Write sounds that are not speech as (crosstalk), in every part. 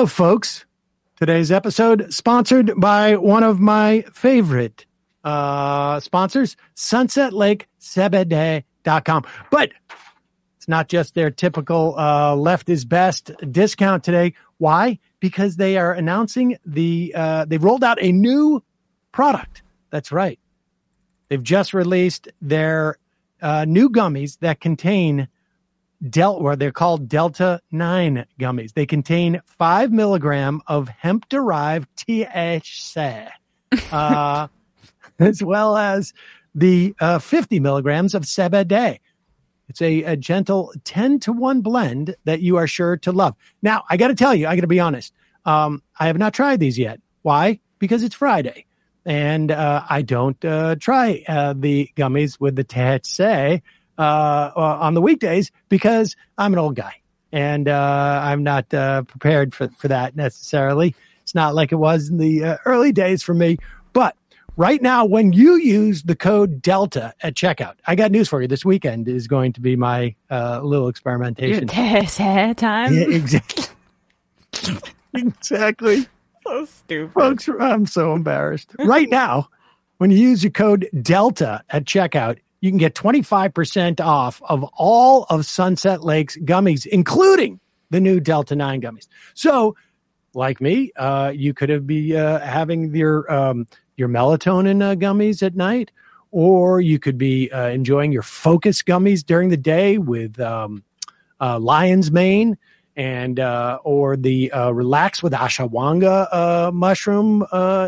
Hello, folks. Today's episode sponsored by one of my favorite uh, sponsors, Sunset Lake CBD.com. But it's not just their typical uh, left is best discount today. Why? Because they are announcing the, uh, they rolled out a new product. That's right. They've just released their uh, new gummies that contain Del, or they're called Delta 9 gummies. They contain five milligram of hemp derived THC, (laughs) uh, as well as the uh, 50 milligrams of CBD. It's a, a gentle 10 to 1 blend that you are sure to love. Now, I got to tell you, I got to be honest. Um, I have not tried these yet. Why? Because it's Friday. And uh, I don't uh, try uh, the gummies with the THC uh, uh, on the weekdays because I'm an old guy and uh, I'm not uh, prepared for, for that necessarily. It's not like it was in the uh, early days for me. But right now, when you use the code Delta at checkout, I got news for you. This weekend is going to be my uh, little experimentation. Test (laughs) time. Yeah, exactly. exactly. So stupid. Folks, I'm so embarrassed. Right now, when you use your code Delta at checkout, you can get 25% off of all of Sunset Lake's gummies, including the new Delta 9 gummies. So, like me, uh, you could be uh, having your um, your melatonin uh, gummies at night, or you could be uh, enjoying your focus gummies during the day with um, uh, lion's mane and uh, or the relax with ashwagandha mushroom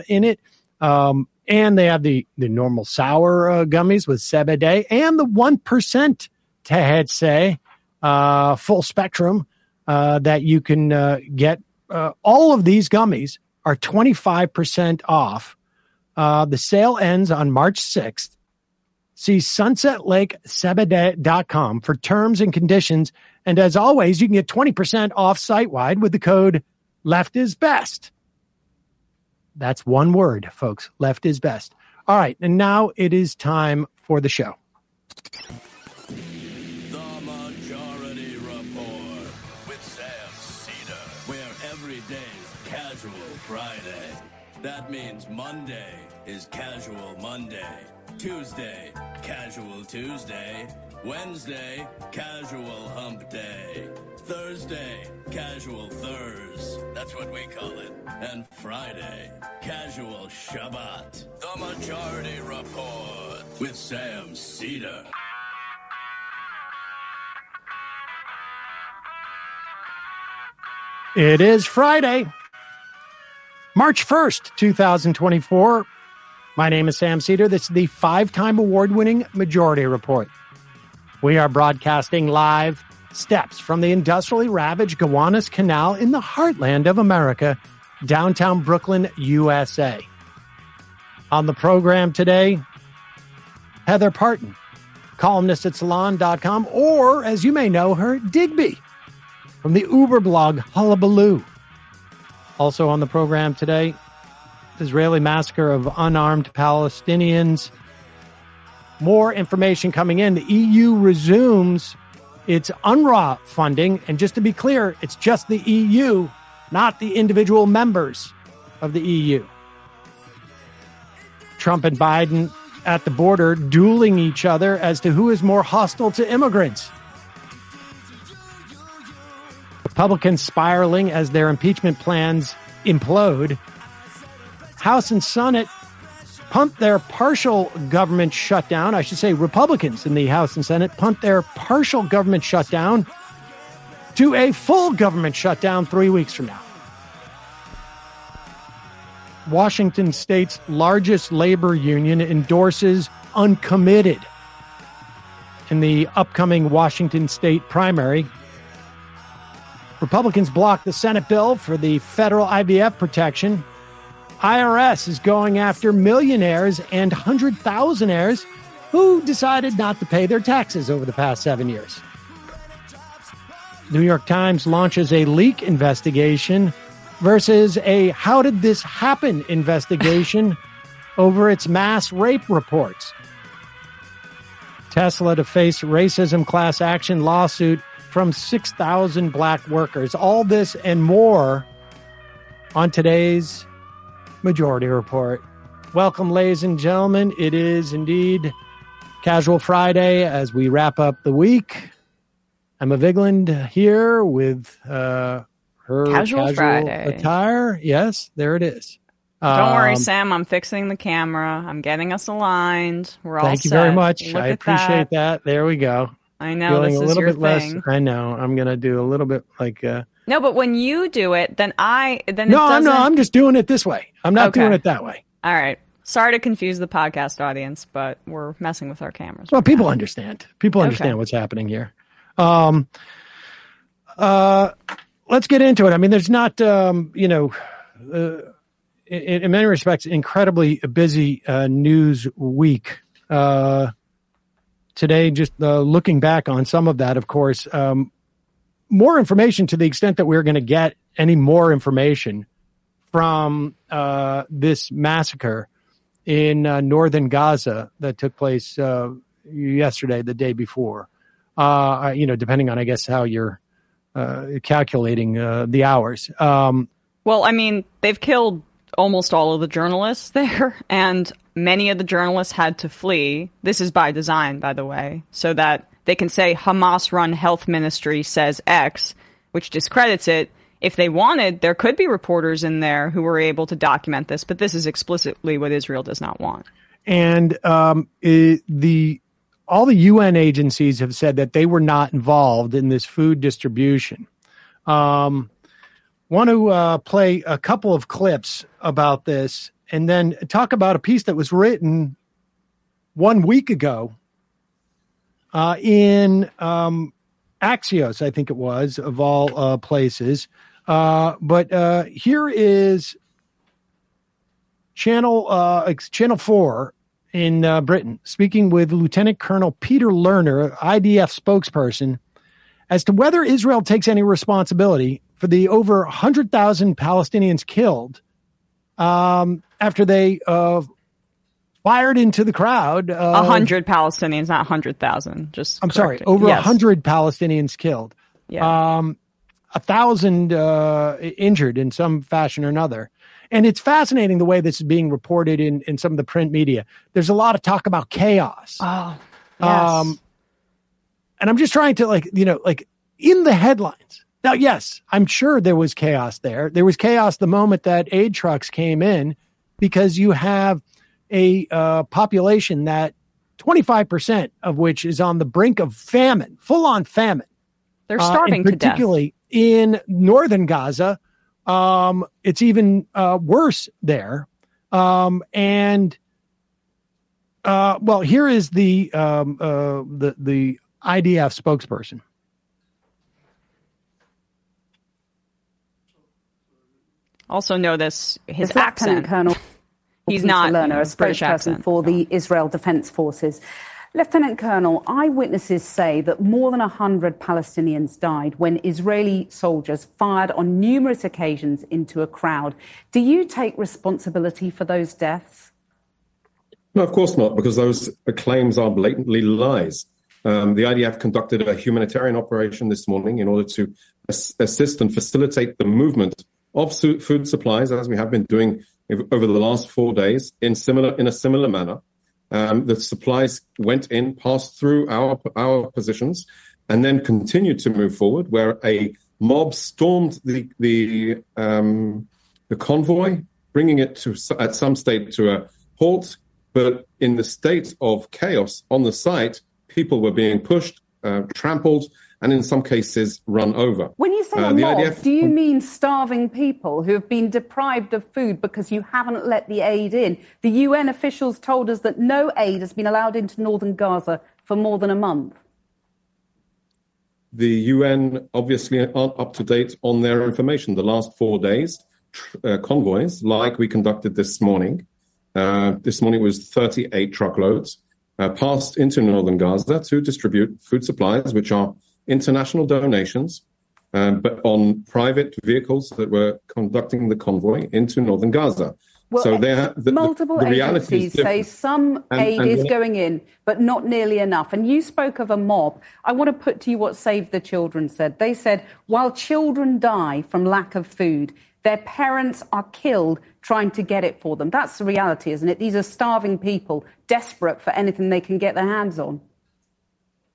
in it. Um, and they have the the normal sour uh, gummies with CBD and the one percent THC uh, full spectrum uh, that you can uh, get. Uh, all of these gummies are twenty five percent off. Uh, the sale ends on March sixth. See sunsetlakecbd.com for terms and conditions. And as always, you can get 20% off site wide with the code left is best. That's one word, folks. Left is best. All right. And now it is time for the show. The Majority Report with Sam Seder, where every day is casual Friday. That means Monday is casual Monday, Tuesday, casual Tuesday, Wednesday, casual hump day. Thursday, casual Thurs. That's what we call it. And Friday, casual Shabbat. The Majority Report with Sam Seder. It is Friday, March 1st, 2024. My name is Sam Seder. This is the five time award winning Majority Report. We are broadcasting live steps from the industrially ravaged Gowanus Canal in the heartland of America, downtown Brooklyn, USA. On the program today, Heather Parton, columnist at salon.com, or as you may know her, Digby from the Uber blog Hullabaloo. Also on the program today, Israeli massacre of unarmed Palestinians. More information coming in. The EU resumes its UNRWA funding. And just to be clear, it's just the EU, not the individual members of the EU. Trump and Biden at the border dueling each other as to who is more hostile to immigrants. Republicans spiraling as their impeachment plans implode. House and Senate punt their partial government shutdown. I should say, Republicans in the House and Senate punt their partial government shutdown to a full government shutdown three weeks from now. Washington state's largest labor union endorses uncommitted in the upcoming Washington state primary. Republicans blocked the Senate bill for the federal IVF protection. IRS is going after millionaires and hundred thousandaires who decided not to pay their taxes over the past seven years. New York Times launches a leak investigation versus a how did this happen investigation (laughs) over its mass rape reports. Tesla to face racism class action lawsuit from 6,000 black workers. All this and more on today's Majority Report. Welcome, ladies and gentlemen. It is indeed Casual Friday as we wrap up the week. Emma Vigeland here with uh, her Casual Friday. attire. Yes, there it is. Don't worry, Um, Sam. I'm fixing the camera. I'm getting us aligned. We're all Thank you set. very much. Look I appreciate that. There we go. I know Feeling this a is little your bit less. thing. I know. I'm gonna do a little bit like. Uh, No, but when you do it, then I then no, it I'm no. I'm just doing it this way. I'm not Okay. doing it that way. All right. Sorry to confuse the podcast audience, but we're messing with our cameras. Well, right people now. understand. People Okay. understand what's happening here. Um, uh, let's get into it. I mean, there's not, um, you know, uh, in, in many respects, incredibly busy uh, news week. Uh, today, just uh, looking back on some of that, of course, um, more information to the extent that we're going to get any more information from uh, this massacre in uh, northern Gaza that took place uh, yesterday, the day before. Uh, you know, depending on, I guess, how you're uh, calculating uh, the hours. Um, Well, I mean, they've killed almost all of the journalists (laughs) there, and many of the journalists had to flee. This is by design, by the way, so that they can say Hamas run health ministry says X, which discredits it. If they wanted, there could be reporters in there who were able to document this, but this is explicitly what Israel does not want. and um, it, the all the UN agencies have said that they were not involved in this food distribution. Um, want to uh, play a couple of clips about this, and then talk about a piece that was written one week ago uh, in um, Axios, I think it was, of all uh, places. Uh, but uh, here is channel uh, channel four in uh, Britain, speaking with Lieutenant Colonel Peter Lerner, IDF spokesperson, as to whether Israel takes any responsibility for the over 100,000 Palestinians killed um, after they uh, fired into the crowd. A Uh, hundred Palestinians, not hundred thousand. Just I'm sorry, over a Yes. 100 Palestinians killed. Yeah. Um, a thousand uh, injured in some fashion or another. And it's fascinating the way this is being reported in, in some of the print media. There's a lot of talk about chaos. oh, yes. Um, and I'm just trying to like, you know, like in the headlines. Now, yes, I'm sure there was chaos there. There was chaos the moment that aid trucks came in because you have a uh, population that 25% of which is on the brink of famine, full on famine. They're Uh, starving to death. particularly in northern Gaza. Um, it's even uh, worse there. Um, and uh, well, here is the um, uh, the the IDF spokesperson. Also, notice his It's Lieutenant accent. Colonel He's Peter not, Lerner, a British spokesperson for the Israel Defense Forces. Lieutenant Colonel, eyewitnesses say that more than 100 Palestinians died when Israeli soldiers fired on numerous occasions into a crowd. Do you take responsibility for those deaths? No, of course not, because those claims are blatantly lies. Um, the IDF conducted a humanitarian operation this morning in order to as- assist and facilitate the movement of su- food supplies, as we have been doing over the last four days, in similar in a similar manner. Um, the supplies went in, passed through our our positions, and then continued to move forward. Where a mob stormed the the um, the convoy, bringing it to at some state to a halt. But in the state of chaos on the site, people were being pushed, uh, trampled, and in some cases run over. When you say Uh, a the mob, IDF do you mean starving people who have been deprived of food because you haven't let the aid in? The UN officials told us that no aid has been allowed into northern Gaza for more than a month. the UN obviously aren't up to date on their information. The last four days, tr- uh, convoys like we conducted this morning, uh, this morning was 38 truckloads, uh, passed into northern Gaza to distribute food supplies, which are international donations, um, but on private vehicles that were conducting the convoy into northern Gaza. Well, so there, the, the- multiple the is agencies say some And- aid and is going in, but not nearly enough. And you spoke of a mob. I want to put to you what Save the Children said. They said, while children die from lack of food, Their parents are killed trying to get it for them. That's the reality, isn't it? These are starving people, desperate for anything they can get their hands on.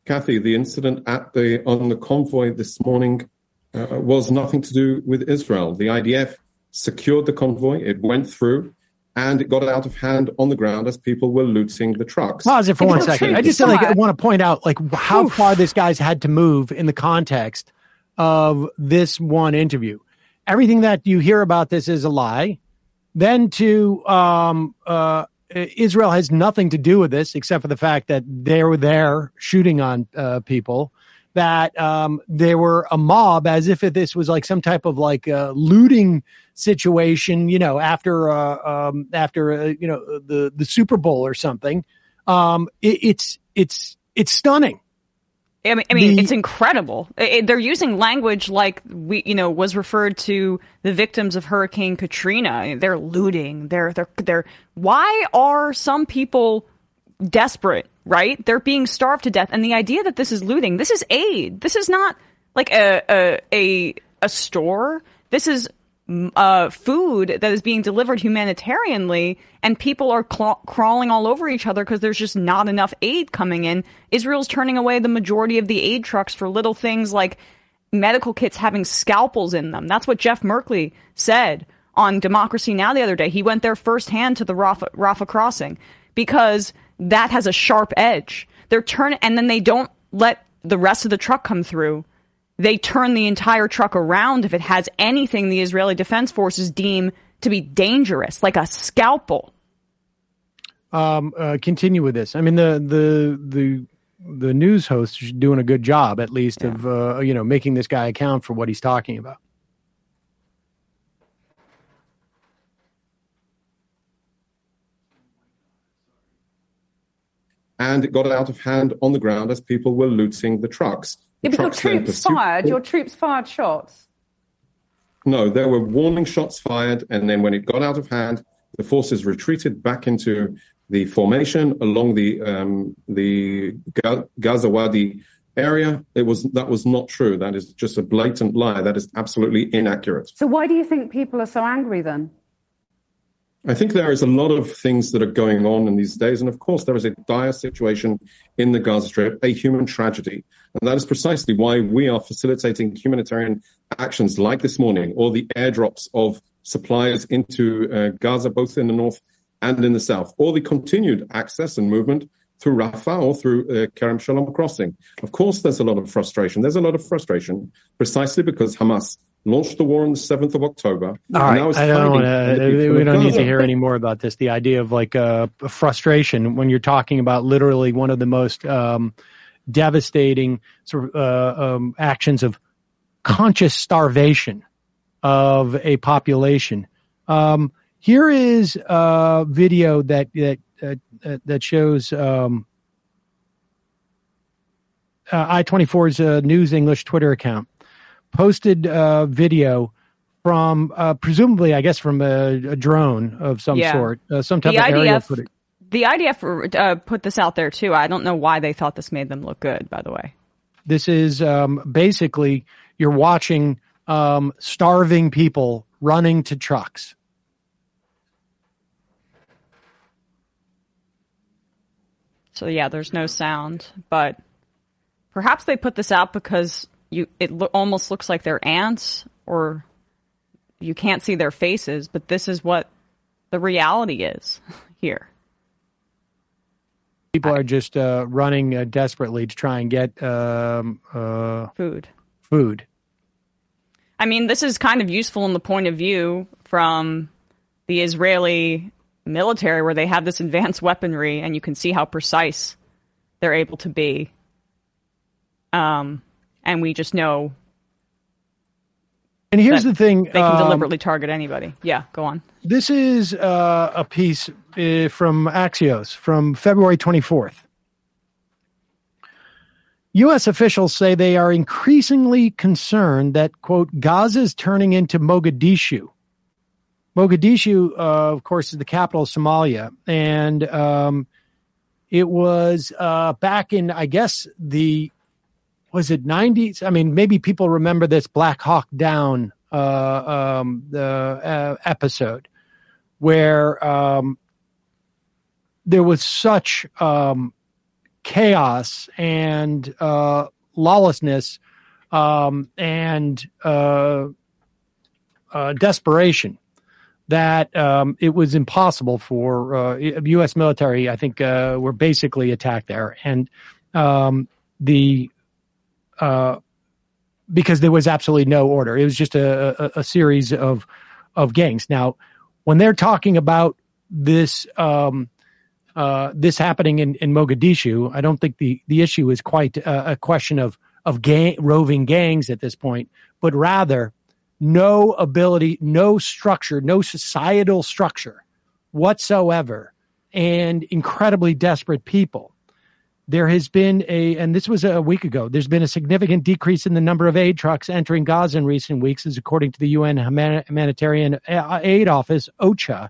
Kathy, the incident at the on the convoy this morning uh, was nothing to do with Israel. The IDF secured the convoy, it went through, and it got out of hand on the ground as people were looting the trucks. Pause it for one second. I just like, I want to point out like how Oof. far this guy's had to move in the context of this one interview. Everything that you hear about this is a lie. Then to um, uh, Israel has nothing to do with this except for the fact that they were there shooting on uh, people that um, there were a mob as if this was like some type of like uh, looting situation, you know, after uh, um, after uh, you know the the Super Bowl or something. Um, it, it's it's it's stunning. I mean, I mean the, it's incredible. It, they're using language like we, you know, was referred to the victims of Hurricane Katrina. They're looting. They're they're they're. Why are some people desperate, right? They're being starved to death. And the idea that this is looting, this is aid. This is not like a, a, a, a store. This is uh, food that is being delivered humanitarianly, and people are cl- crawling all over each other because there's just not enough aid coming in. Israel's turning away the majority of the aid trucks for little things like medical kits having scalpels in them. That's what Jeff Merkley said on Democracy Now! the other day. He went there firsthand to the Rafah, Rafah crossing because that has a sharp edge. They're turning, and then they don't let the rest of the truck come through. They turn the entire truck around if it has anything the Israeli Defense Forces deem to be dangerous, like a scalpel. Um, uh, continue with this. I mean, the the the the news host is doing a good job, at least, yeah. of uh, you know making this guy account for what he's talking about. and it got out of hand on the ground as people were looting the trucks. Yeah, but your troops fired. Your troops fired shots. No, there were warning shots fired, and then when it got out of hand, the forces retreated back into the formation along the um, the Gaza Wadi area. It was that was not true. That is just a blatant lie. That is absolutely inaccurate. So why do you think people are so angry then? I think there is a lot of things that are going on in these days. And of course, there is a dire situation in the Gaza Strip, a human tragedy. And that is precisely why we are facilitating humanitarian actions like this morning, or the airdrops of supplies into uh, Gaza, both in the north and in the south, or the continued access and movement through Rafah or through uh, Kerem Shalom crossing. Of course, there's a lot of frustration. There's a lot of frustration precisely because Hamas launched the war on the 7th of October. All right. I don't wanna, we don't need to hear any more about this. The idea of like uh, frustration when you're talking about literally one of the most um, devastating sort of uh, um, actions of conscious starvation of a population. Um, here is a video that that uh, that shows um, uh, I24's uh, News English Twitter account posted a video from uh, presumably, I guess, from a, a drone of some yeah. sort, uh, some type the of IDF, aerial footage. The IDF uh, put this out there too. I don't know why they thought this made them look good. By the way, this is um, basically you're watching um, starving people running to trucks. So yeah, there's no sound, but perhaps they put this out because you it lo- almost looks like they're ants or you can't see their faces, but this is what the reality is (laughs) here. People are just uh, running uh, desperately to try and get um, uh, food. Food. I mean, this is kind of useful in the point of view from the Israeli military, where they have this advanced (laughs) weaponry, and you can see how precise they're able to be. Um, and we just know. And here's the thing: they can um, deliberately target anybody. Yeah, go on. This is uh, a piece uh, from Axios from February 24th. U.S. officials say they are increasingly concerned that, quote, Gaza is turning into Mogadishu. Mogadishu, uh, of course, is the capital of Somalia. And um, it was uh, back in, I guess, the was it 90s? I mean, maybe people remember this Black Hawk Down uh, um, the uh, episode where um, there was such um, chaos and uh, lawlessness um, and uh, uh, desperation that um, it was impossible for uh, U.S. military. I think uh, were basically attacked there, and um, the uh, because there was absolutely no order. It was just a, a, a, series of of gangs. Now, when they're talking about this um, uh, this happening in, in Mogadishu, I don't think the the issue is quite a, a question of of gang, roving gangs at this point, but rather no ability, no structure, no societal structure whatsoever, and incredibly desperate people. There has been a, and this was a week ago, there's been a significant decrease in the number of aid trucks entering Gaza in recent weeks, as according to the UN Humanitarian Aid Office, OCHA.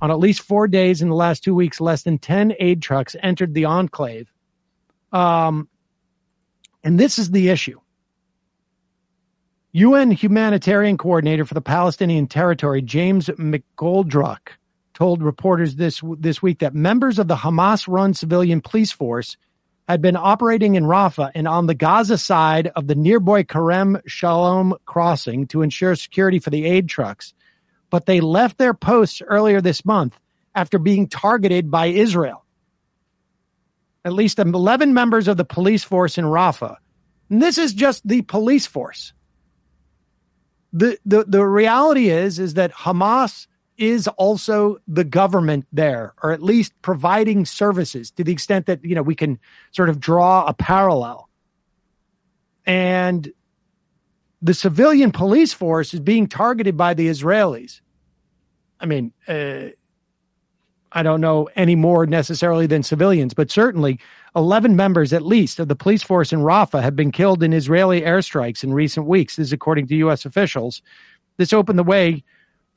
On at least four days in the last two weeks, less than 10 aid trucks entered the enclave. Um, and this is the issue. UN humanitarian coordinator for the Palestinian territory, James McGoldrick, told reporters this this week that members of the Hamas-run civilian police force had been operating in Rafah and on the Gaza side of the nearby Kerem Shalom crossing to ensure security for the aid trucks, but they left their posts earlier this month after being targeted by Israel. At least 11 members of the police force in Rafah. And this is just the police force the, the, the reality is, is that Hamas is also the government there, or at least providing services to the extent that, you know, we can sort of draw a parallel. And the civilian police force is being targeted by the Israelis. I mean, uh, I don't know any more necessarily than civilians, but certainly 11 members at least of the police force in Rafah have been killed in Israeli airstrikes in recent weeks. This is according to U.S. officials. This opened the way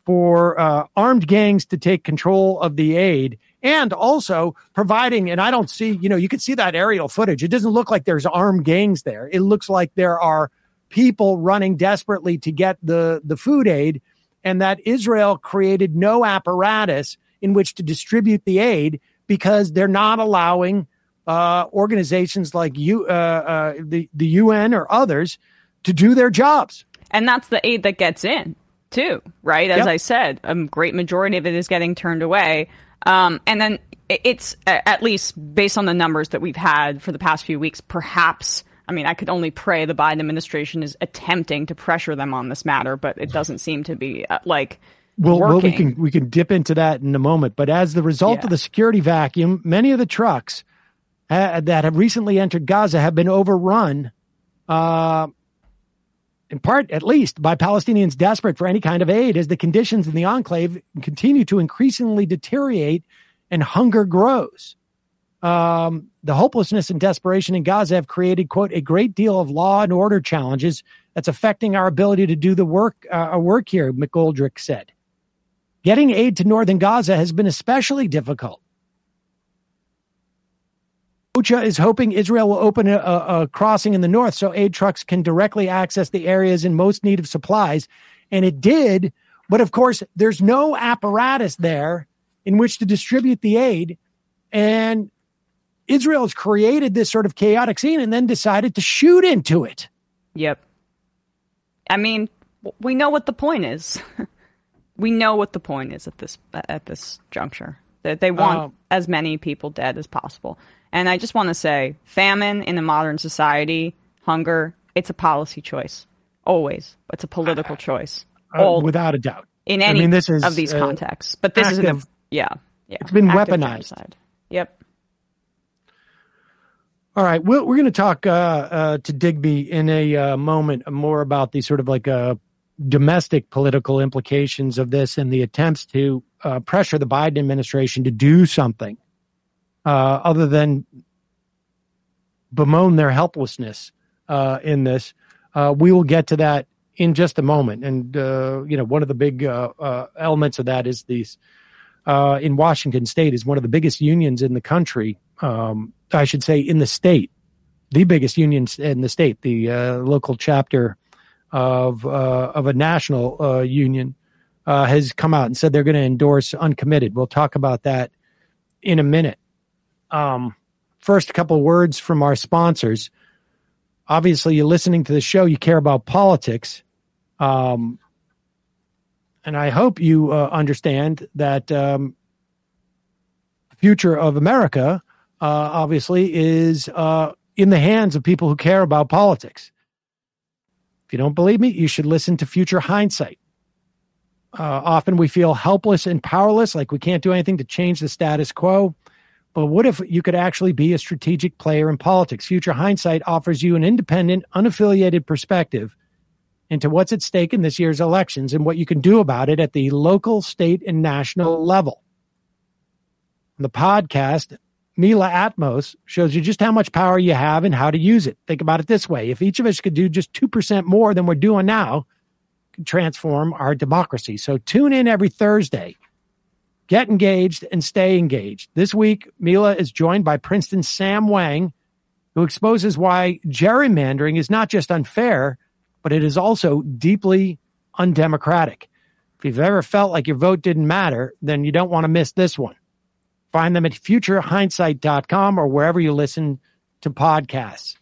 for uh, armed gangs to take control of the aid and also providing, and I don't see, you know, you can see that aerial footage. It doesn't look like there's armed gangs there. It looks like there are people running desperately to get the, the food aid and that Israel created no apparatus in which to distribute the aid because they're not allowing uh, organizations like you, uh, uh, the the UN or others to do their jobs. And that's the aid that gets in too, right? As yep. I said, a great majority of it is getting turned away. Um, and then it's at least based on the numbers that we've had for the past few weeks, perhaps. I mean, I could only pray the Biden administration is attempting to pressure them on this matter, but it doesn't seem to be uh, like well, well, we can we can dip into that in a moment. But as the result yeah. of the security vacuum, many of the trucks uh, that have recently entered Gaza have been overrun, uh, in part at least by Palestinians desperate for any kind of aid, as the conditions in the enclave continue to increasingly deteriorate and hunger grows. Um, the hopelessness and desperation in Gaza have created, quote, a great deal of law and order challenges that's affecting our ability to do the work, uh, work here, McGoldrick said. Getting aid to northern Gaza has been especially difficult. OCHA is hoping Israel will open a, a, crossing in the north so aid trucks can directly access the areas in most need of supplies. And it did. But of course, there's no apparatus there in which to distribute the aid. And Israel has created this sort of chaotic scene and then decided to shoot into it. Yep. I mean, we know what the point is. (laughs) we know what the point is at this at this juncture. That they want um, as many people dead as possible. And I just want to say, famine in a modern society, hunger, it's a policy choice. Always, it's a political uh, choice. Uh, without a doubt. In any I mean, this is, of these uh, contexts, but this active, is a, yeah, yeah. It's been weaponized. Genocide. Yep. All right, we're, we're going to talk uh, uh, to Digby in a uh, moment more about the sort of like uh, domestic political implications of this and the attempts to uh, pressure the Biden administration to do something uh, other than bemoan their helplessness uh, in this. Uh, we will get to that in just a moment. And, uh, you know, one of the big uh, elements of that is these in Washington state is one of the biggest unions in the country. Um, I should say in the state, the biggest union in the state, the local chapter of of a national union uh, has come out and said they're going to endorse uncommitted. We'll talk about that in a minute. Um, first, a couple words from our sponsors. Obviously, you're listening to the show. You care about politics, um, and I hope you uh, understand that um, the future of America, uh, obviously, is uh, in the hands of people who care about politics. If you don't believe me, you should listen to Future Hindsight. Uh, often we feel helpless and powerless, like we can't do anything to change the status quo. But what if you could actually be a strategic player in politics? Future Hindsight offers you an independent, unaffiliated perspective into what's at stake in this year's elections and what you can do about it at the local, state, and national level. On the podcast, Mila Atmos shows you just how much power you have and how to use it. Think about it this way if each of us could do just 2% more than we're doing now, transform our democracy. So tune in every Thursday. Get engaged and stay engaged. This week, Mila is joined by Princeton's Sam Wang, who exposes why gerrymandering is not just unfair, but it is also deeply undemocratic. If you've ever felt like your vote didn't matter, then you don't want to miss this one. Find them at futurehindsight.com or wherever you listen to podcasts.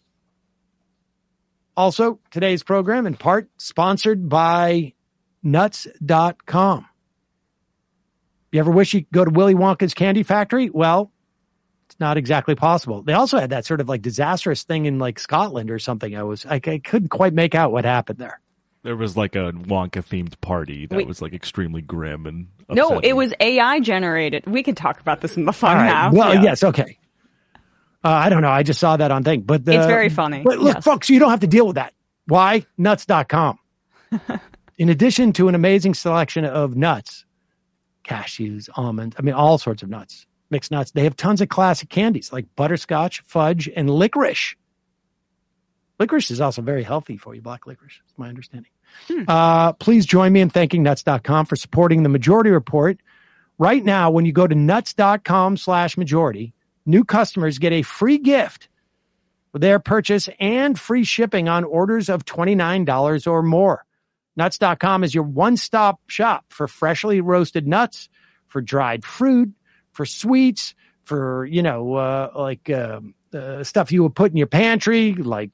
Also, today's program in part sponsored by nuts.com. You ever wish you could go to Willy Wonka's candy factory? Well, it's not exactly possible. They also had that sort of like disastrous thing in like Scotland or something. I was I, I couldn't quite make out what happened there. There was like a Wonka themed party that Wait. was like extremely grim and No, upsetting. it was AI generated. We can talk about this in the fun All right. half. Well, Yeah. yes, okay. Uh, I don't know. I just saw that on thing, but the, It's very funny, But look, yes. folks, you don't have to deal with that. Why? Nuts.com. (laughs) In addition to an amazing selection of nuts, cashews, almonds, I mean, all sorts of nuts, mixed nuts, they have tons of classic candies like butterscotch, fudge, and licorice. Licorice is also very healthy for you, black licorice, is my understanding. Uh, please join me in thanking nuts.com for supporting the majority report. Right now, when you go to nuts.com slash majority, new customers get a free gift with their purchase and free shipping on orders of $29 or more. Nuts.com is your one stop shop for freshly roasted nuts, for dried fruit, for sweets, for, you know, uh, like um uh, stuff you would put in your pantry, like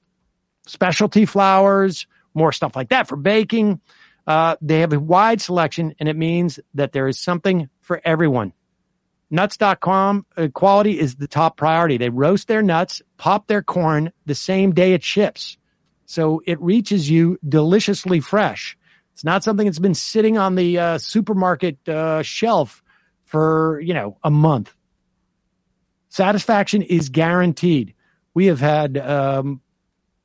specialty flours, more stuff like that for baking. Uh, they have a wide selection, and it means that there is something for everyone. Nuts.com uh, quality is the top priority. They roast their nuts, pop their corn the same day it ships. So it reaches you deliciously fresh. It's not something that's been sitting on the uh, supermarket uh, shelf for, you know, a month. Satisfaction is guaranteed. We have had um,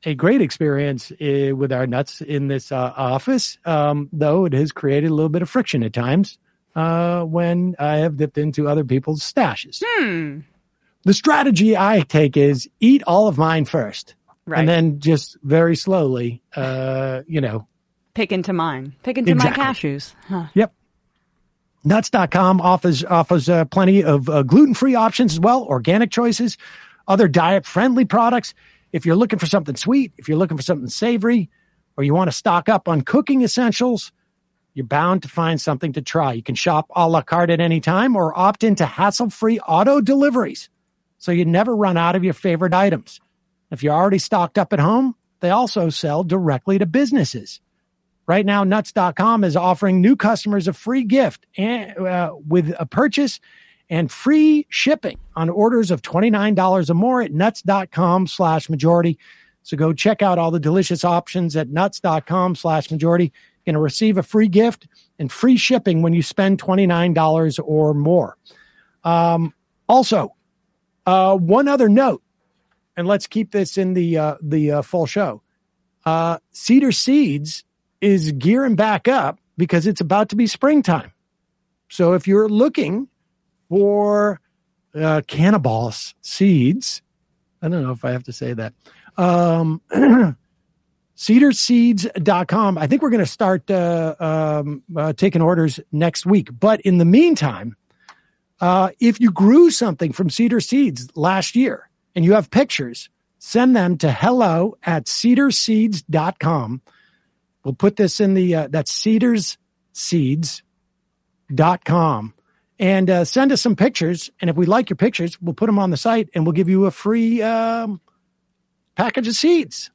a great experience uh, with our nuts in this uh, office, um, though it has created a little bit of friction at times uh, when I have dipped into other people's stashes. Hmm. The strategy I take is eat all of mine first, Right. and then just very slowly, uh, you know, Pick into mine. Pick into Exactly. my cashews. Huh. Yep. Nuts.com offers offers uh, plenty of uh, gluten-free options as well, organic choices, other diet-friendly products. If you're looking for something sweet, if you're looking for something savory, or you want to stock up on cooking essentials, you're bound to find something to try. You can shop a la carte at any time or opt into hassle-free auto deliveries, so you never run out of your favorite items. If you're already stocked up at home, they also sell directly to businesses. Right now, nuts.com is offering new customers a free gift and, uh, with a purchase and free shipping on orders of $29 or more at nuts.com slash majority. So go check out all the delicious options at nuts.com slash majority. You're going to receive a free gift and free shipping when you spend $29 or more. Um, also, uh, one other note, and let's keep this in the, uh, the uh, full show. Uh, Cedar Seeds is gearing back up because it's about to be springtime. So if you're looking for uh, cannabis seeds, I don't know if I have to say that. Um, (clears throat) cedarseeds.com. I think we're going to start uh, um, uh, taking orders next week. But in the meantime, uh, if you grew something from Cedar Seeds last year and you have pictures, send them to hello at cedarseeds.com We'll put this in the, uh, that's cedarsseeds.com and uh, send us some pictures. And if we like your pictures, we'll put them on the site and we'll give you a free um, package of seeds.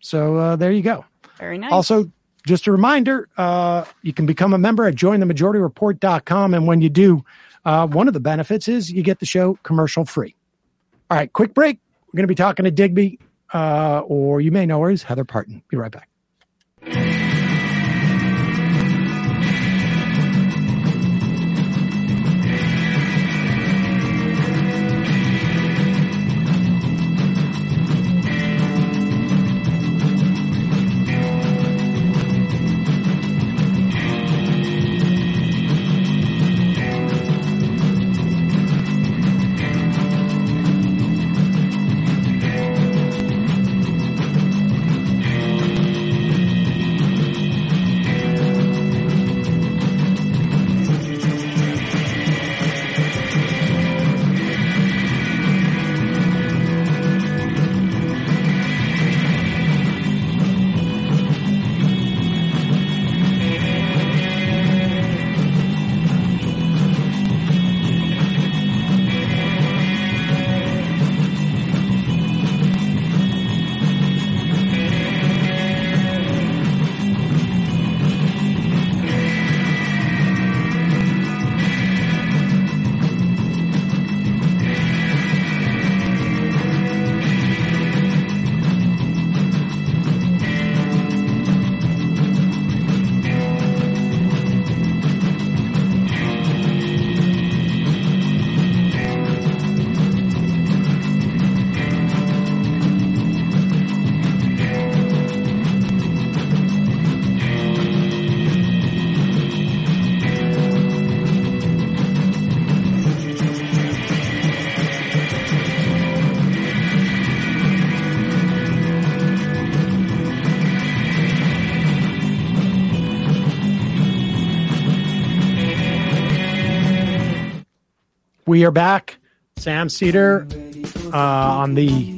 So uh, there you go. Very nice. Also, just a reminder, uh, you can become a member at jointhemajorityreport.com. And when you do, uh, one of the benefits is you get the show commercial free. All right, quick break. We're going to be talking to Digby, uh, or you may know her as Heather Parton. Be right back. We are back. Sam Seder uh, on the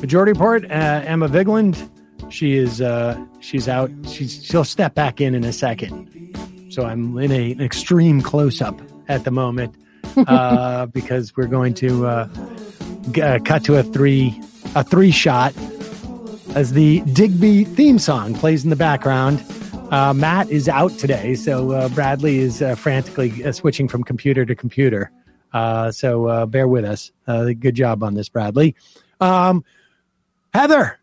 Majority Report. Uh, Emma Vigeland, she is uh, she's out. She's she'll step back in in a second. So I'm in a, an extreme close up at the moment (laughs) uh, because we're going to uh, g- uh, cut to a three a three shot as the Digby theme song plays in the background. Uh, Matt is out today, so uh, Bradley is uh, frantically uh, switching from computer to computer. Uh, so uh, bear with us. Uh, good job on this, Bradley. Um, Heather,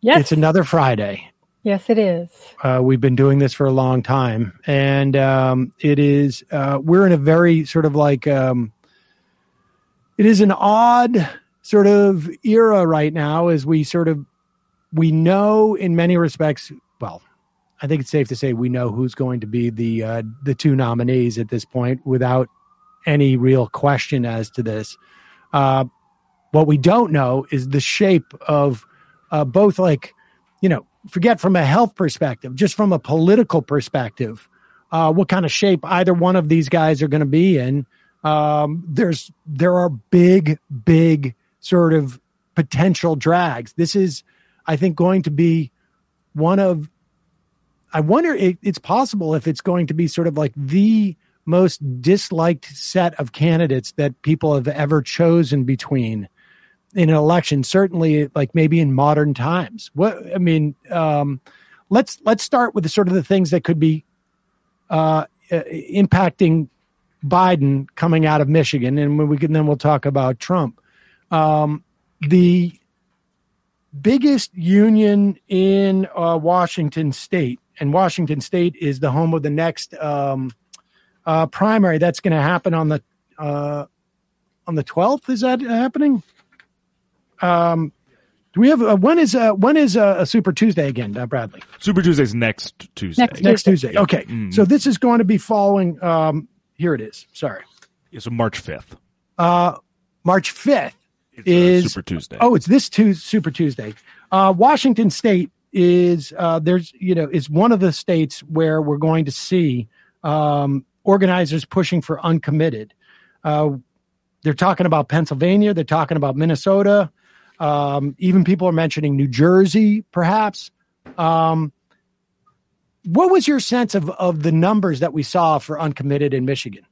Yes. it's another Friday. yes, it is. Uh, we've been doing this for a long time, and um, it is uh, we're in a very sort of like um, it is an odd sort of era right now as we sort of we know in many respects. I think it's safe to say we know who's going to be the uh, the two nominees at this point without any real question as to this. Uh, what we don't know is the shape of uh, both like you know forget from a health perspective just from a political perspective uh, what kind of shape either one of these guys are going to be in um, there's there are big big sort of potential drags this is i think going to be one of i wonder it, it's possible if it's going to be sort of like the most disliked set of candidates that people have ever chosen between in an election certainly like maybe in modern times. What i mean um let's let's start with the sort of the things that could be uh impacting biden coming out of michigan and when we can then we'll talk about trump. Um the biggest union in uh, washington state and washington state is the home of the next um uh primary that's going to happen on the uh on the 12th is that happening um, do we have uh, when is uh, when is uh, a Super Tuesday again, uh, Bradley? Super Tuesday's next Tuesday. Next Next Tuesday. Tuesday. Okay, Mm. so this is going to be following. Um, here it is. Sorry, Yeah, so March 5th. uh, March fifth is Super Tuesday. Oh, it's this Tues Super Tuesday. Uh, Washington State is uh, there's you know is one of the states where we're going to see um, organizers pushing for uncommitted. Uh, they're talking about Pennsylvania. They're talking about Minnesota. Um, even people are mentioning New Jersey, perhaps. Um, what was your sense of, of the numbers that we saw for uncommitted in Michigan?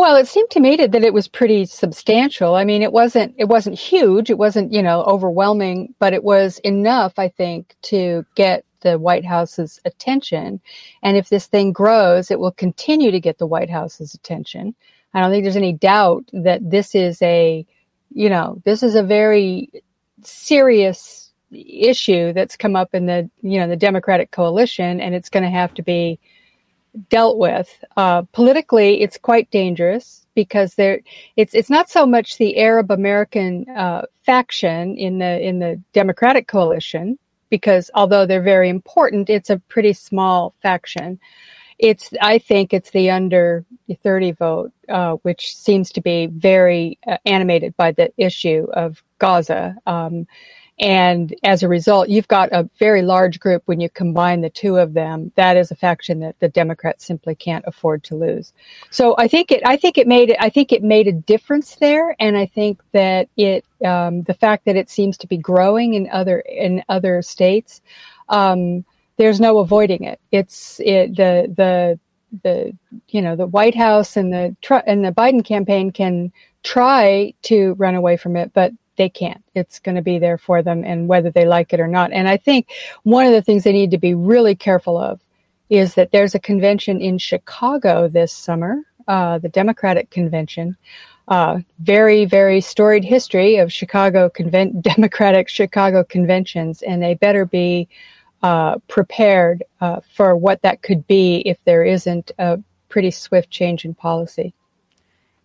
Well, it seemed to me that it was pretty substantial. I mean, it wasn't it wasn't huge, it wasn't you know overwhelming, but it was enough, I think, to get the White House's attention. And if this thing grows, it will continue to get the White House's attention. I don't think there's any doubt that this is a, you know, this is a very serious issue that's come up in the, you know, the Democratic coalition, and it's going to have to be dealt with. Uh, politically, it's quite dangerous because there, it's it's not so much the Arab American uh, faction in the in the Democratic coalition because although they're very important, it's a pretty small faction. It's I think it's the under 30 vote, uh, which seems to be very uh, animated by the issue of Gaza. Um, and as a result, you've got a very large group when you combine the two of them. That is a faction that the Democrats simply can't afford to lose. So I think it, I think it made I think it made a difference there. And I think that it, um, the fact that it seems to be growing in other, in other states, um, there's no avoiding it. It's it, the, the, the, you know, the White House and the, and the Biden campaign can try to run away from it, but they can't. It's going to be there for them and whether they like it or not. And I think one of the things they need to be really careful of is that there's a convention in Chicago this summer, uh, the Democratic convention. Uh, very, very storied history of Chicago (laughs) Democratic Chicago conventions, and they better be uh, prepared uh, for what that could be if there isn't a pretty swift change in policy.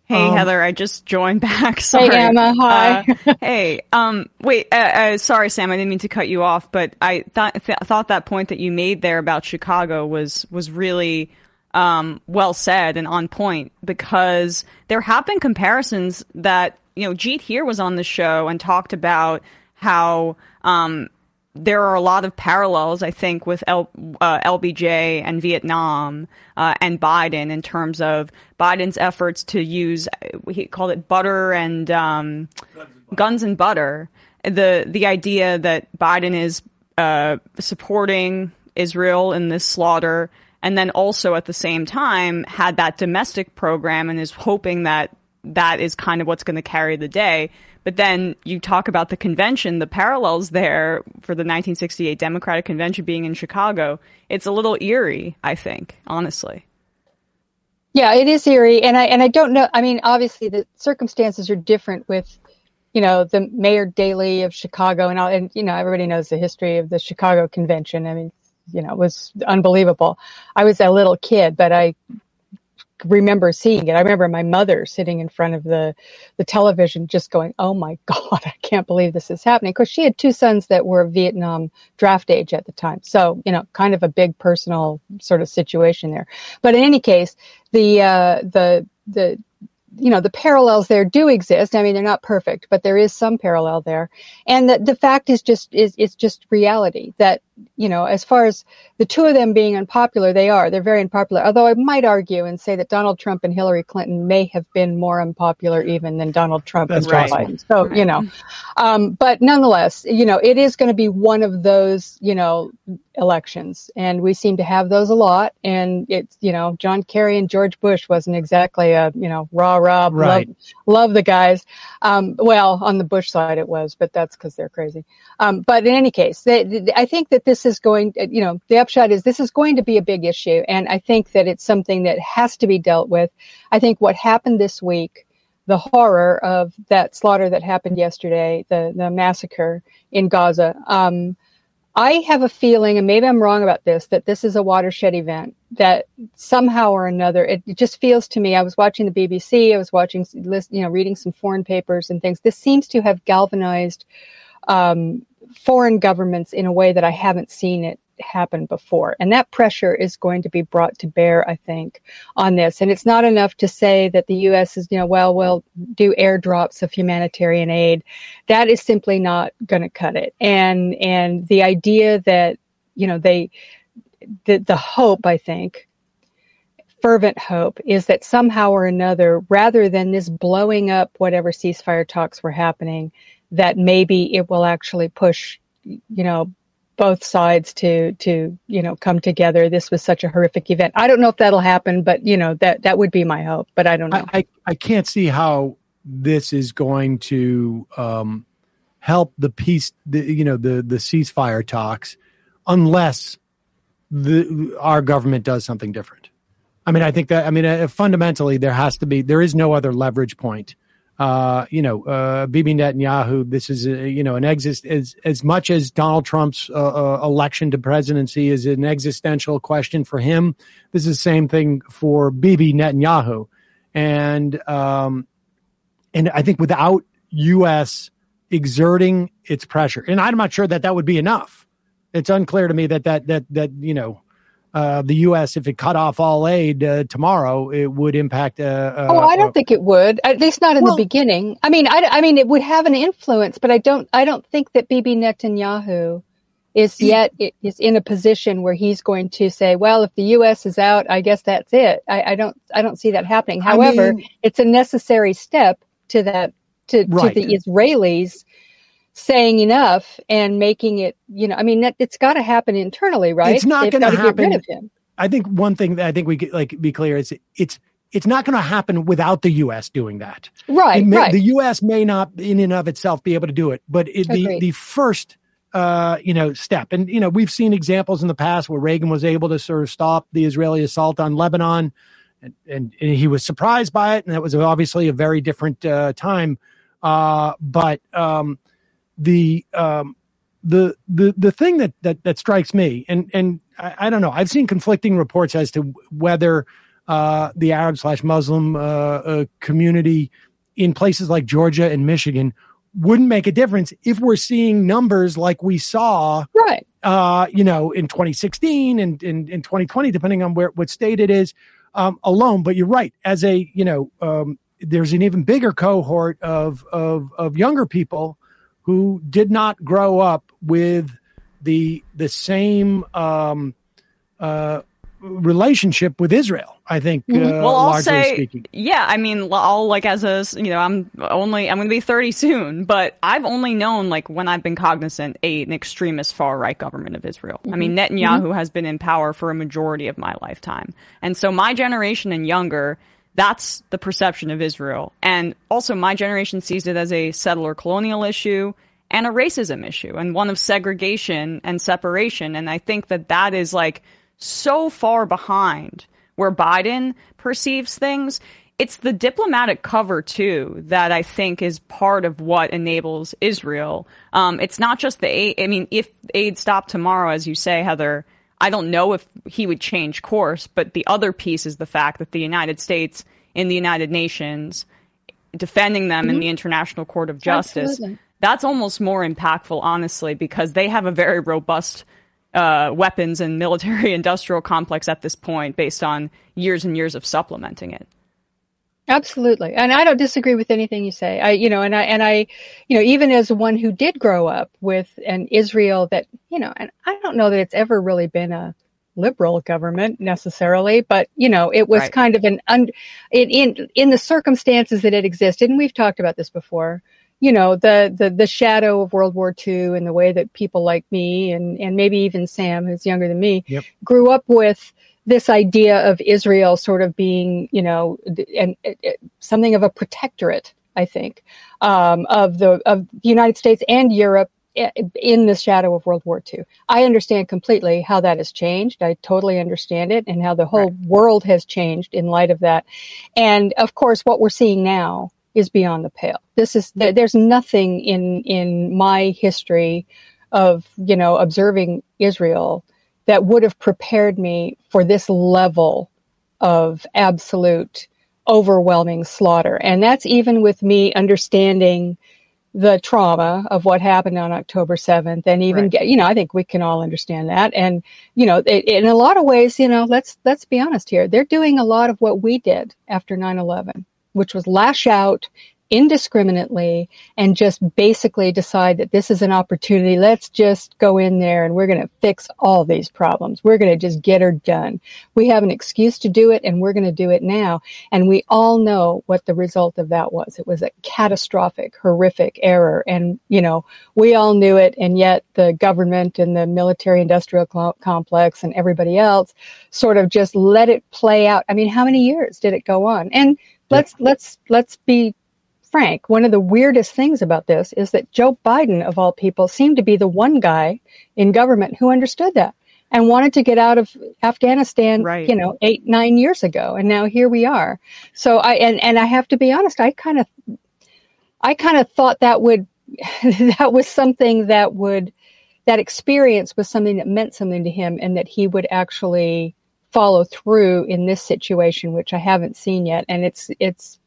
Hey um, Heather, I just joined (laughs) back. Sorry. Hey Emma, hi. Uh, (laughs) hey, um, wait, uh, uh, sorry Sam, I didn't mean to cut you off, but I thought th- thought that point that you made there about Chicago was was really um, well said and on point because there have been comparisons that you know Jeet Heer was on the show and talked about how um, there are a lot of parallels, I think, with L, uh, LBJ and Vietnam uh, and Biden in terms of Biden's efforts to use he called it butter and um, guns, and butter. The the idea that Biden is uh, supporting Israel in this slaughter, and then also at the same time had that domestic program and is hoping that that is kind of what's going to carry the day. But then you talk about the convention, the parallels there for the 1968 Democratic Convention being in Chicago. It's a little eerie, I think, honestly. Yeah, it is eerie, and I and I don't know. I mean, obviously the circumstances are different with, you know, the Mayor Daley of Chicago, and all, and you know everybody knows the history of the Chicago Convention. I mean, you know, it was unbelievable. I was a little kid, but I remember seeing it. I remember my mother sitting in front of the the television, just going, "Oh my (laughs) God, I can't believe this is happening." Because she had two sons that were Vietnam draft age at the time, so you know, kind of a big personal sort of situation there. But in any case, the uh, the the you know the parallels there do exist. I mean, they're not perfect, but there is some parallel there. And the, the fact is just is it's just reality that you know as far as the two of them being unpopular, they are they're very unpopular. Although I might argue and say that Donald Trump and Hillary Clinton may have been more unpopular even than Donald Trump That's and Joe right. Biden. So you know, um, but nonetheless, you know, it is going to be one of those you know elections, and we seem to have those a lot. And it's you know, John Kerry and George Bush wasn't exactly a you know rah rah Right. love, love the guys. Um, well, on the Bush side it was, but that's because they're crazy. Um, but in any case, they, they- I think that this is going. You know, the upshot is this is going to be a big issue, and I think that it's something that has to be dealt with. I think what happened this week the horror of that slaughter that happened yesterday, the, the massacre in Gaza. Um, I have a feeling, and maybe I'm wrong about this, that this is a watershed event. That somehow or another, it, it just feels to me. I was watching the BBC, I was watching, you know, reading some foreign papers and things. This seems to have galvanized um, foreign governments in a way that I haven't seen it happen before. And that pressure is going to be brought to bear, I think, on this. And it's not enough to say that the U.S. is, you know, well, we'll do airdrops of humanitarian aid. That is simply not going to cut it. And, and the idea that, you know, they, the, the hope, I think, fervent hope is that somehow or another, rather than this blowing up whatever ceasefire talks were happening, that maybe it will actually push, you know, both sides to to you know come together. This was such a horrific event. I don't know if that'll happen, but you know that that would be my hope. But I don't know. I, I, I can't see how this is going to um, help the peace, the, you know, the the ceasefire talks, unless the our government does something different. I mean, I think that I mean, uh, fundamentally, there has to be there is no other leverage point. Uh, you know, uh, Bibi Netanyahu. This is a, you know an exist as as much as Donald Trump's uh, uh, election to presidency is an existential question for him. This is the same thing for Bibi Netanyahu, and um, and I think without U.S. exerting its pressure, and I'm not sure that that would be enough. It's unclear to me that that that that you know uh, the U.S. if it cut off all aid uh, tomorrow, it would impact. Uh, oh, I don't think it would. At least not in well, the beginning. I mean, I, I mean, it would have an influence, but I don't. I don't think that Bibi Netanyahu is yet is in a position where he's going to say, "Well, if the U.S. is out, I guess that's it." I, I don't. I don't see that happening. However, I mean, it's a necessary step to that to, right. to the Israelis saying enough and making it, you know, I mean, it's got to happen internally, right? It's not going to happen. Get rid of him. I think one thing that I think we could like be clear is it's it's not going to happen without the U.S. doing that. Right, may, right. The U.S. may not, in and of itself, be able to do it, but it, the the first, uh, you know, step, and you know, we've seen examples in the past where Reagan was able to sort of stop the Israeli assault on Lebanon, and and, and he was surprised by it, and that was obviously a very different uh, time. Uh, but um, the um, the the the thing that that that strikes me, and and I, I, don't know, I've seen conflicting reports as to whether uh, the Arab slash Muslim uh, uh, community in places like Georgia and Michigan wouldn't make a difference if we're seeing numbers like we saw, right? Uh, you know, in 2016 and in, in 2020, depending on where what state it is, um, alone. But you're right, as a you know, um, there's an even bigger cohort of of of younger people who did not grow up with the the same um, uh, relationship with Israel. I think. Uh, well, I'll say, speaking. yeah. I mean, I'll like as a you know, I'm only I'm going to be 30 soon, but I've only known like when I've been cognizant a an extremist far right government of Israel. Mm-hmm. I mean, mm-hmm. Netanyahu mm-hmm. has been in power for a majority of my lifetime, and so my generation and younger that's the perception of Israel. And also, my generation sees it as a settler colonial issue and a racism issue and one of segregation and separation. And I think that that is like so far behind where Biden perceives things. It's the diplomatic cover too that I think is part of what enables Israel. Um, it's not just the aid. I mean, if aid stopped tomorrow, as you say, Heather, I don't know if he would change course, but the other piece is the fact that the United States in the United Nations defending them mm-hmm. in the International Court of Justice. Absolutely. That's almost more impactful, honestly, because they have a very robust uh, weapons and military (laughs) industrial complex at this point based on years and years of supplementing it. Absolutely. And I don't disagree with anything you say. I, you know, and I, and I, you know, even as one who did grow up with an Israel that, you know, and I don't know that it's ever really been a liberal government necessarily, but, you know, it was right. kind of an, un, in, in, in the circumstances that it existed. And we've talked about this before, you know, the, the, the shadow of World War II and the way that people like me and, and maybe even Sam, who's younger than me, yep. grew up with, this idea of Israel sort of being, you know, and something of a protectorate, I think, um, of the of the United States and Europe in the shadow of World War II. I understand completely how that has changed. I totally understand it and how the whole right. world has changed in light of that. And of course, what we're seeing now is beyond the pale. This is there's nothing in in my history of you know observing Israel that would have prepared me for this level of absolute overwhelming slaughter. And that's even with me understanding the trauma of what happened on October 7th and even right. get, you know, I think we can all understand that. And, you know, it, in a lot of ways, you know, let's, let's be honest here. They're doing a lot of what we did after 9-11, which was lash out indiscriminately and just basically decide that this is an opportunity. Let's just go in there and we're going to fix all these problems. We're going to just get her done. We have an excuse to do it and we're going to do it now. And we all know what the result of that was. It was a catastrophic, horrific error. And, you know, we all knew it. And yet the government and the military industrial complex and everybody else sort of just let it play out. I mean, how many years did it go on? And let's, let's, let's be frank, one of the weirdest things about this is that Joe Biden, of all people, seemed to be the one guy in government who understood that and wanted to get out of Afghanistan, Right. you know, eight, nine years ago. And now here we are. So I, and, and I have to be honest, I kind of, I kind of thought that would, (laughs) that was something that would, that experience was something that meant something to him and that he would actually follow through in this situation, which I haven't seen yet. And it's, it's,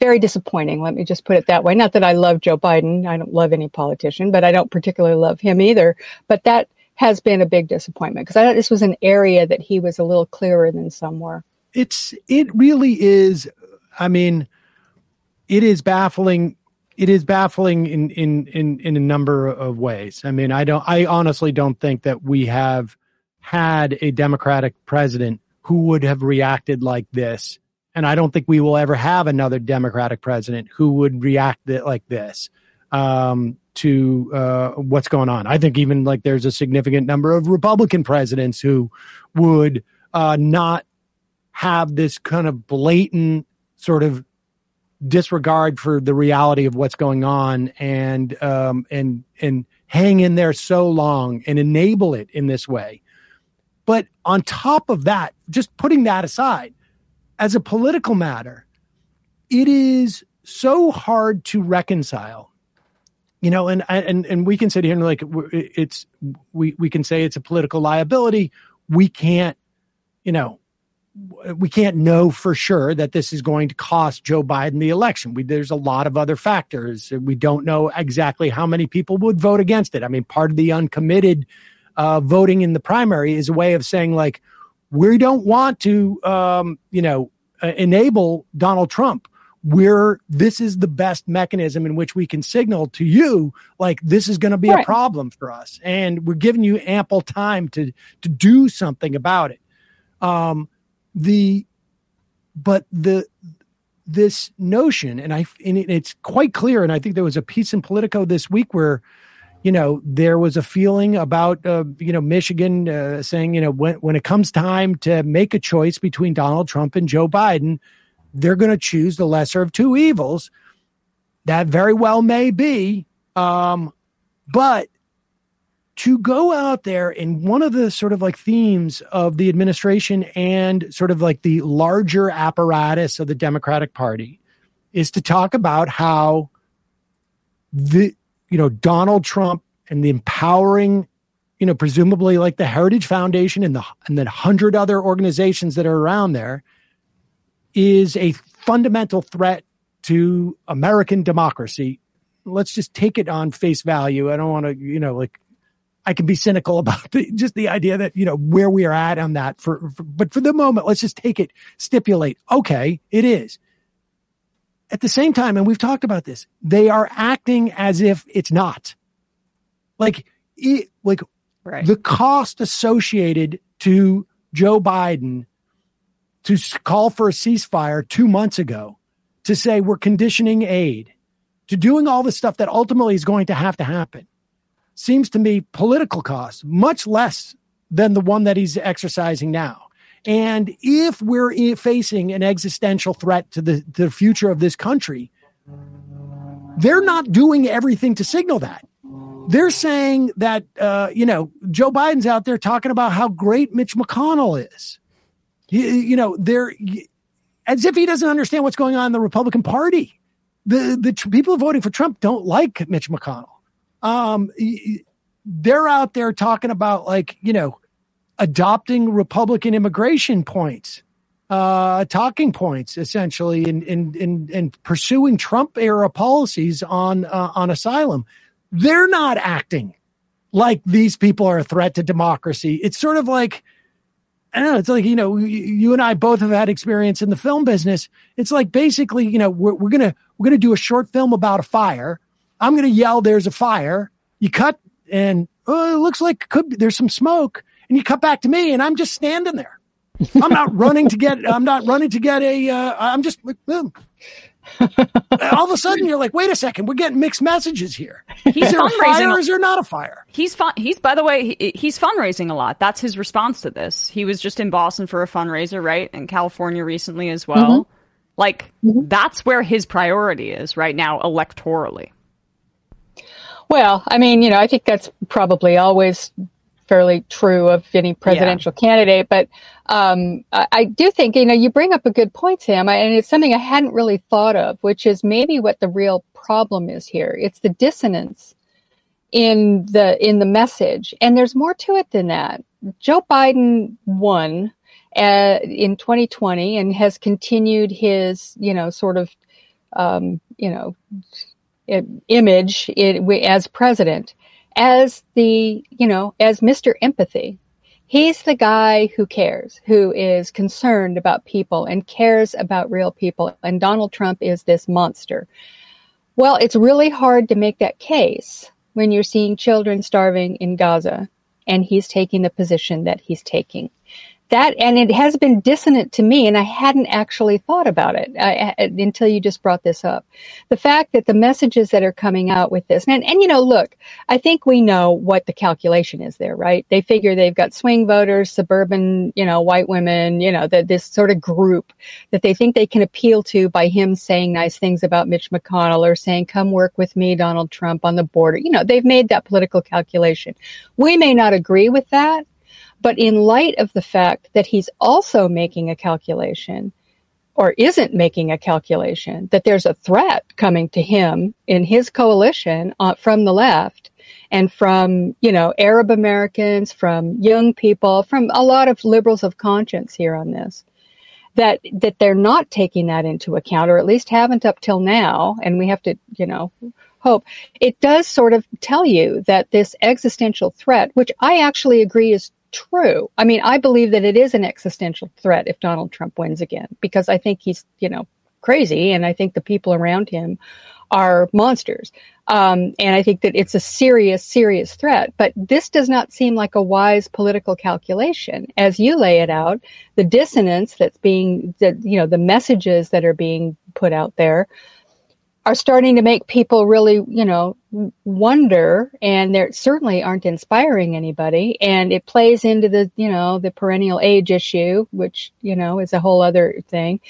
very disappointing. Let me just put it that way. Not that I love Joe Biden. I don't love any politician, but I don't particularly love him either. But that has been a big disappointment because I thought this was an area that he was a little clearer than some were. it's it really is i mean it is baffling it is baffling in in in in a number of ways i mean i don't i honestly don't think that we have had a democratic president who would have reacted like this and i don't think we will ever have another democratic president who would react like this um to uh what's going on. I think even like there's a significant number of republican presidents who would uh not have this kind of blatant sort of disregard for the reality of what's going on and um and and hang in there so long and enable it in this way. But on top of that just putting that aside as a political matter it is so hard to reconcile you know and and and we can sit here and like it's we we can say it's a political liability we can't you know we can't know for sure that this is going to cost Joe Biden the election. We, there's a lot of other factors. We don't know exactly how many people would vote against it. I mean, part of the uncommitted uh, voting in the primary is a way of saying like, we don't want to, um, you know, uh, enable Donald Trump. We're this is the best mechanism in which we can signal to you like this is going to be a problem for us, and we're giving you ample time to to do something about it. Um, the but the this notion and i and it, it's quite clear and i think there was a piece in politico this week where you know there was a feeling about uh, you know michigan uh, saying you know when when it comes time to make a choice between donald trump and joe biden they're going to choose the lesser of two evils. That very well may be um but to go out there and one of the sort of like themes of the administration and sort of like the larger apparatus of the Democratic Party is to talk about how the you know Donald Trump and the empowering you know presumably like the Heritage Foundation and the and the hundred other organizations that are around there is a fundamental threat to American democracy. Let's just take it on face value. I don't want to, you know, like I can be cynical about the, just the idea that you know where we are at on that. For, for but for the moment, let's just take it. Stipulate, okay, it is. At the same time, and we've talked about this, they are acting as if it's not. Like it, like Right. the cost associated to Joe Biden to call for a ceasefire two months ago, to say we're conditioning aid, to doing all the stuff that ultimately is going to have to happen, seems to me political cost, much less than the one that he's exercising now. And if we're facing an existential threat to the, to the future of this country, they're not doing everything to signal that they're saying that uh, you know Joe Biden's out there talking about how great Mitch McConnell is. You, you know, they're as if he doesn't understand what's going on in the Republican Party. The the tr- people voting for Trump don't like Mitch McConnell. Um, they're out there talking about like you know adopting Republican immigration points, uh, talking points essentially, in in in, in pursuing Trump era policies on uh, on asylum they're not acting like these people are a threat to democracy. It's sort of like I don't know. It's like, you know, you, you and I both have had experience in the film business. It's like basically, you know, we're, we're to, we're to do a short film about a fire. I'm to yell, there's a fire. You cut and oh, it looks like could be, there's some smoke and you cut back to me and I'm just standing there. I'm not running to get, I'm not running to get a, uh, I'm just like, boom. (laughs) All of a sudden you're like, wait a second, we're getting mixed messages here. He's Is there a fire fundraising. or is there not a fire? He's fun. He's by the way, he, he's fundraising a lot. That's his response to this. He was just in Boston for a fundraiser, right? In California recently as well. Like that's where his priority is right now, electorally. Well, I mean, you know, I think that's probably always fairly true of any presidential candidate, but um, I, I do think, you know, you bring up a good point, Sam, I- and it's something I hadn't really thought of, which is maybe what the real problem is here. It's the dissonance in the in the message, and there's more to it than that. Joe Biden won uh, in 2020 and has continued his, you know, sort of, um, you know, image it, as president as the you know as mr empathy. He's the guy who cares who is concerned about people and cares about real people. And donald trump is this monster. Well it's really hard to make that case when you're seeing children starving in gaza and he's taking the position that he's taking that and it has been dissonant to me and i hadn't actually thought about it I, I- until you just brought this up. The fact that the messages that are coming out with this and, and you know look i think we know what the calculation is there right? They figure they've got swing voters suburban you know white women you know that this sort of group that they think they can appeal to by him saying nice things about mitch mcconnell or saying come work with me donald trump on the border. You know they've made that political calculation. We may not agree with that but in light of the fact that he's also making a calculation or isn't making a calculation that there's a threat coming to him in his coalition uh, from the left and from, you know, Arab Americans, from young people, from a lot of liberals of conscience here on this, that, that they're not taking that into account or at least haven't up till now. And we have to, you know, hope it does sort of tell you that this existential threat, which I actually agree is true. I mean, I believe that it is an existential threat if Donald Trump wins again, because I think he's, you know, crazy and I think the people around him are monsters. Um, and I think that it's a serious, serious threat. But this does not seem like a wise political calculation. As you lay it out, the dissonance that's being, that, you know, the messages that are being put out there are starting to make people really, you know, wonder and they certainly aren't inspiring anybody. And it plays into the, you know, the perennial age issue, which, you know, is a whole other thing.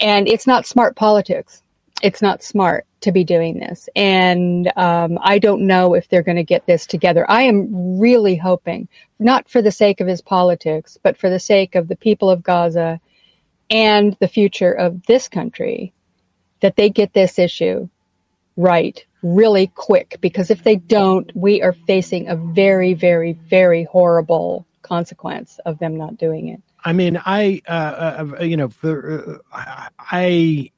And it's not smart politics. It's not smart to be doing this. And um, I don't know if they're going to get this together. I am really hoping, not for the sake of his politics, but for the sake of the people of Gaza and the future of this country, that they get this issue right really quick. Because if they don't, we are facing a very, very, very horrible consequence of them not doing it. I mean, I, uh, uh, you know, for, uh, I,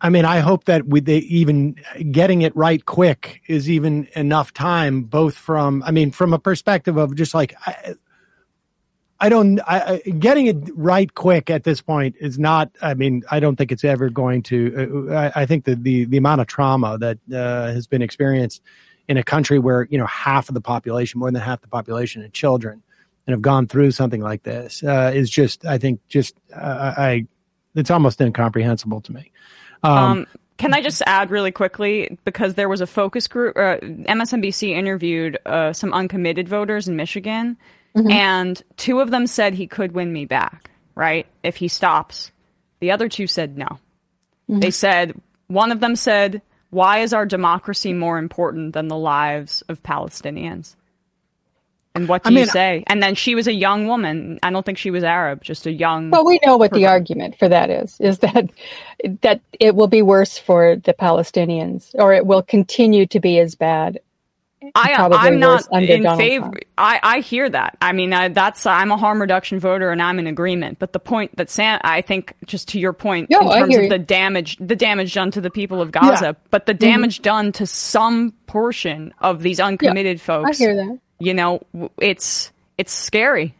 I mean, I hope that with the even getting it right quick is even enough time, both from, I mean, from a perspective of just like, I, I don't, I, getting it right quick at this point is not, I mean, I don't think it's ever going to, uh, I, I think the, the amount of trauma that uh, has been experienced in a country where, you know, half of the population, more than half the population are children and have gone through something like this uh, is just, I think, just uh, I, it's almost incomprehensible to me. Um, Um, can I just add really quickly because there was a focus group. Uh, MSNBC interviewed uh, some uncommitted voters in Michigan, Mm-hmm. and two of them said he could win me back, right? If he stops. The other two said no. Mm-hmm. They said one of them said, "Why is our democracy more important than the lives of Palestinians?" And what do I you mean- say? And then she was a young woman. I don't think she was Arab, just a young. Well, we know what the argument for that is: is that that it will be worse for the Palestinians, or it will continue to be as bad. I, I'm not in favor. I, I hear that. I mean, I, that's I'm a harm reduction voter, and I'm in agreement. But the point that Sam, I think, just to your point, No, in terms of you. the damage, the damage done to the people of Gaza, Yeah. but the damage done to some portion of these uncommitted I folks. hear that. You know, it's it's scary.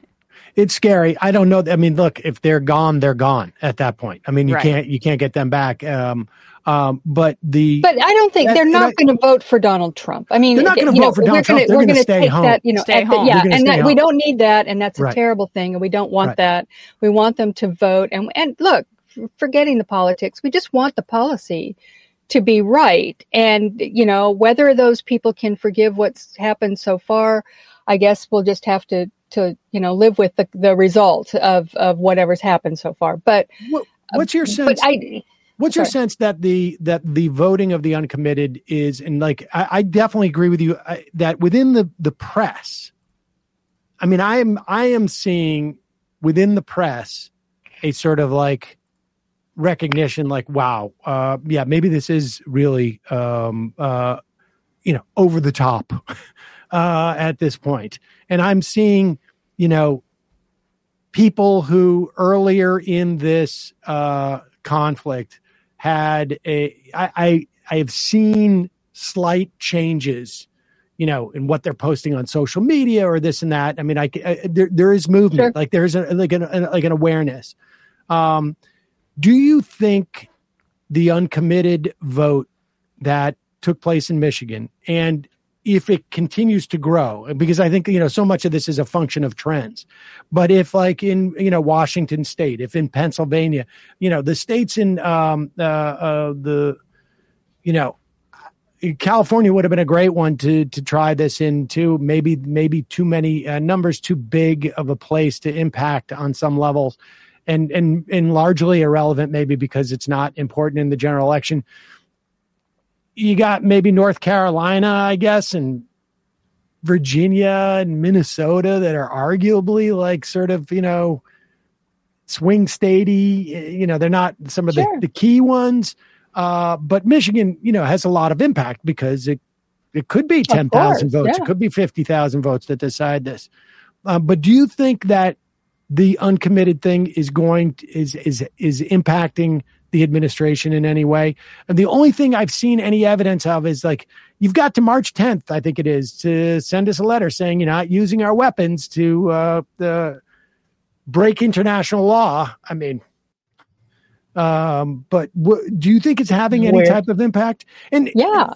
it's scary. I don't know. I mean, look, if they're gone, they're gone at that point. I mean, you Right. can't you can't get them back. Um, um, but the But I don't think And- they're not going to vote for Donald Trump. I mean, They're not gonna you know, vote for Donald we're Trump. Gonna, They're gonna gonna stay take home. that, you know, Stay at the- home. yeah, and stay that, we don't need that, and that's a Right. terrible thing, and we don't want Right. that. We want them to vote, and and look, forgetting the politics, we just want the policy to be right, and you know whether those people can forgive what's happened so far, I guess we'll just have to to you know live with the the result of of whatever's happened so far. But what, what's your but sense? I What's your sense that the that the voting of the uncommitted is, and like I, I definitely agree with you I, that within the the press, I mean, I am I am seeing within the press a sort of like recognition, like wow, uh, yeah, maybe this is really um, uh, you know over the top (laughs) uh, at this point, and I'm seeing you know people who earlier in this uh, conflict had a I, I I have seen slight changes, you know, in what they're posting on social media or this and that. I mean, I, I there there is movement, Sure. like there's a, like an an- like an awareness. Um, do you think the uncommitted vote that took place in Michigan and if it continues to grow because i think you know so much of this is a function of trends. But if like in you know washington state if in pennsylvania you know the states in um uh, uh the you know california would have been a great one to to try this in too. Maybe maybe too many uh, numbers too big of a place to impact on some levels and and and largely irrelevant maybe because it's not important in the general election you got maybe North Carolina, I guess, and Virginia and Minnesota that are arguably like sort of, you know, swing statey. You know, they're not some of Sure. the, the key ones. Uh, but Michigan, you know, has a lot of impact because it it could be ten thousand votes, yeah. it could be fifty thousand votes that decide this. Uh, but do you think that the uncommitted thing is going to, is is is impacting the administration in any way? And the only thing I've seen any evidence of is like you've got to March 10th, I think it is, to send us a letter saying you're not using our weapons to uh, the break international law. I mean, um, but w- do you think it's having any Weird. type of impact? And Yeah.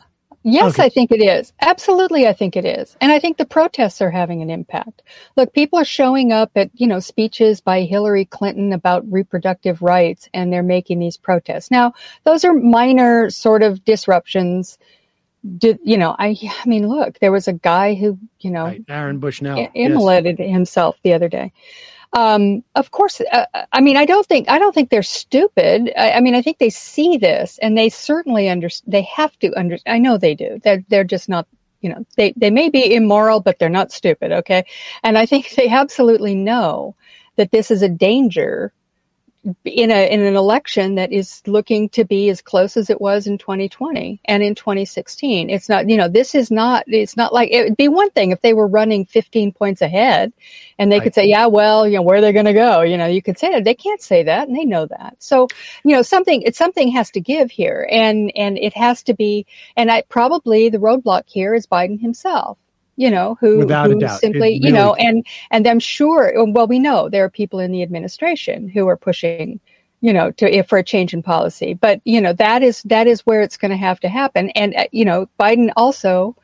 Yes, Okay. I think it is. Absolutely, I think it is. And I think the protests are having an impact. Look, people are showing up at, you know, speeches by Hillary Clinton about reproductive rights and they're making these protests. Now, those are minor sort of disruptions. Did, you know, I, I mean, look, there was a guy who, you know, right, Aaron Bushnell, i- yes. immolated himself the other day. Um, of course, uh, I mean, I don't think I don't think they're stupid. I, I mean, I think they see this and they certainly under they have to under. I know they do. They're they're just not. You know, they they may be immoral, but they're not stupid. Okay, and I think they absolutely know that this is a danger in a in an election that is looking to be as close as it was in 2020 and in 2016 it's not you know this is not it's not like it would be one thing if they were running 15 points ahead and they could say yeah well you know where are they're going to go you know you could say that. They can't say that and they know that. So you know something it's something has to give here and and it has to be and i probably the roadblock here is biden himself you know who, Without who simply you really- know and and i'm sure well we know there are people in the administration who are pushing you know to if for a change in policy. But you know that is that is where it's going to have to happen. And uh, you know biden also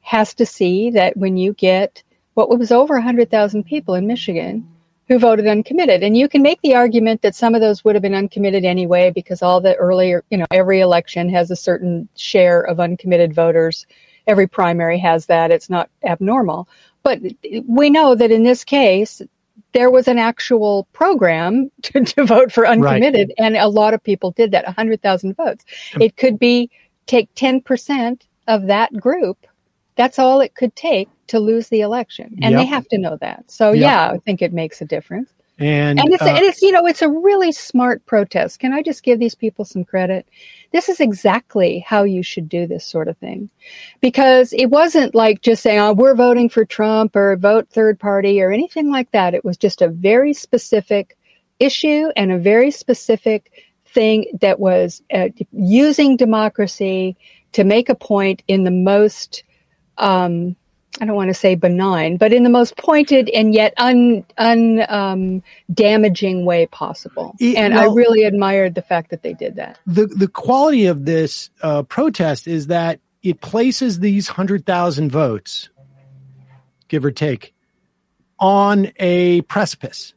has to see that when you get what was over 100,000 people in Michigan who voted uncommitted. And you can make the argument that some of those would have been uncommitted anyway because all the earlier you know every election has a certain share of uncommitted voters every primary has that. It's not abnormal. But we know that in this case there was an actual program (laughs) to, to vote for uncommitted and a lot of people did that 100,000 votes. It could be take 10% of that group. That's all it could take to lose the election. And they have to know that. So Yep. yeah i think it makes a difference. And, and it's, uh, and it's you know it's a really smart protest. Can i just give these people some credit this is exactly how you should do this sort of thing. Because it wasn't like just saying oh we're voting for trump or vote third party or anything like that. It was just a very specific issue and a very specific thing that was uh, using democracy to make a point in the most um, I don't want to say benign, but in the most pointed and yet un, un um, damaging way possible. It- and I really admired the fact that they did that. the the quality of this uh, protest is that it places these hundred thousand votes, give or take, on a precipice,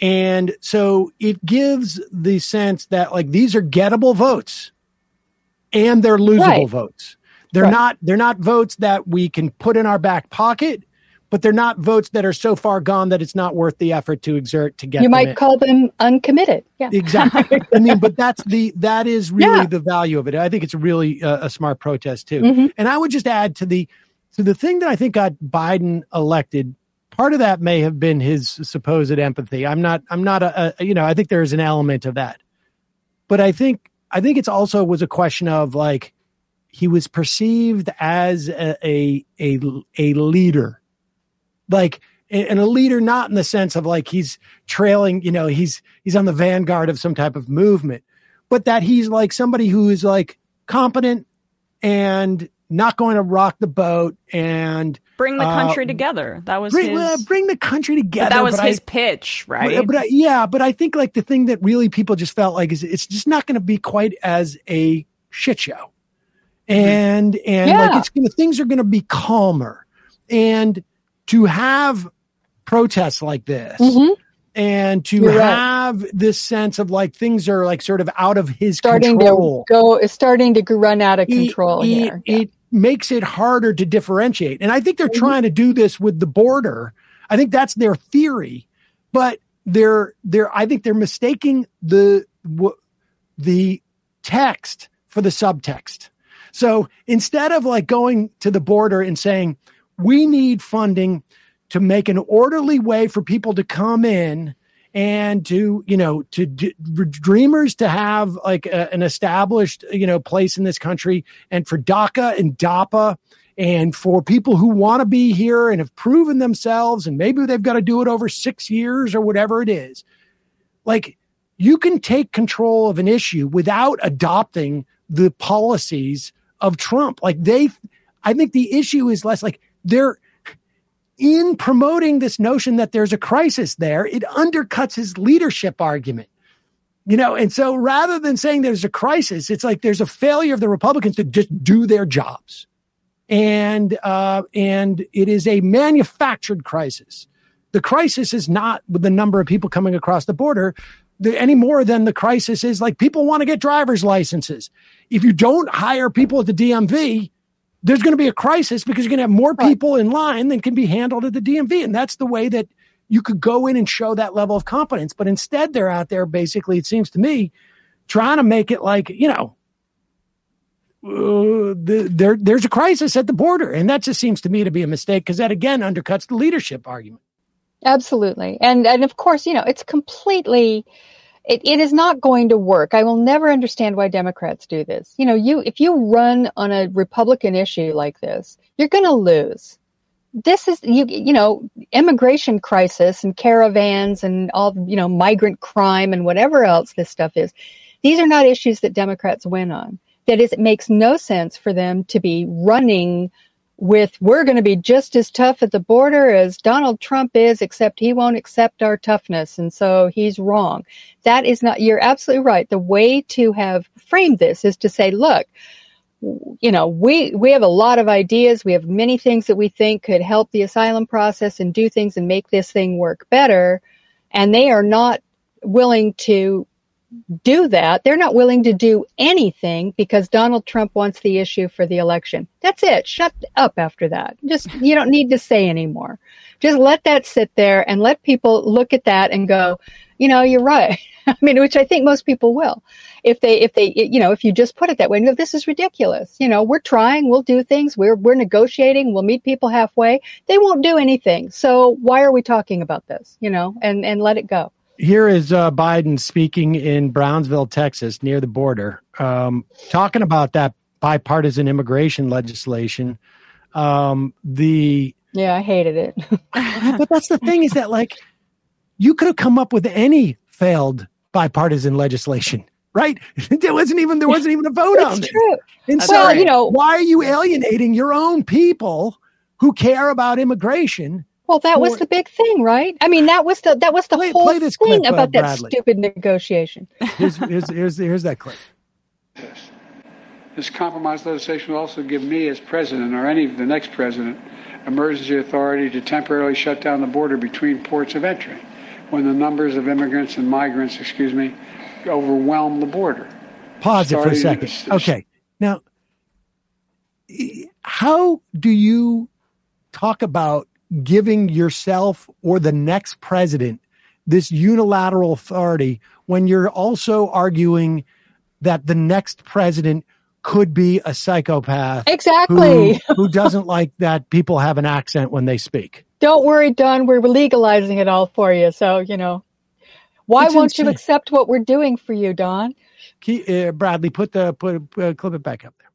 and so it gives the sense that like these are gettable votes, and they're losable Right. votes. They're Right. not they're not votes that we can put in our back pocket. But they're not votes that are so far gone that it's not worth the effort to exert to get. You might in. call them uncommitted. Yeah. Exactly. I mean, but that's the that is (laughs) really Yeah. the value of it. I think it's really uh, a smart protest too. Mhm. And I would just add to the to the thing that I think got Biden elected. Part of that may have been his supposed empathy. I'm not. I'm not a, a you know. I think there is an element of that, but I think I think it's also was a question of like he was perceived as a a a, a leader, like and a leader not in the sense of like he's trailing, you know, he's he's on the vanguard of some type of movement, but that he's like somebody who is like competent and not going to rock the boat and Bring the Uh, country together. That was bring his. uh, bring the country together. but that was but his I, pitch, but- right? But, I- yeah, but I think like the thing that really people just felt like is it's just not going to be quite as a shit show, and and like it's gonna things are going to be calmer, and to have protests like this. Mhm. And to You're right. have this sense of like things are like sort of out of his Starting control to go, it's starting to run out of control it, here. Yeah. It makes it harder to differentiate. And I think they're Mhm. trying to do this with the border. I think that's their theory, but they're they're I think they're mistaking the w- the text for the subtext. So instead of like going to the border and saying we need funding to make an orderly way for people to come in and to you know to d- dreamers to have like a, an established you know place in this country and for DACA and DAPA and for people who want to be here and have proven themselves and maybe they've got to do it over 6 years or whatever it is like you can take control of an issue without adopting the policies of Trump like they I think the issue is less like they're in promoting this notion that there's a crisis there, it undercuts his leadership argument. You know, and so rather than saying there's a crisis, it's like there's a failure of the Republicans to just do their jobs. And uh, and it is a manufactured crisis. The crisis is not with the number of people coming across the border the, any more than the crisis is like people want to get driver's licenses. If you don't hire people at the DMV, there's going to be a crisis because you're going to have more people in line than can be handled at the DMV. And that's the way that you could go in and show that level of competence. But instead, they're out there basically, it seems to me, trying to make it like, you know, uh, the, there, there's a crisis at the border. And that just seems to me to be a mistake because that again undercuts the leadership argument. Absolutely. And and of course, you know, it's completely it, it is not going to work. I will never understand why Democrats do this. You know, you if you run on a Republican issue like this, you're going to lose. This is you you know, immigration crisis and caravans and all, you know, migrant crime and whatever else this stuff is. These are not issues that Democrats win on. That is, it makes no sense for them to be running with we're going to be just as tough at the border as Donald Trump is, except he won't accept our toughness. And so he's wrong. That is not, you're absolutely right. The way to have framed this is to say, look, you know, we, we have a lot of ideas. We have many things that we think could help the asylum process and do things and make this thing work better. And they are not willing to do that. They're not willing to do anything because Donald Trump wants the issue for the election. That's it. Shut up after that. Just, you don't need to say anymore. Just let that sit there and let people look at that and go, you know, you're right. (laughs) I mean, which I think most people will. If they, if they, you know, if you just put it that way, and go, this is ridiculous. You know, we're trying, we'll do things, we're, we're negotiating, we'll meet people halfway. They won't do anything. So why are we talking about this? You know, and, and let it go. Here is uh, Biden speaking in Brownsville, Texas, near the border, um, talking about that bipartisan immigration legislation. Um, the Yeah, I hated it. (laughs) but that's the thing is that like you could have come up with any failed bipartisan legislation, right? (laughs) there wasn't even there wasn't even a vote on it's it. And so, well, you know, why are you alienating your own people who care about immigration. Well, that was the big thing, right? I mean, that was the that was the Play- whole play this thing clip, uh, about that Bradley. stupid negotiation. Here's, here's, here's, here's that clip. This compromise legislation will also give me, as president, or any of the next president, emergency authority to temporarily shut down the border between ports of entry when the numbers of immigrants and migrants, excuse me, overwhelm the border. Pause it for a Starting- second. Okay. Now, how do you talk about giving yourself or the next president this unilateral authority when you're also arguing that the next president could be a psychopath Exactly. who doesn't like that people have an accent when they speak? Don't worry, Don. We're legalizing it all for you. So you know, why It's won't you accept what we're doing for you, Don? Key, uh, Bradley, put the put uh, clip it back up there.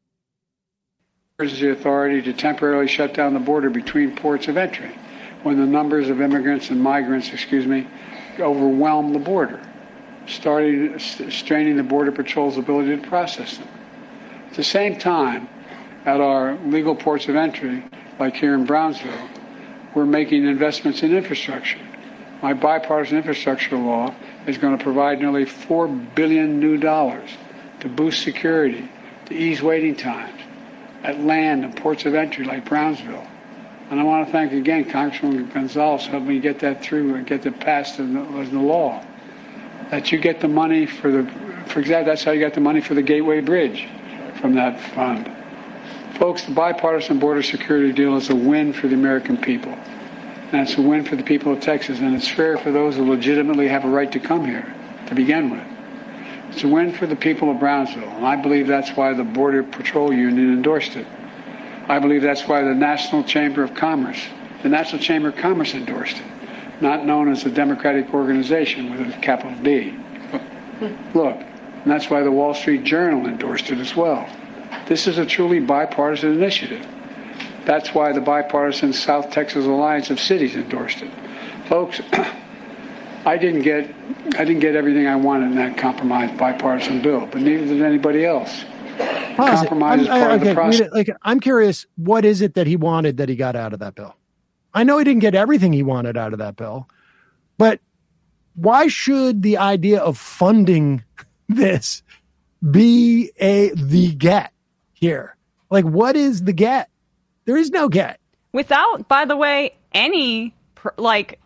Emergency authority to temporarily shut down the border between ports of entry when the numbers of immigrants and migrants, excuse me, overwhelm the border, starting st- straining the border patrol's ability to process them. At the same time, at our legal ports of entry, like here in Brownsville, we're making investments in infrastructure. My bipartisan infrastructure law is going to provide nearly four billion new dollars to boost security, to ease waiting times, at land and ports of entry like Brownsville. And I want to thank again Congressman Gonzalez for helping me get that through and get that passed in the law. That you get the money for the, for example, that's how you got the money for the Gateway Bridge from that fund. Folks, the bipartisan border security deal is a win for the American people. And it's a win for the people of Texas, and it's fair for those who legitimately have a right to come here to begin with. It's a win for the people of Brownsville, and I believe that's why the Border Patrol Union endorsed it. I believe that's why the National Chamber of Commerce, the National Chamber of Commerce endorsed it, not known as a Democratic organization with a capital D. Look, and that's why the Wall Street Journal endorsed it as well. This is a truly bipartisan initiative. That's why the bipartisan South Texas Alliance of Cities endorsed it. Folks, (clears throat) I didn't get I didn't get everything I wanted in that compromise bipartisan bill, but neither did anybody else. Pause. Compromise is I'm- part of the process. read it. Like, I'm curious, what is it that he wanted that he got out of that bill? I know he didn't get everything he wanted out of that bill, but why should the idea of funding (laughs) this be a the get here? Like, what is the get? There is no get. without by the way any like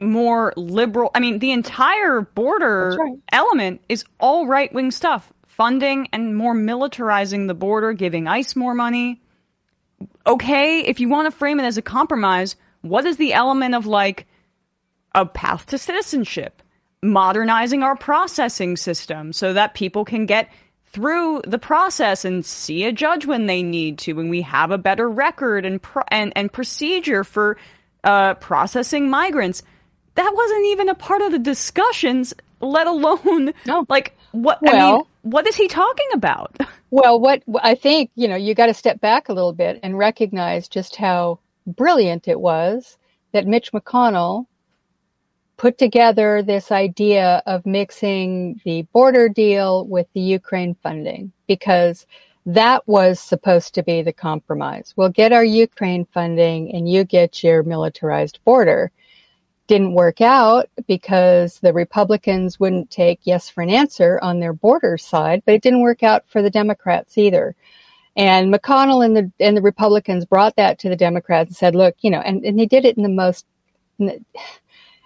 more liberal i mean the entire border right. element is all right-wing stuff. Funding and more militarizing the border giving ICE more money. Okay if you want to frame it as a compromise what is the element of like a path to citizenship? Modernizing our processing system so that people can get through the process and see a judge when they need to and we have a better record and pro- and, and procedure for uh, processing migrants that wasn't even a part of the discussions let alone No. like what i mean Well- what is he talking about (laughs) Well, what I think, you know, you got to step back a little bit and recognize just how brilliant it was that Mitch McConnell put together this idea of mixing the border deal with the Ukraine funding because that was supposed to be the compromise. We'll get our Ukraine funding and you get your militarized border. Didn't work out because the Republicans wouldn't take yes for an answer on their border side, but it didn't work out for the Democrats either. And McConnell and the and the Republicans brought that to the Democrats and said, look, you know, and, and they did it in the most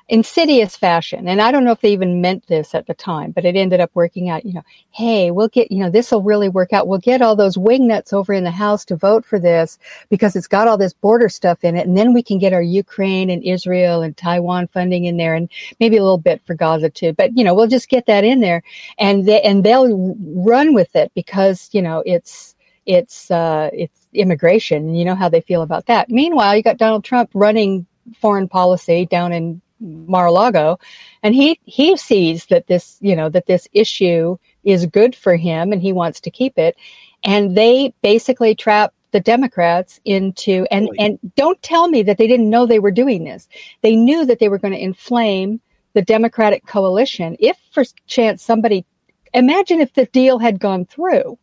insidious fashion. And I don't know if they even meant this at the time, but it ended up working out, you know, hey, we'll get, you know, this will really work out. We'll get all those wingnuts over in the House to vote for this because it's got all this border stuff in it. And then we can get our Ukraine and Israel and Taiwan funding in there and maybe a little bit for Gaza too. But, you know, we'll just get that in there and they, and they'll run with it because, you know, it's, it's, uh, it's immigration you know how they feel about that. Meanwhile, you got Donald Trump running foreign policy down in Mar-a-Lago, and he he sees that this you know that this issue is good for him, and he wants to keep it. And they basically trap the Democrats into and and don't tell me that they didn't know they were doing this. They knew that they were going to inflame the Democratic coalition. If for chance somebody, imagine if the deal had gone through,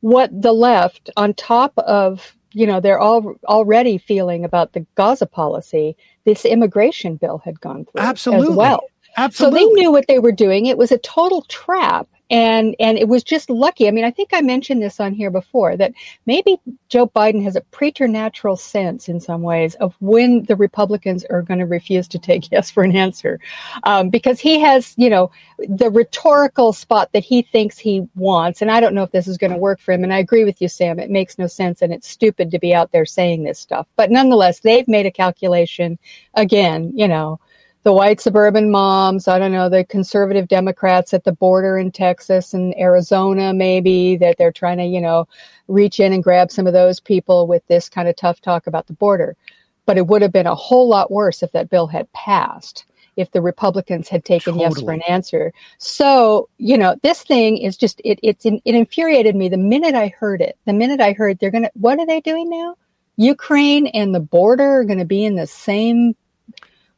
what the left on top of you know, they're all already feeling about the Gaza policy. This immigration bill had gone through Absolutely. as well. Absolutely. So they knew what they were doing. It was a total trap. And and it was just lucky. I mean, I think I mentioned this on here before that maybe Joe Biden has a preternatural sense in some ways of when the Republicans are going to refuse to take (laughs) yes for an answer, um, because he has, you know, the rhetorical spot that he thinks he wants. And I don't know if this is going to work for him. And I agree with you, Sam. It makes no sense, and it's stupid to be out there saying this stuff. But nonetheless, they've made a calculation. Again, you know the white suburban moms, I don't know, the conservative Democrats at the border in Texas and Arizona, maybe that they're trying to, you know, reach in and grab some of those people with this kind of tough talk about the border. But it would have been a whole lot worse if that bill had passed, if the Republicans had taken yes for an answer. So, you know, this thing is just, it, it's, it infuriated me the minute I heard it. The minute I heard they're going to, what are they doing now? Ukraine and the border are going to be in the same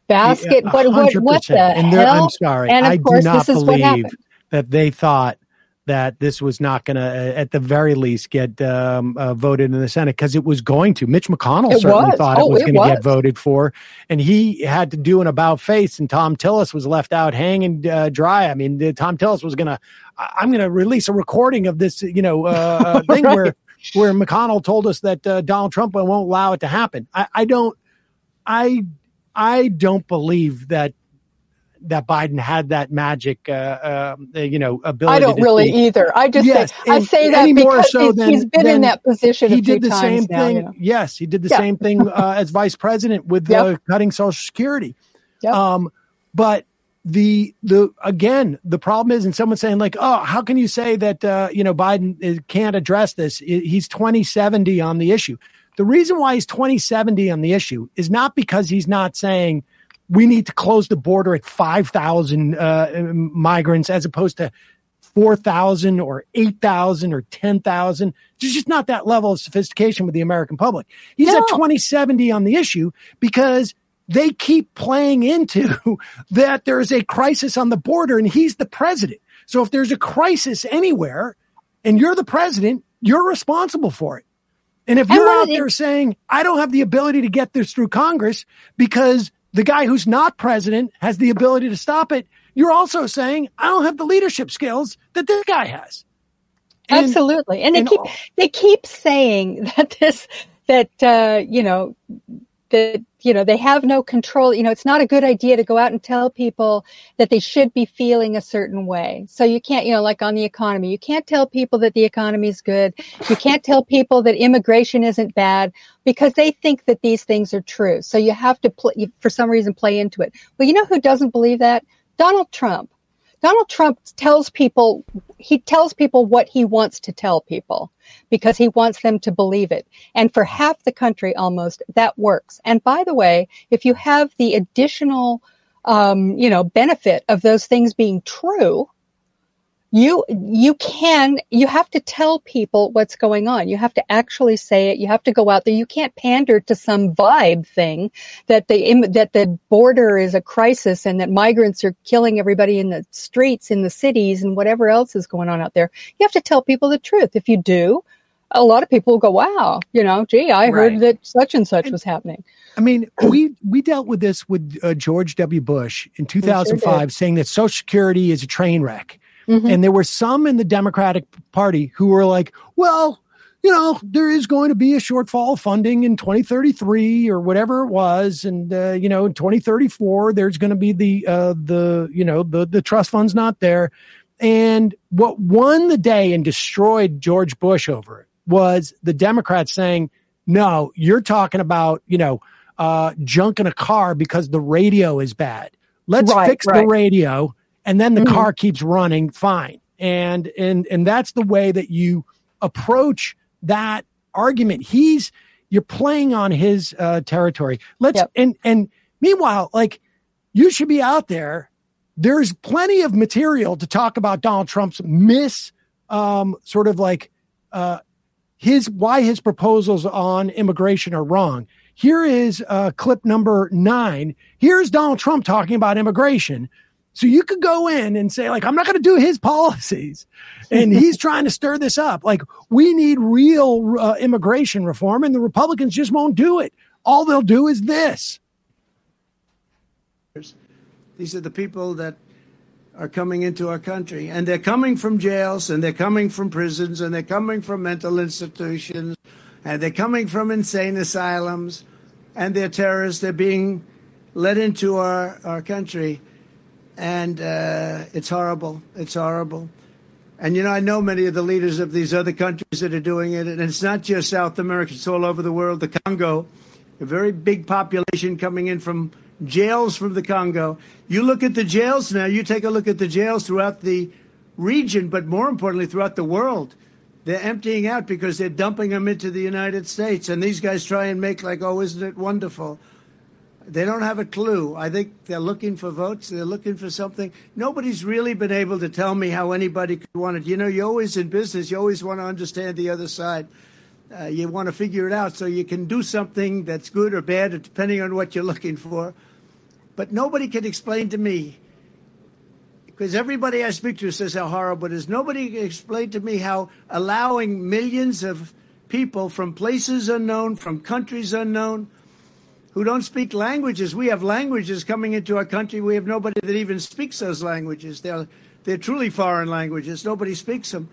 basket. Yeah, what, what, what the and hell? I'm sorry. And of I course, do not this is what believe happened. that they thought that this was not going to, at the very least, get um, uh, voted in the Senate because it was going to. Mitch McConnell It certainly was. thought Oh, it was going to get voted for, and he had to do an about face, and Thom Tillis was left out hanging uh, dry. I mean, the, Thom Tillis was going to, I'm going to release a recording of this, you know, uh, uh, (laughs) thing Right. where where McConnell told us that uh, Donald Trump won't allow it to happen. I, I don't, I, I don't believe that that Biden had that magic, uh, uh, you know, ability. I don't really see- either. I just Yes, say, I say that because so he's, than- he's been in that position He a few did the same now, thing. you know. Yes, he did the Yeah. same thing uh, as vice president with uh, Yep. cutting Social Security. Yep. Um, but the the again the problem is, and someone saying like, oh, how can you say that uh, you know Biden is, can't address this? He's twenty seventy on the issue. The reason why he's twenty seventy on the issue is not because he's not saying we need to close the border at five thousand uh, migrants as opposed to four thousand or eight thousand or ten thousand. There's just not that level of sophistication with the American public. He's at twenty seventy on the issue because they keep playing into (laughs) that there's a crisis on the border and he's the president. So if there's a crisis anywhere and you're the president, you're responsible for it. And if you're out there saying, I don't have the ability to get this through Congress because the guy who's not president has the ability to stop it, you're also saying, I don't have the leadership skills that this guy has. And- Absolutely. And they and keep all- they keep saying (laughs) that this that uh, you know that you know they have no control. You know it's not a good idea to go out and tell people that they should be feeling a certain way. So you can't you know like on the economy you can't tell people that the economy is good. You can't tell people that immigration isn't bad because they think that these things are true. So you have to play you, for some reason play into it. Well you know who doesn't believe that? Donald trump Donald Trump tells people, he tells people what he wants to tell people because he wants them to believe it. And for half the country almost, that works. And by the way, if you have the additional, um, you know, benefit of those things being true, you you can you have to tell people what's going on. You have to actually say it. You have to go out there. You can't pander to some vibe thing that the that the border is a crisis and that migrants are killing everybody in the streets in the cities and whatever else is going on out there. You have to tell people the truth. If you do a lot of people will go wow you know gee i heard that such and such was happening. I mean, we we dealt with this with uh, George W. Bush in 2005, saying that Social Security is a train wreck, Mhm. and there were some in the Democratic Party who were like, "Well, you know, there is going to be a shortfall of funding in 2033 or whatever it was, and uh, you know, in 2034 there's going to be the uh, the you know the the trust fund's not there." And what won the day and destroyed George Bush over it was the Democrats saying, no, you're talking about, you know, uh, junk in a car because the radio is bad. Let's Right, fix the radio and then the Mhm. car keeps running fine. And, and, and that's the way that you approach that argument. He's, you're playing on his uh, territory. Let's, Yep. and, and meanwhile, like you should be out there. There's plenty of material to talk about Donald Trump's miss, um, sort of like, uh, his why his proposals on immigration are wrong. Here is uh, clip number nine. Here's Donald Trump talking about immigration. So you could go in and say, like, I'm not going to do his (laughs) policies. And he's trying to stir this up. Like, we need real uh, immigration reform, and the Republicans just won't do it. All they'll do is this. These are the people that are coming into our country, and they're coming from jails, and they're coming from prisons, and they're coming from mental institutions, and they're coming from insane asylums, and they're terrorists. They're being let into our, our country, and uh, it's horrible. It's horrible. And you know, I know many of the leaders of these other countries that are doing it, and it's not just South America, it's all over the world. The Congo, a very big population coming in from jails from the Congo. You look at the jails now, you take a look at the jails throughout the region, but more importantly, throughout the world. They're emptying out because they're dumping them into the United States. And these guys try and make like, oh, isn't it wonderful? They don't have a clue. I think they're looking for votes. They're looking for something. Nobody's really been able to tell me how anybody could want it. You know, you're always in business. You always want to understand the other side. Uh, you want to figure it out so you can do something that's good or bad, depending on what you're looking for. But nobody can explain to me, because everybody I speak to says how horrible it is. Nobody can explain to me how allowing millions of people from places unknown, from countries unknown, who don't speak languages. We have languages coming into our country. We have nobody that even speaks those languages. They're they're truly foreign languages. Nobody speaks them,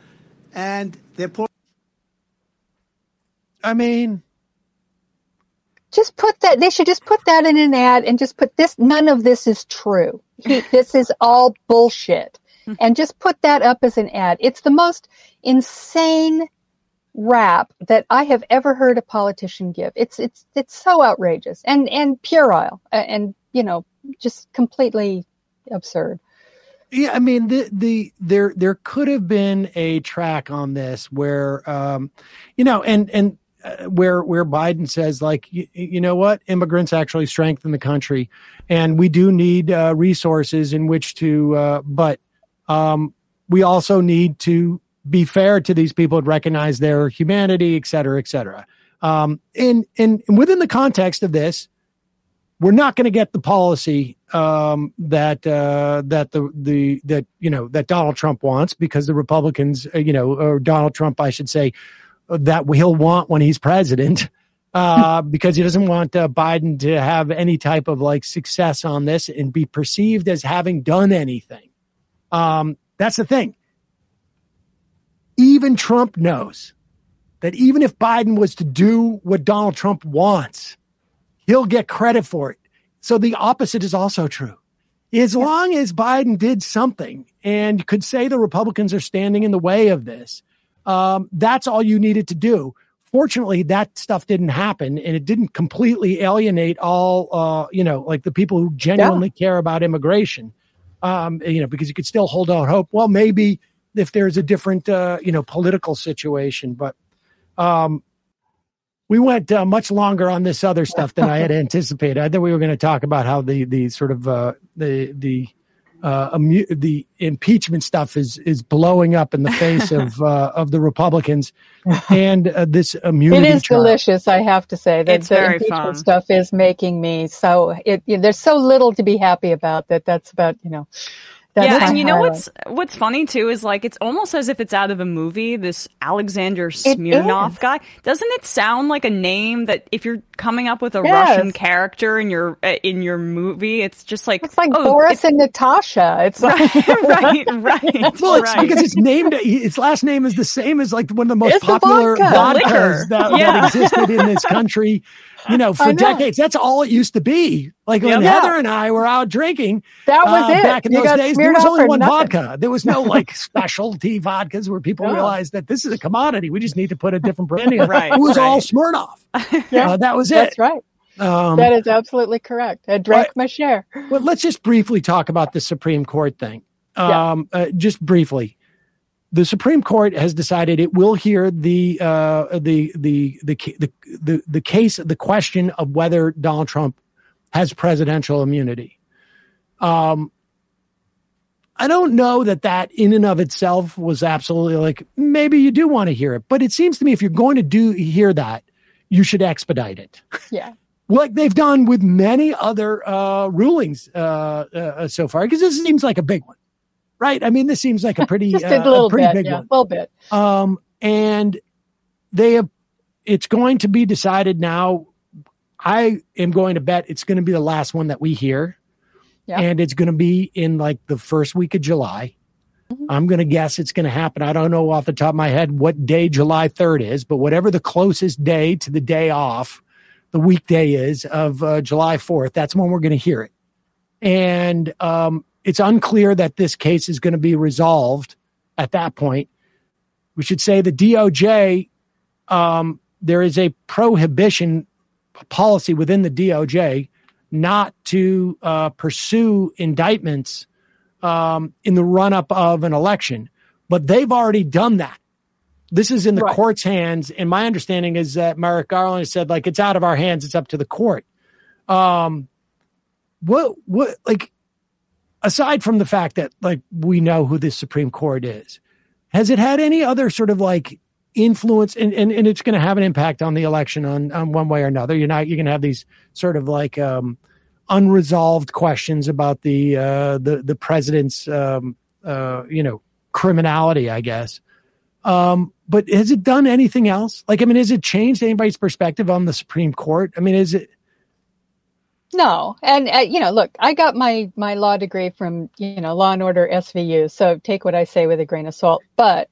and they're poor. I mean, just put that they should just put that in an ad and just put this none of this is true (laughs) this is all bullshit and just put that up as an ad it's the most insane rap that i have ever heard a politician give. It's it's it's so outrageous and and puerile and you know just completely absurd. Yeah, I mean the the there there could have been a track on this where um you know and and uh, where where Biden says like you, you, know what? Immigrants actually strengthen the country and we do need uh, resources in which to uh, but um, we also need to be fair to these people and recognize their humanity et cetera et cetera um, and, and within the context of this we're not going to get the policy um, that uh, that the the that you know that Donald Trump wants because the Republicans uh, you know or Donald Trump I should say that he'll want when he's president uh, (laughs) because he doesn't want uh, Biden to have any type of like success on this and be perceived as having done anything. Um, that's the thing. Even Trump knows that even if Biden was to do what Donald Trump wants, he'll get credit for it. So the opposite is also true. As long as Biden did something and could say the Republicans are standing in the way of this, um, that's all you needed to do. Fortunately, that stuff didn't happen, and it didn't completely alienate all, uh, you know, like the people who genuinely yeah. care about immigration. Um, you know, because you could still hold out hope. Well, maybe if there's a different, uh, you know, political situation, but um, we went uh, much longer on this other stuff than I had (laughs) anticipated. I thought we were going to talk about how the the sort of uh, the the uh, the impeachment stuff is is blowing up in the face of (laughs) uh, of the Republicans, (laughs) and uh, this immunity. It is trial. delicious, I have to say. That It's the very impeachment fun. stuff is making me so. It, you know, there's so little to be happy about that. That's about you know. That's yeah, my and you know what's what's funny too is like it's almost as if it's out of a movie. This Alexander Smirnov guy doesn't it sound like a name that if you're coming up with a Yes. Russian character in your uh, in your movie, it's just like It's like oh, Boris and Natasha. It's (laughs) like (laughs) right, right, Well, it's right. because it's named. Its last name is the same as like one of the most It's popular vodka. vodkas that, Yeah. that existed in this (laughs) country. You know, for know. decades. That's all it used to be. Like when Yeah. Heather and I were out drinking, that was uh, it. back in You those days, there was only one nothing. vodka. There was no like (laughs) specialty vodkas where people No. realized that this is a commodity. We just need to put a different branding. (laughs) on it. Right, It was all Smirnoff. (laughs) Yeah. Uh, that was it. That's right. Um, That is absolutely correct. I drank my share. Well, let's just briefly talk about the Supreme Court thing. Yeah. Um, uh, just briefly, the Supreme Court has decided it will hear the uh, the, the the the the the case, the question of whether Donald Trump has presidential immunity. Um, I don't know that that in and of itself was absolutely like maybe you do want to hear it, but it seems to me if you're going to do hear that, you should expedite it. Yeah. (laughs) like they've done with many other uh, rulings uh, uh, so far, because this seems like a big one, right? I mean, this seems like a pretty, (laughs) Just a uh, little pretty bit, big yeah, one. a little bit. Um, and they have, it's going to be decided now. I am going to bet it's going to be the last one that we hear. Yeah. And it's going to be in like the first week of July. I'm going to guess it's going to happen. I don't know off the top of my head what day July 3rd is, but whatever the closest day to the day off, the weekday is of uh, July 4th, that's when we're going to hear it. And um, it's unclear that this case is going to be resolved at that point. We should say the DOJ, um, there is a prohibition policy within the DOJ not to uh, pursue indictments um, in the run up of an election, but they've already done that. This is in the Right. court's hands, and my understanding is that Merrick Garland said like it's out of our hands; it's up to the court. Um, what what like aside from the fact that like we know who this Supreme Court is, has it had any other sort of like influence? And, and, and it's going to have an impact on the election on, on one way or another. You're not you're going to have these sort of like um unresolved questions about the uh the the president's um uh you know criminality i guess. Um but has it done anything else? Like i mean has it changed anybody's perspective on the supreme court? I mean is it No, and uh, you know, look, I got my my law degree from you know Law and Order SVU, so take what I say with a grain of salt. But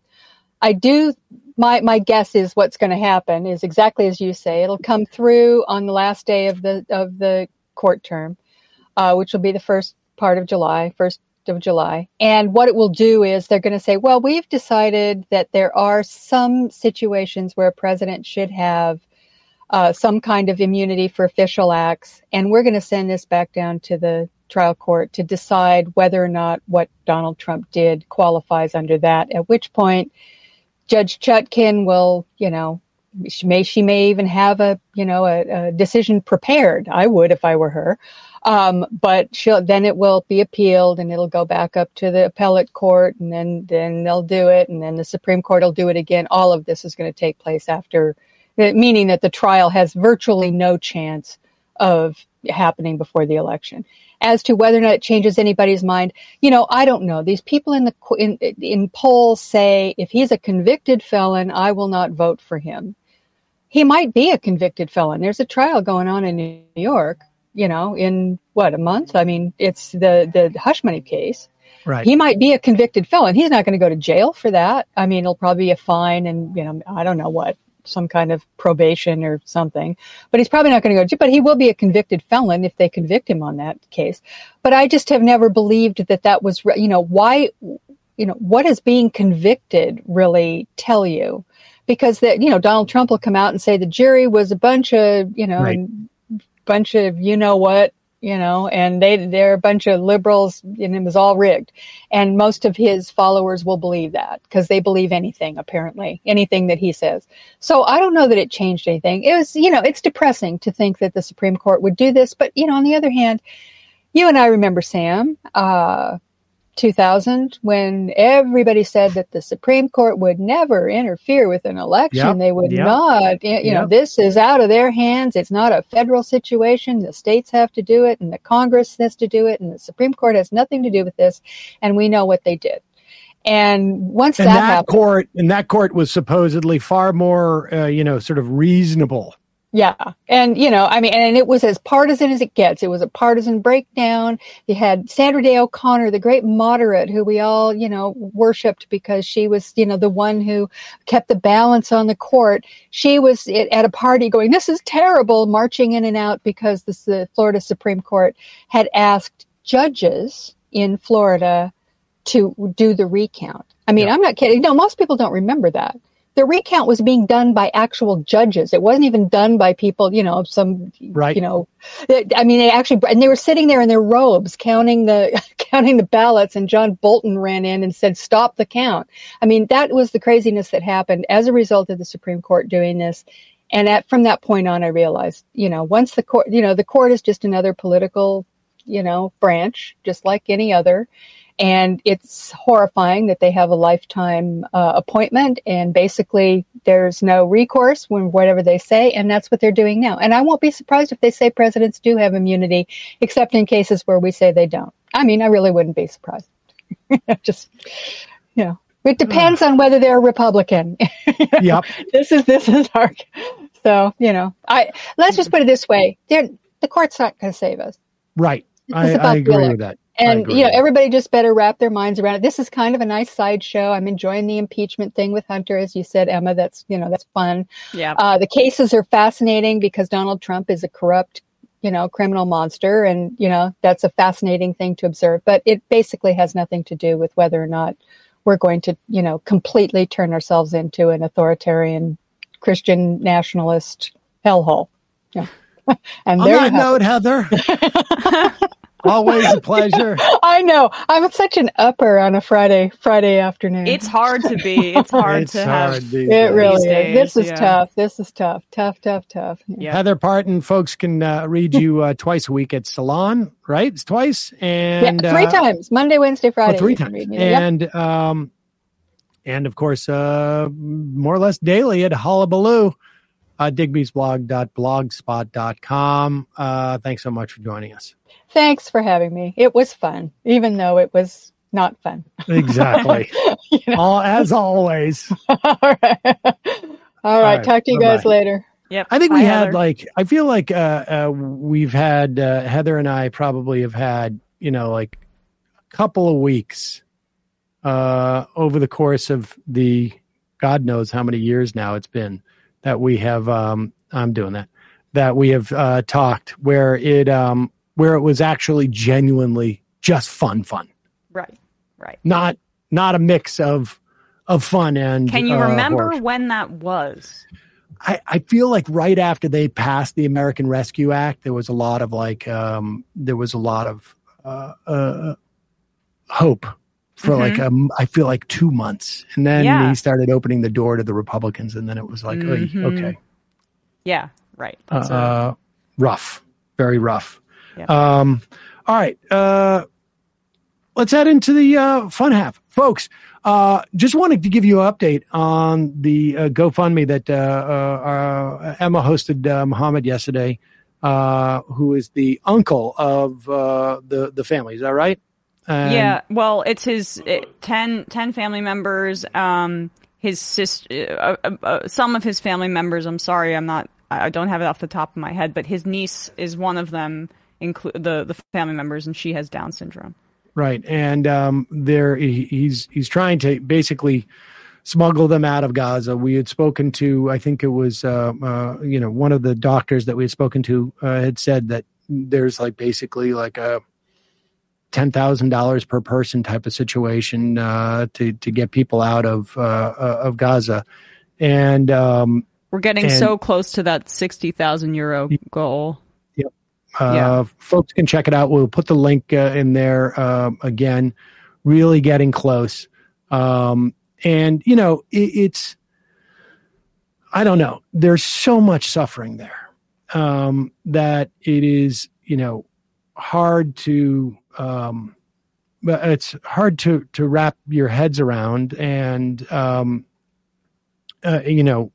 I do. My my guess is what's going to happen is exactly as you say. It'll come through on the last day of the of the court term, uh, which will be the first part of July, first of July. And what it will do is they're going to say, well, we've decided that there are some situations where a president should have uh, some kind of immunity for official acts, and we're going to send this back down to the trial court to decide whether or not what Donald Trump did qualifies under that. At which point, Judge Chutkan will, you know, she may she may even have a you know a, a decision prepared. I would if I were her. Um, but she'll then it will be appealed and it'll go back up to the appellate court and then then they'll do it and then the Supreme Court will do it again. All of this is going to take place after Uh, meaning that the trial has virtually no chance of happening before the election. As to whether or not it changes anybody's mind, you know, I don't know. These people in the in, in polls say if he's a convicted felon, I will not vote for him. He might be a convicted felon. There's a trial going on in New York, you know, in what a month. I mean, it's the the hush money case. right He might be a convicted felon. He's not going to go to jail for that. I mean, it'll probably be a fine and, you know, I don't know what, some kind of probation or something. But he's probably not going to go to jail. But he will be a convicted felon if they convict him on that case. But I just have never believed that that was, you know, why, you know, what does being convicted really tell you? Because that, you know, Donald Trump will come out and say the jury was a bunch of, you know, Right. bunch of you know what you know and they they're a bunch of liberals and it was all rigged. And most of his followers will believe that because they believe anything apparently anything that he says. So i don't know that it changed anything. It was you know it's depressing to think that the supreme court would do this but you know on the other hand you and i remember sam uh 2000 when everybody said that the Supreme Court would never interfere with an election. Yep, They would yep, not, you you know, this is out of their hands. It's not a federal situation. The states have to do it and the Congress has to do it and the Supreme Court has nothing to do with this. And we know what they did. And once and that, that, happened, court and that court was supposedly far more uh, you know sort of reasonable Yeah. And, you know, I mean, and it was as partisan as it gets. It was a partisan breakdown. You had Sandra Day O'Connor, the great moderate who we all, you know, worshiped because she was, you know, the one who kept the balance on the court. She was at a party going, this is terrible, marching in and out because this, the Florida Supreme Court had asked judges in Florida to do the recount. I mean, Yeah. I'm not kidding. No, most people don't remember that the recount was being done by actual judges. It wasn't even done by people, you know, some, Right. you know, I mean, they actually, and they were sitting there in their robes counting the, (laughs) counting the ballots and John Bolton ran in and said, stop the count. I mean, that was the craziness that happened as a result of the Supreme Court doing this. And at, from that point on, I realized, you know, once the court, you know, the court is just another political, you know, branch, just like any other. And it's horrifying that they have a lifetime uh, appointment, and basically there's no recourse when whatever they say, and that's what they're doing now. And I won't be surprised if they say presidents do have immunity, except in cases where we say they don't. I mean, I really wouldn't be surprised. (laughs) Just, you know, it depends on whether they're a Republican. (laughs) Yep. this is this is our. So you know, I let's just put it this way: they're, the court's not going to save us. Right. I, I agree with that. I And you know, everybody just better wrap their minds around it. This is kind of a nice sideshow. I'm enjoying the impeachment thing with Hunter, as you said, Emma. That's you know that's fun. Yeah. Uh, the cases are fascinating because Donald Trump is a corrupt, you know, criminal monster, and you know that's a fascinating thing to observe. But it basically has nothing to do with whether or not we're going to, you know, completely turn ourselves into an authoritarian Christian nationalist hellhole. Yeah. (laughs) and On there that note, Heather, (laughs) always a pleasure. (laughs) I know. I'm such an upper on a Friday Friday afternoon. It's hard to be. It's (laughs) hard It's to hard have. these it days. really is. This is yeah. tough. This is tough. Tough, tough, tough. Yeah. Yeah. Heather Parton, folks can uh, read you uh, twice a week at Salon, right? It's twice and Yeah, three uh, times. Monday, Wednesday, oh, Friday. three times, read me. Yep. and um, and of course, uh, more or less daily at Hullabaloo, uh, digby'sblog.blogspot.com. Uh, thanks so much for joining us. Thanks for having me. It was fun, even though it was not fun. Exactly. (laughs) You know? All as always. (laughs) All right. All right. right. Talk to you guys Bye-bye. later. Yep. I think Bye, we had Heather. like I feel like uh, uh we've had uh, Heather and I probably have had you know like a couple of weeks uh over the course of the God knows how many years now it's been that we have um I'm doing that that we have uh talked where it um where it was actually genuinely just fun fun Right. Right. not not a mix of of fun and Can you uh, remember horror. when that was? I, I feel like right after they passed the American Rescue Act, there was a lot of like, um, there was a lot of uh, uh, hope for like, um, I feel like two months, and then Yeah. he started opening the door to the Republicans, and then it was like, Mhm. okay, Yeah. Right. uh, uh, rough, very rough. Yeah. Um, all right, uh, let's head into the uh, fun half, folks. Uh, just wanted to give you an update on the uh, GoFundMe that uh, uh, uh, Emma hosted uh, Muhammad yesterday, uh, who is the uncle of uh, the the family. Is that right? And- yeah. Well, it's his it, 10, 10 family members. Um, his sister, uh, uh, uh, some of his family members. I'm sorry, I'm not. I I don't have it off the top of my head, but his niece is one of them. Include the the family members, and she has Down syndrome. Right, and um, there he, he's he's trying to basically smuggle them out of Gaza. We had spoken to, I think it was, uh, uh, you know, one of the doctors that we had spoken to uh, had said that there's like basically like a ten thousand dollars per person type of situation uh, to to get people out of uh, uh, of Gaza, and um, We're getting And- so close to that sixty thousand euro goal. Uh, Yeah. Folks can check it out. We'll put the link uh, in there um, again. Really getting close. Um, and, you know, it, it's, I don't know. There's so much suffering there um, that it is, you know, hard to, um, but it's hard to, to wrap your heads around. And, um, uh, you know,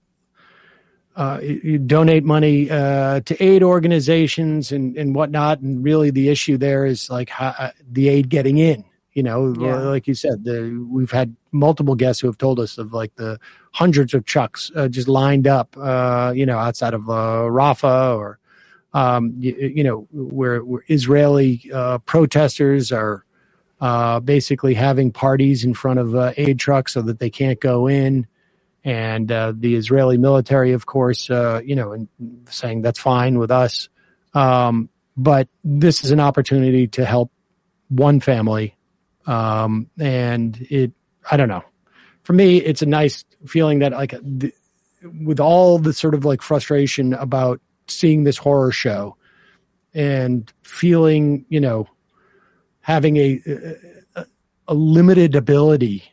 uh, you- donate money uh, to aid organizations and, and whatnot. And really, the issue there is like how, uh, the aid getting in. You know, Yeah. like you said, the, we've had multiple guests who have told us of like the hundreds of trucks uh, just lined up, uh, you know, outside of uh, Rafah or, um, you, you know, where, where Israeli uh, protesters are uh, basically having parties in front of uh, aid trucks so that they can't go in and uh, the Israeli military, of course, uh, you know, saying that's fine with us. Um, but this is an opportunity to help one family, um, and it. I don't know. For me, it's a nice feeling that like with all the sort of like frustration about seeing this horror show and feeling, you know, having a a, a limited ability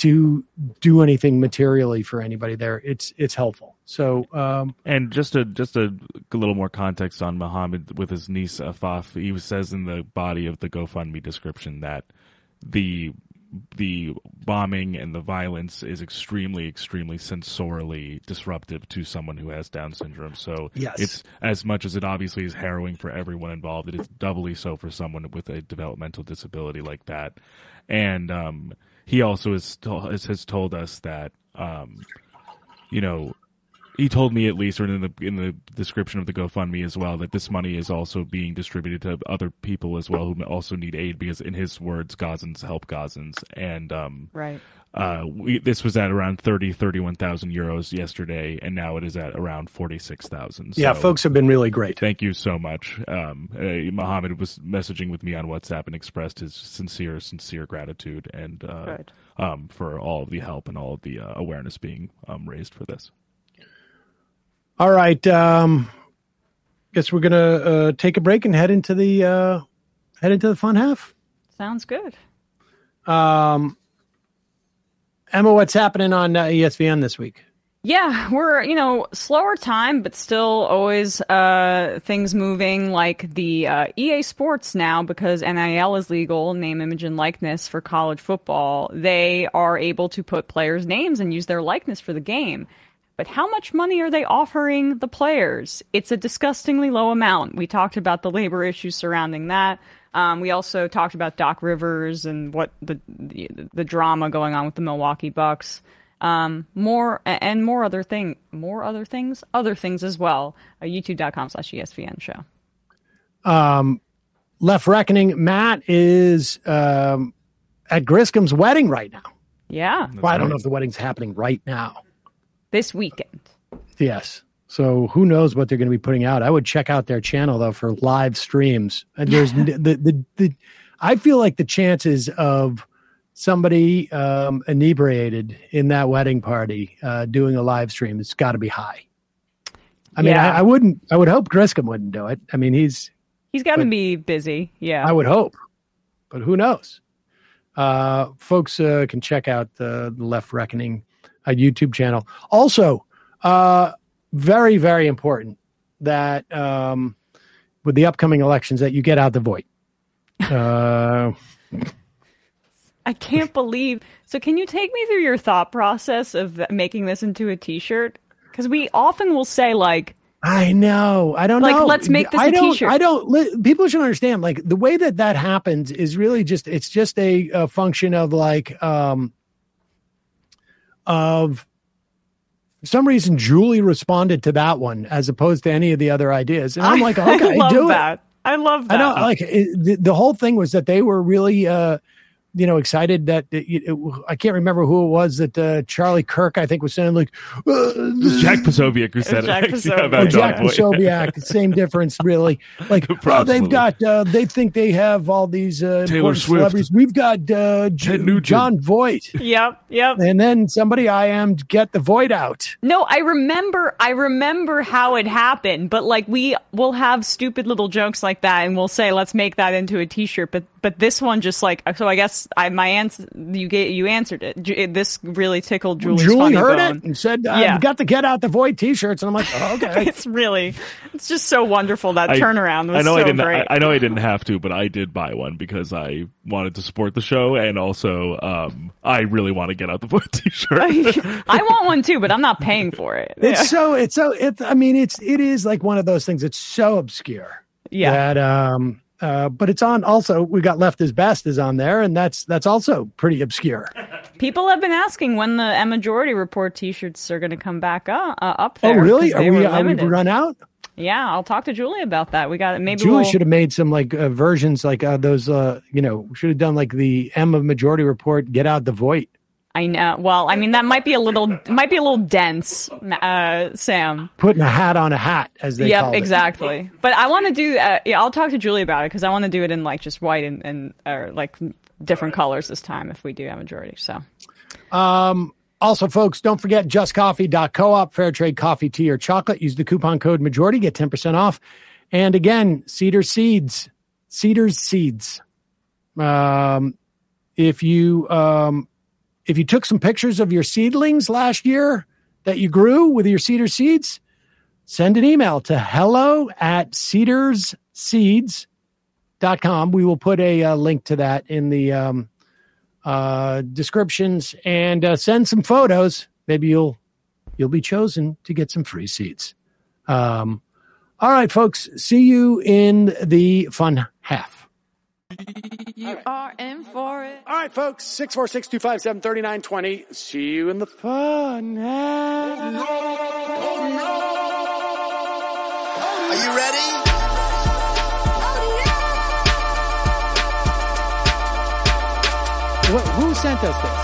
to do anything materially for anybody there, it's it's helpful. So um, And just a just a little more context on Muhammad with his niece Afaf. He says in the body of the GoFundMe description that the the bombing and the violence is extremely, extremely sensorily disruptive to someone who has Down syndrome. So Yes. it's as much as it obviously is harrowing for everyone involved, it is doubly so for someone with a developmental disability like that. And um, he also has, has has told us that um, you know he told me at least, or in the in the description of the GoFundMe as well, that this money is also being distributed to other people as well who also need aid because, in his words, Gazans help Gazans, and um, Right. uh, we, this was at around 30, 31,000 euros yesterday, and now it is at around forty six thousand. Yeah, folks have been really great. Thank you so much. Um, uh, Mohammed was messaging with me on WhatsApp and expressed his sincere, sincere gratitude and uh, Good. um, for all of the help and all of the uh, awareness being um, raised for this. All right. Um, guess we're gonna uh, take a break and head into the uh, head into the fun half. Sounds good. Um, Emma, what's happening on uh, ESPN this week? Yeah, we're, you know, slower time, but still always uh, things moving like the uh, EA Sports now, because NIL is legal, name, image, and likeness for college football. They are able to put players' names and use their likeness for the game. But how much money are they offering the players? It's a disgustingly low amount. We talked about the labor issues surrounding that. Um, we also talked about Doc Rivers and what the, the the drama going on with the Milwaukee Bucks. Um, more and more other thing, more other things, other things as well. Uh, YouTube.com slash ESPN show. Um, Left Reckoning. Matt is um, at Griscom's wedding right now. Yeah, Well, I don't know if the wedding's happening right now. This weekend. Yes. So who knows what they're going to be putting out? I would check out their channel though for live streams. And there's the, the the I feel like the chances of somebody um, inebriated in that wedding party uh, doing a live stream has got to be high. I mean, Yeah. I, I wouldn't. I would hope Griscom wouldn't do it. I mean, he's. He's got to be busy. Yeah. I would hope, but who knows? Uh, folks uh, can check out the, the Left Reckoning uh, YouTube channel. Also, uh, very very important that um, with the upcoming elections that you get out the vote. (laughs) Uh, I can't believe. So, can you take me through your thought process of making this into a T-shirt? Because we often will say like, I know. I don't Like, know. let's make this I a don't, t-shirt. I don't. li- People should understand. Like the way that that happens is really just. It's just a, a function of like, um, of for some reason Julie responded to that one as opposed to any of the other ideas, and I'm like, I (laughs) okay, love do it. that. I love that. I don't like it, the, the whole thing was that they were really, uh, you know, excited that it, it, I can't remember who it was that uh, Charlie Kirk I think was saying like uh, It was Jack Posobiec who said Jack (laughs) it. Posobiec. Yeah, Oh, Jack Posobiec, same difference, really. Like, (laughs) oh, they've got, uh, they think they have all these uh, Taylor important Swift. celebrities. We've got uh, J- Jon Voight, Yep. Yep. and then somebody I am get the Voight out. No, I remember I remember how it happened, but like we will have stupid little jokes like that and we'll say let's make that into a t-shirt, but but this one just like so I guess I my answer you get you answered it. Ju- This really tickled Julie's Julie funny heard bone. it and said, Yeah. "I've got to get out the void T-shirts," and I'm like, oh, "Okay." (laughs) It's really it's just so wonderful that I- turnaround was I know so I didn't. great. I, I know I didn't have to, but I did buy one because I wanted to support the show, and also um, I really want to get out the Void T-shirt. (laughs) I (laughs) want one too, but I'm not paying for it. It's so it's so it. I mean, it's it is like one of those things. It's so obscure. Yeah. That um. Uh, but it's on. Also, we got left as best is on there, and that's that's also pretty obscure. People have been asking when the M Majority Report T-shirts are going to come back up, uh, up there. oh, really Are we are we run out? Yeah, I'll talk to Julie about that. We got maybe Julie we'll, should have made some like uh, versions like uh, those. Uh, you know, should have done like the M of Majority Report. Get out the Voight. I know. Well, I mean that might be a little might be a little dense, uh, Sam. Putting a hat on a hat, as they Yep, call it. Yep exactly. But I want to do. Uh, yeah, I'll talk to Julie about it because I want to do it in like just white and and or like different colors this time if we do have majority. So Um, also, folks, don't forget justcoffee.coop, fair trade coffee, tea, or chocolate. Use the coupon code majority, get 10% off. And again, cedar seeds, cedars seeds. Um, if you, um, if you took some pictures of your seedlings last year that you grew with your cedar seeds, send an email to hello at cedarsseeds.com. We will put a uh, link to that in the, um, uh, descriptions and uh, send some photos. Maybe you'll you'll be chosen to get some free seeds. Um, all right, folks. See you in the fun half. You are in for it. All right, folks. Six four six two five seven thirty nine twenty. See you in the fun half. Are you ready? Wh- who sent us this?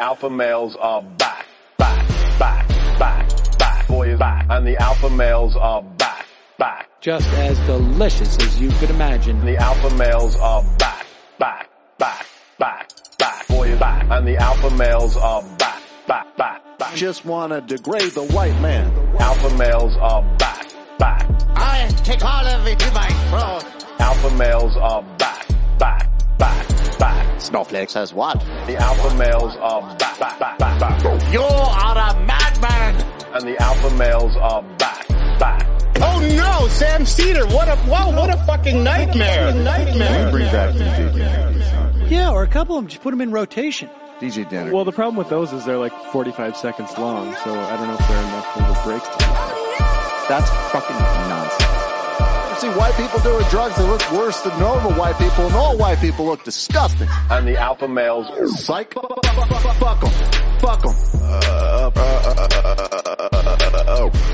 Alpha males are back, back, back, back, back. Boy is back. And the alpha males are back, back. Just as delicious as you could imagine. The alpha males are back, back, back, back, back. Boy is back. And the alpha males are back, back, back, back. Just want to degrade the white man. Alpha males are back, back. I take all of it to my throat. Alpha males are back, back, back, back. Snowflake says what? The alpha males are back, back, back, back, back. You are a madman. And the alpha males are back, back. Oh no, Sam Seder, what a, wow, what a fucking nightmare. Nightmare. Bring back DJ Danner. Yeah, or a couple of them. Just put them in rotation. DJ Danner. Well, the problem with those is they're like 45 seconds long, so I don't know if they're enough of a break. That's fucking nonsense. See white people doing drugs that look worse than normal white people, and all white people look disgusting. And the alpha males Psych. Fuck them. Fuck them. Uh, uh, uh, oh.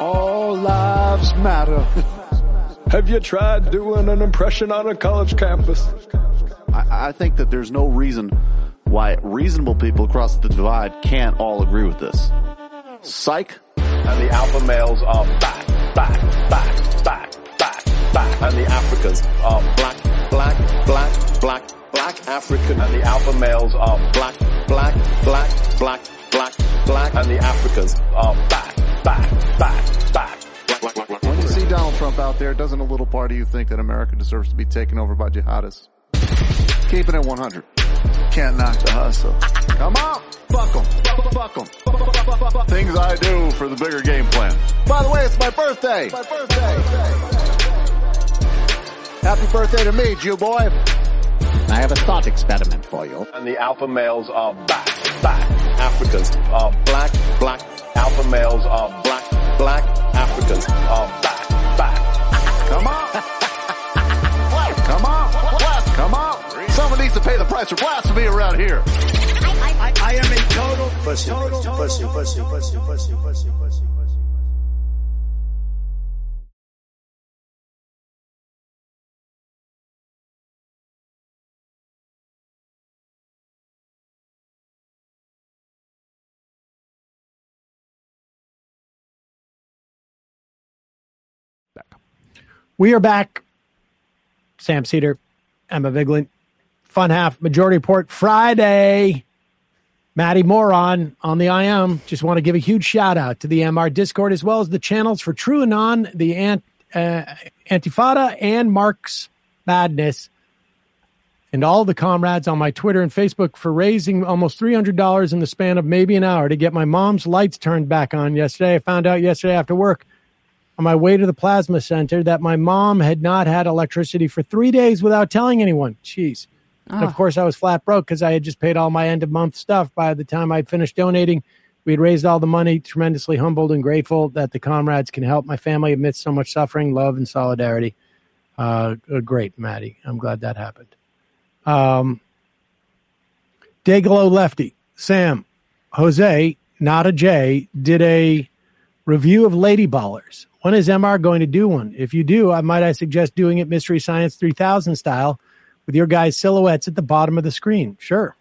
All lives matter. Have you tried doing an impression on a college campus? I, I think that there's no reason why reasonable people across the divide can't all agree with this. Psych. And the alpha males are back, back, back, back, back, back. And the Africans are black, black, black, black, black African. And the alpha males are black, black, black, black, black, black. And the Africans are back, back, back, back. When you see Donald Trump out there, doesn't a little part of you think that America deserves to be taken over by jihadists? Keeping it 100. Can't knock the hustle. Come on! Fuck them. Fuck them. Things I do for the bigger game plan. By the way, it's my birthday! My birthday! Happy birthday to me, Jew boy! I have a thought experiment for you. And the alpha males are back, back. Africans are black, black. Alpha males are black, black. Africans are back, back. Come on! Come on! Come on! Someone needs to pay the price for blasphemy around here. I, I am a total pussy, pussy, pussy, pussy, pussy, pussy, pussy, pussy. We are back. Sam Seder, Emma Vigeland, Fun Half, Majority Report Friday. Maddie Moron on the IM. Just want to give a huge shout out to the MR Discord as well as the channels for True Anon, the Ant, uh, Antifada, and Mark's Madness, and all the comrades on my Twitter and Facebook for raising almost $300 in the span of maybe an hour to get my mom's lights turned back on yesterday. I found out yesterday after work on my way to the plasma center that my mom had not had electricity for three days without telling anyone. Jeez. And of Oh. course, I was flat broke because I had just paid all my end of month stuff. By the time I'd finished donating, we had raised all the money. Tremendously humbled and grateful that the comrades can help my family amidst so much suffering, love, and solidarity. Uh, uh, great, Maddie. I'm glad that happened. Um, Dayglow Lefty, Sam, Jose, not a J, did a review of Lady Ballers. When is MR going to do one? If you do, I might I suggest doing it Mystery Science 3000 style with your guys' silhouettes at the bottom of the screen. Sure.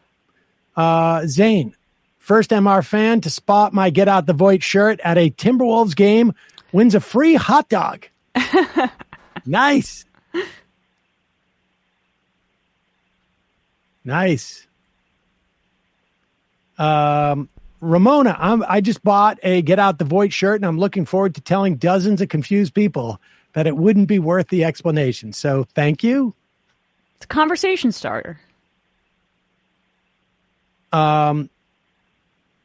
Uh, Zane, first MR fan to spot my Get Out the Void shirt at a Timberwolves game wins a free hot dog. (laughs) nice. Nice. Um, Ramona, I'm, I just bought a Get Out the Void shirt, and I'm looking forward to telling dozens of confused people that it wouldn't be worth the explanation. So thank you. It's a conversation starter. Um,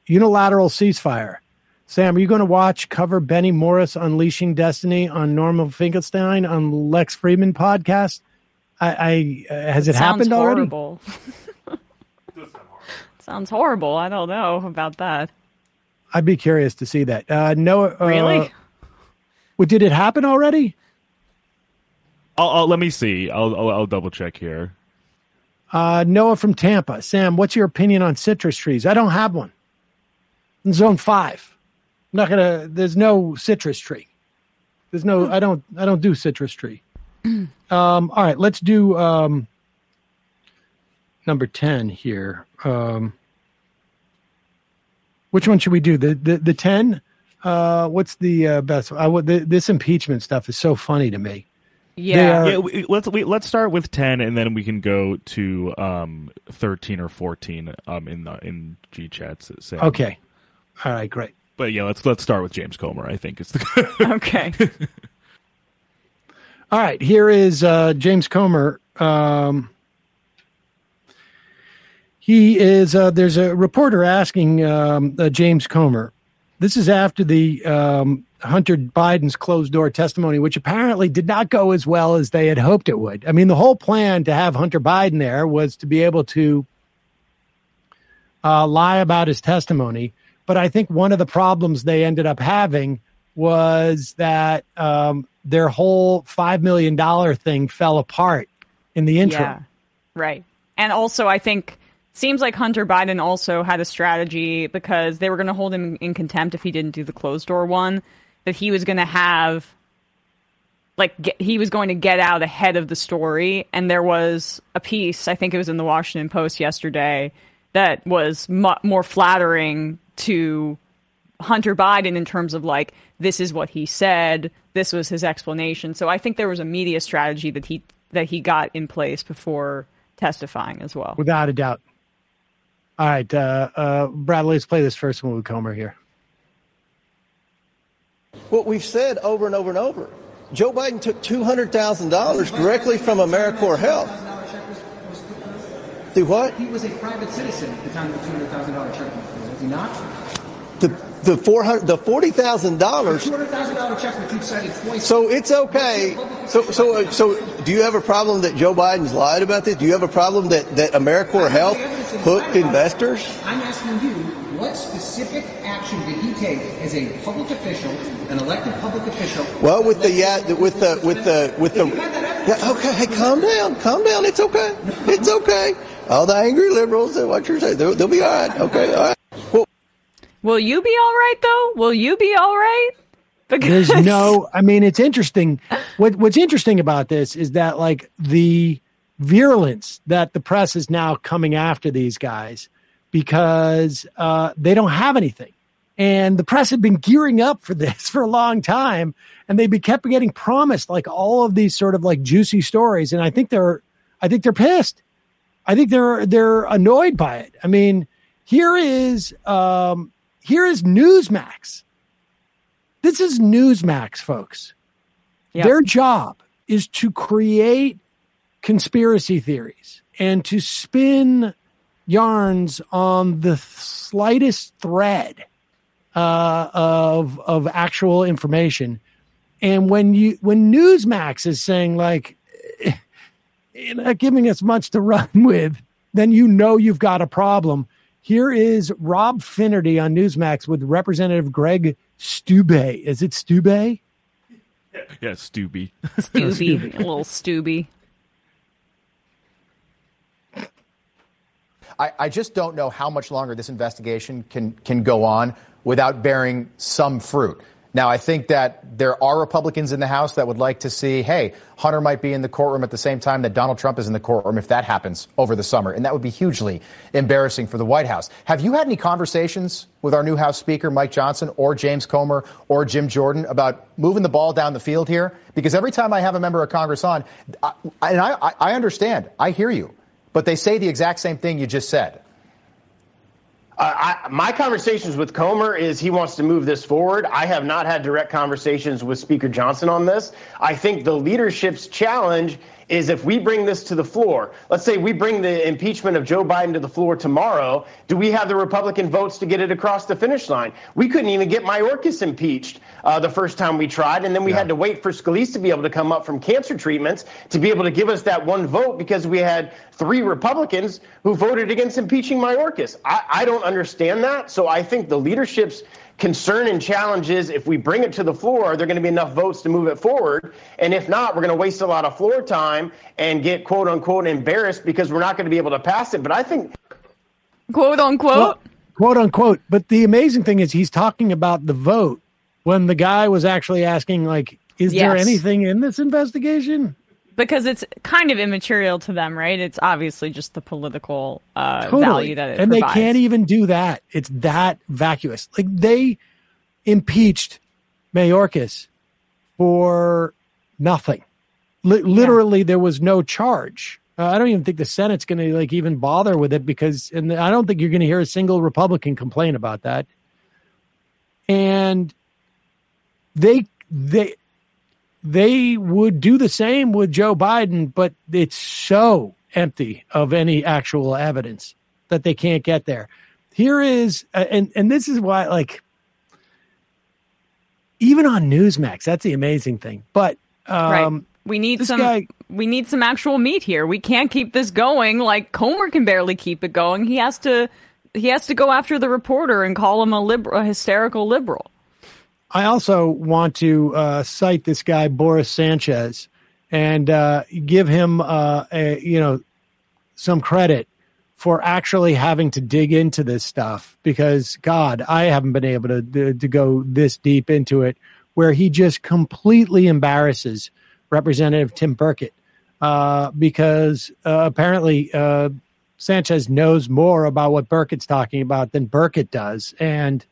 unilateral ceasefire. Sam, are you going to watch cover Benny Morris unleashing destiny on Norman Finkelstein on Lex Fridman podcast? I, I uh, has it, Sounds happened already? (laughs) horrible. Sounds horrible. I don't know about that. I'd be curious to see that. Uh, no, uh, Really? Well, did it happen already? I'll, I'll let me see. I'll, I'll I'll double check here. Uh, Noah from Tampa. Sam, what's your opinion on citrus trees? I don't have one. In zone five. I'm not gonna there's no citrus tree. There's no I don't I don't do citrus tree. (clears throat) um all right, let's do um number ten here. Um which one should we do? The the the ten? Uh what's the uh, best I would the, this impeachment stuff is so funny to me. They are- yeah. We, let's we, let's start with ten, and then we can go to um thirteen or fourteen um in the in G chats. Sam. Okay. All right, great. But yeah, let's let's start with James Comer. I think it's the (laughs) okay. All right, here is uh, James Comer. Um, he is. Uh, there's a reporter asking um, uh, James Comer. This is after the um, Hunter Biden's closed door testimony, which apparently did not go as well as they had hoped it would. I mean, the whole plan to have Hunter Biden there was to be able to uh, lie about his testimony. But I think one of the problems they ended up having was that um, their whole $5 million thing fell apart in the interim. Yeah, right. And also, I think seems like Hunter Biden also had a strategy because they were going to hold him in contempt if he didn't do the closed door one. That he was going to have, like, get, he was going to get out ahead of the story. And there was a piece, I think it was in the Washington Post yesterday, that was mu- more flattering to Hunter Biden in terms of like this is what he said, this was his explanation. So I think there was a media strategy that he that he got in place before testifying as well. Without a doubt. All right, uh, uh, Bradley, let's play this first one with Comer here. What we've said over and over and over Joe Biden took $200,000 directly from Americore Health. Do what? He was a private citizen at the time of the $200,000 check was, was he not? The, the, 400, the $40,000. $200,000 check that you've twice. So it's okay. So, so, so, do you have a problem that Joe Biden's lied about this? Do you have a problem that, that Americore Health hooked investors? I'm asking you, what specific action did he take as a public official, an elected public official? Well, with the yeah, with the with the with the yeah, okay, hey, calm down, calm down. It's okay, it's okay. All the angry liberals, uh, what you're saying, they'll, they'll be all right. Okay, all right. Will you be all right though? Will you be all right? There's no, I mean, it's interesting. What What's interesting about this is that like the virulence that the press is now coming after these guys because uh, they don't have anything. And the press had been gearing up for this (laughs) for a long time, and they be kept getting promised like all of these sort of like juicy stories. And I think they're, I think they're pissed. I think they're they're annoyed by it. I mean, here is um, here is Newsmax. This is Newsmax, folks. Their job is to create conspiracy theories and to spin yarns on the slightest thread uh, of of actual information. And when you when Newsmax is saying like (laughs) not giving us much to run (laughs) with, then you know you've got a problem. Here is Rob Finnerty on Newsmax with Representative Greg Stube. Is it Stube? yeah, Stubby. Stubby, (laughs) a little Stubby. I, I just don't know how much longer this investigation can can go on without bearing some fruit. Now, I think that there are Republicans in the House that would like to see, hey, Hunter might be in the courtroom at the same time that Donald Trump is in the courtroom if that happens over the summer. And that would be hugely embarrassing for the White House. Have you had any conversations with our new House Speaker, Mike Johnson, or James Comer, or Jim Jordan about moving the ball down the field here? Because every time I have a member of Congress on, I, and I, I understand, I hear you. but they say the exact same thing you just said. I, my conversations with Comer is he wants to move this forward. I have not had direct conversations with Speaker Johnson on this. I think the leadership's challenge is if we bring this to the floor, let's say we bring the impeachment of Joe Biden to the floor tomorrow, do we have the Republican votes to get it across the finish line? We couldn't even get Mayorkas impeached uh, the first time we tried, and then we yeah. had to wait for Scalise to be able to come up from cancer treatments to be able to give us that one vote because we had three Republicans who voted against impeaching Mayorkas. I, I don't understand that, so I think the leadership's concern and challenge is if we bring it to the floor, are there going to be enough votes to move it forward? And if not, we're going to waste a lot of floor time and get quote unquote embarrassed because we're not going to be able to pass it. But I think quote unquote. Well, quote unquote. But the amazing thing is he's talking about the vote when the guy was actually asking, like, is yes. there anything in this investigation? Because it's kind of immaterial to them, right? It's obviously just the political uh, totally. value that it and provides. they can't even do that. It's that vacuous. Like they impeached Mayorkas for nothing. L- literally, yeah. there was no charge. Uh, I don't even think the Senate's going to like even bother with it because, and I don't think you're going to hear a single Republican complain about that. And they they they would do the same with Joe Biden, but it's so empty of any actual evidence that they can't get there. Here is, and and this is why, like, even on Newsmax, that's the amazing thing. But um, right. we need some. Guy, we need some actual meat here. We can't keep this going. Like Comer can barely keep it going. He has to. He has to go after the reporter and call him a liberal, a hysterical liberal. I also want to uh, cite this guy Boris Sanchez and uh, give him, uh, a, you know, some credit for actually having to dig into this stuff because God, I haven't been able to to go this deep into it where he just completely embarrasses Representative Tim Burchett uh, because uh, apparently uh, Sanchez knows more about what Burchett's talking about than Burkett does, and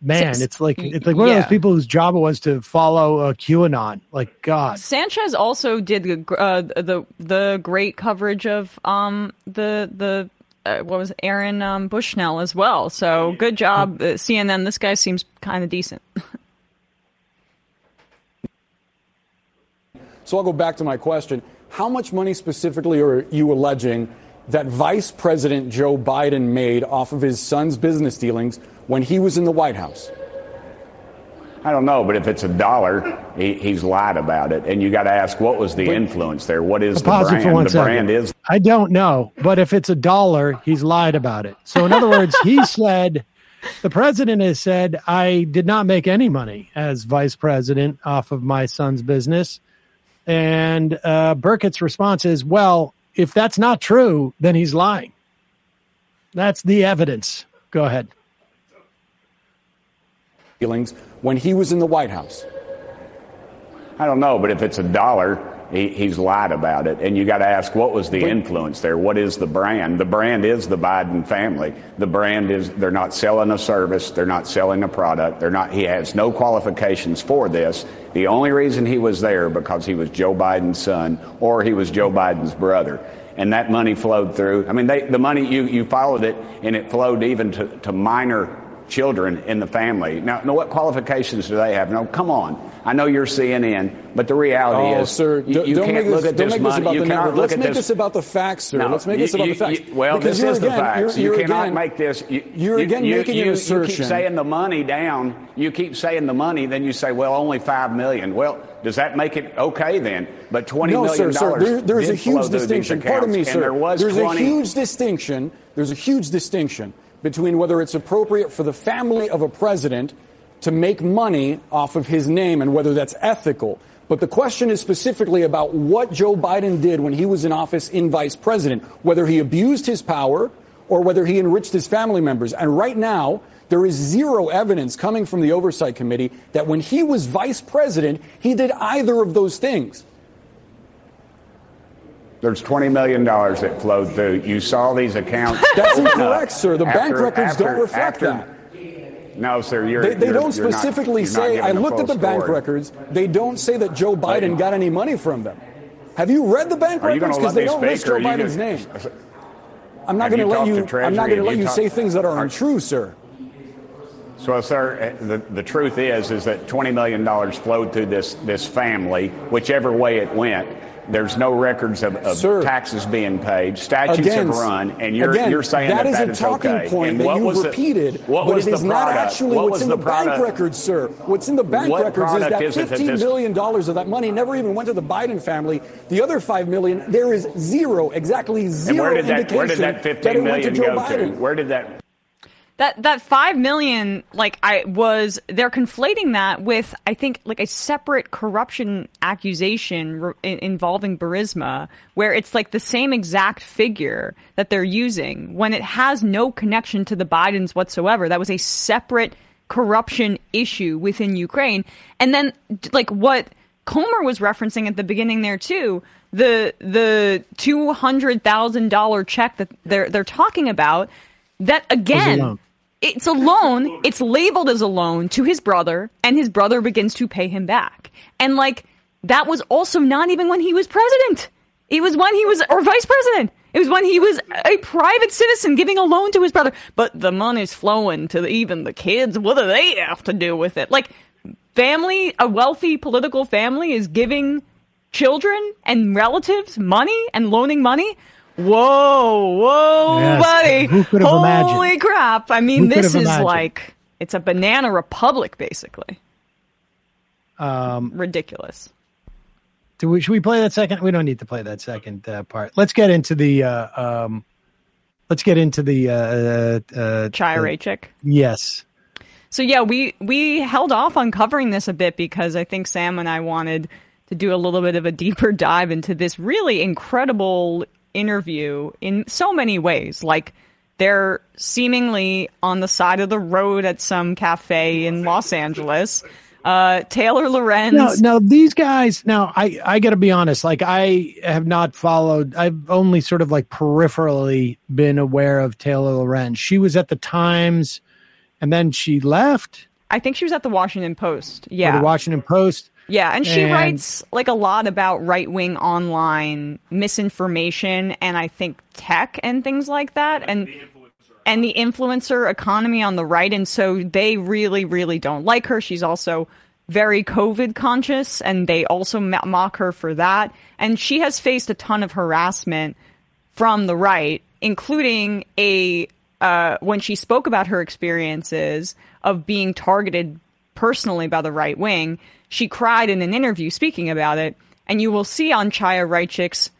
man, it's like it's like one yeah. of those people whose job it was to follow uh, QAnon. Like God, Sanchez also did the uh, the the great coverage of um the the uh, what was it, Aaron um, Bushnell as well. So good job, uh, CNN. This guy seems kind of decent. (laughs) so I'll go back to my question: How much money specifically are you alleging? That Vice President Joe Biden made off of his son's business dealings when he was in the White House? I don't know, but if it's a dollar, he, he's lied about it. And you got to ask, what was the influence there? What is the brand? For one the second. brand is. I don't know, but if it's a dollar, he's lied about it. So, in other words, he (laughs) said, the president has said, I did not make any money as vice president off of my son's business. And uh, Burkett's response is, well, if that's not true, then he's lying. That's the evidence. Go ahead feelings when he was in the White House? I don't know, but if it's a dollar, he, he's lied about it. And you got to ask, what was the influence there? What is the brand? The brand is the Biden family. The brand is they're not selling a service, they're not selling a product. They're not. He has no qualifications for this. The only reason he was there because he was Joe Biden's son or he was Joe Biden's brother. And that money flowed through. I mean, they, the money you you followed it, and it flowed even to, to minor children in the family. Now, now, what qualifications do they have? No, come on. I know you're CNN, but the reality oh, is, sir, you, you don't can't make this, look at this make money. This you cannot look Let's at make this. this about the facts, sir. No, Let's make this about the facts. well, because this is again, the facts. You're, you you're cannot again, make this. You, are again making an assertion. You keep saying the money down. You keep saying the money, then you say, well, only five million. Well, does that make it okay then? But twenty no, million sir, dollars. Sir, there, there's a huge distinction. Pardon me, sir. There was there's 20... a huge distinction. There's a huge distinction between whether it's appropriate for the family of a president to make money off of his name and whether that's ethical. But the question is specifically about what Joe Biden did when he was in office in vice president, whether he abused his power or whether he enriched his family members. And right now, there is zero evidence coming from the Oversight Committee that when he was vice president, he did either of those things. There's $20 million that flowed through. You saw these accounts. (laughs) That's incorrect, sir. The after, bank records after, don't reflect after, that. No, sir. You're, they, they you're, don't specifically not, say. I looked at the bank records. They don't say that Joe Biden got any money from them. Have you read the bank Are records? Because they don't speak, list Joe Biden's gonna- name. I'm not going to let you. I'm not going to let you talked- say things that are Are- untrue, sir. So, sir, uh, the, the truth is, is that $20 million flowed through this, this family, whichever way it went. There's no records of, of taxes being paid. Statutes Again, have run, and you're, again, you're saying that that is that a is talking okay. point and that what you've was the- repeated, what but was it the not product? actually What what's in the the, bank records, sir. What's in the bank What records is that is it that fifteen this- million dollars of that money never even went to the Biden family. The other five million, there is zero, exactly And zero where did that, indication where did that that it went to Joe Biden. to? Where did that That that five million, like I was, they're conflating that with I think like a separate corruption accusation re- involving Burisma, where it's like the same exact figure that they're using when it has no connection to the Bidens whatsoever. That was a separate corruption issue within Ukraine, and then like what Comer was referencing at the beginning there too. The the two hundred thousand dollar check that they're they're talking about. That again. It's a loan. It's labeled as a loan to his brother, and his brother begins to pay him back. And like that was also not even when he was president. It was when he was or vice president. It was when he was a private citizen giving a loan to his brother. But the money's flowing to the, even the kids. What do they have to do with it? Like family, a wealthy political family is giving children and relatives money and loaning money. Whoa, whoa, Yes. buddy! Who could have Holy imagined? crap! I mean, Who this is imagined? like it's a banana republic, basically. Um, Ridiculous. do we, should we play that second? We don't need to play that second uh, part. Let's get into the. Uh, um, let's get into the. Uh, uh, uh, Raichik. Yes. So yeah, we we held off on covering this a bit because I think Sam and I wanted to do a little bit of a deeper (laughs) dive into this really incredible interview in so many ways. Like they're seemingly on the side of the road at some cafe in Los Angeles. Uh, Taylor Lorenz. No, no, these guys. Now, I I got to be honest. Like, I have not followed. I've only sort of like peripherally been aware of Taylor Lorenz. She was at the Times, and then she left I think she was at the Washington Post. Yeah. the Washington Post. Yeah, and she And- writes like a lot about right wing online misinformation and I think tech and things like that and and the influencer economy on the right and so they really really don't like her. She's also very covid conscious and they also mo- mock her for that and she has faced a ton of harassment from the right, including a uh, when she spoke about her experiences of being targeted personally by the right wing. She cried in an interview speaking about it, and you will see on Chaya Raichik's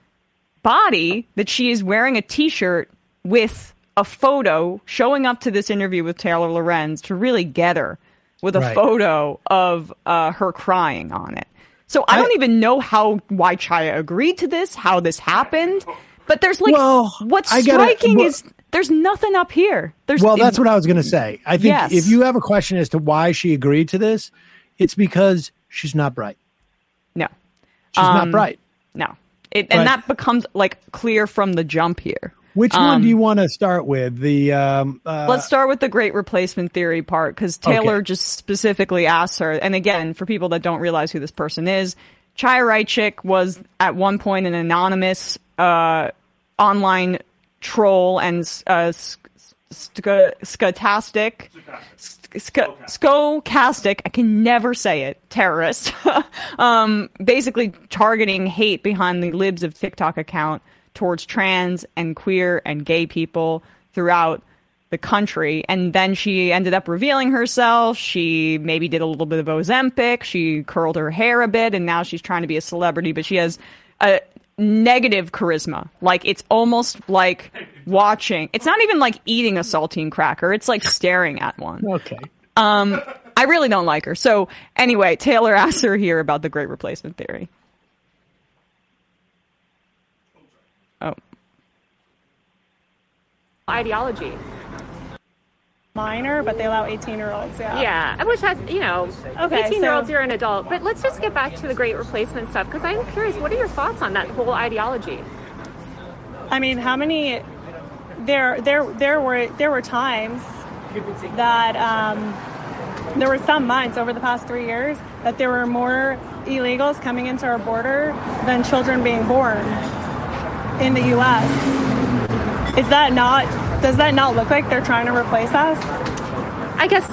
body that she is wearing a T-shirt with a photo showing up to this interview with Taylor Lorenz to really get her with a Right. photo of uh, her crying on it. So I, don't even know how why Chaya agreed to this, how this happened, but there's like what's I gotta- striking well- is there's nothing up here. There's well, that's what I was going to say. I think Yes. if you have a question as to why she agreed to this, it's because she's not bright. No, She's not Um, bright. No, it, Right. and that becomes like clear from the jump here. Which one Um, do you want to start with? The um, uh, Let's start with the great replacement theory part because Taylor Okay. just specifically asked her. And again, for people that don't realize who this person is, Chaya Raichik was at one point an anonymous uh, online troll and uh, sc- sc- scotastic. Scocastic, I can never say it, terrorist. (laughs) um, basically targeting hate behind the libs of TikTok account towards trans and queer and gay people throughout the country. And then she ended up revealing herself. She maybe did a little bit of Ozempic. She curled her hair a bit, and now she's trying to be a celebrity. But she has a negative charisma. Like it's almost like watching. It's not even like eating a saltine cracker. It's like staring at one. Okay. Um, I really don't like her. So anyway, Taylor asked her here about the great replacement theory. Oh. ideology. Minor, but they allow 18 year olds. Yeah. Yeah, which has, you know, Okay, 18 year olds, so- you're an adult. But let's just get back to the great replacement stuff because I'm curious, what are your thoughts on that whole ideology? I mean, how many? There, there, there were there were times that um, there were some months over the past three years that there were more illegals coming into our border than children being born in the U.S. Is that not? Does that not look like they're trying to replace us? I guess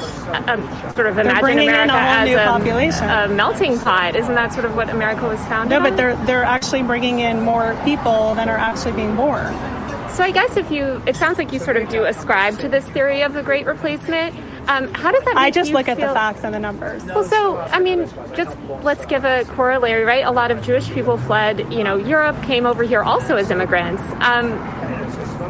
um, sort of imagine bringing in America a whole as new a, population. a melting pot. Isn't that sort of what America was founded No, on? but they're they're actually bringing in more people than are actually being born. So I guess if you, it sounds like you sort of do ascribe to this theory of the Great Replacement. Um, how does that? Make I just look at the facts and the numbers. Well, so I mean, just let's give a corollary, right? A lot of Jewish people fled, you know, Europe, came over here also as immigrants. Um,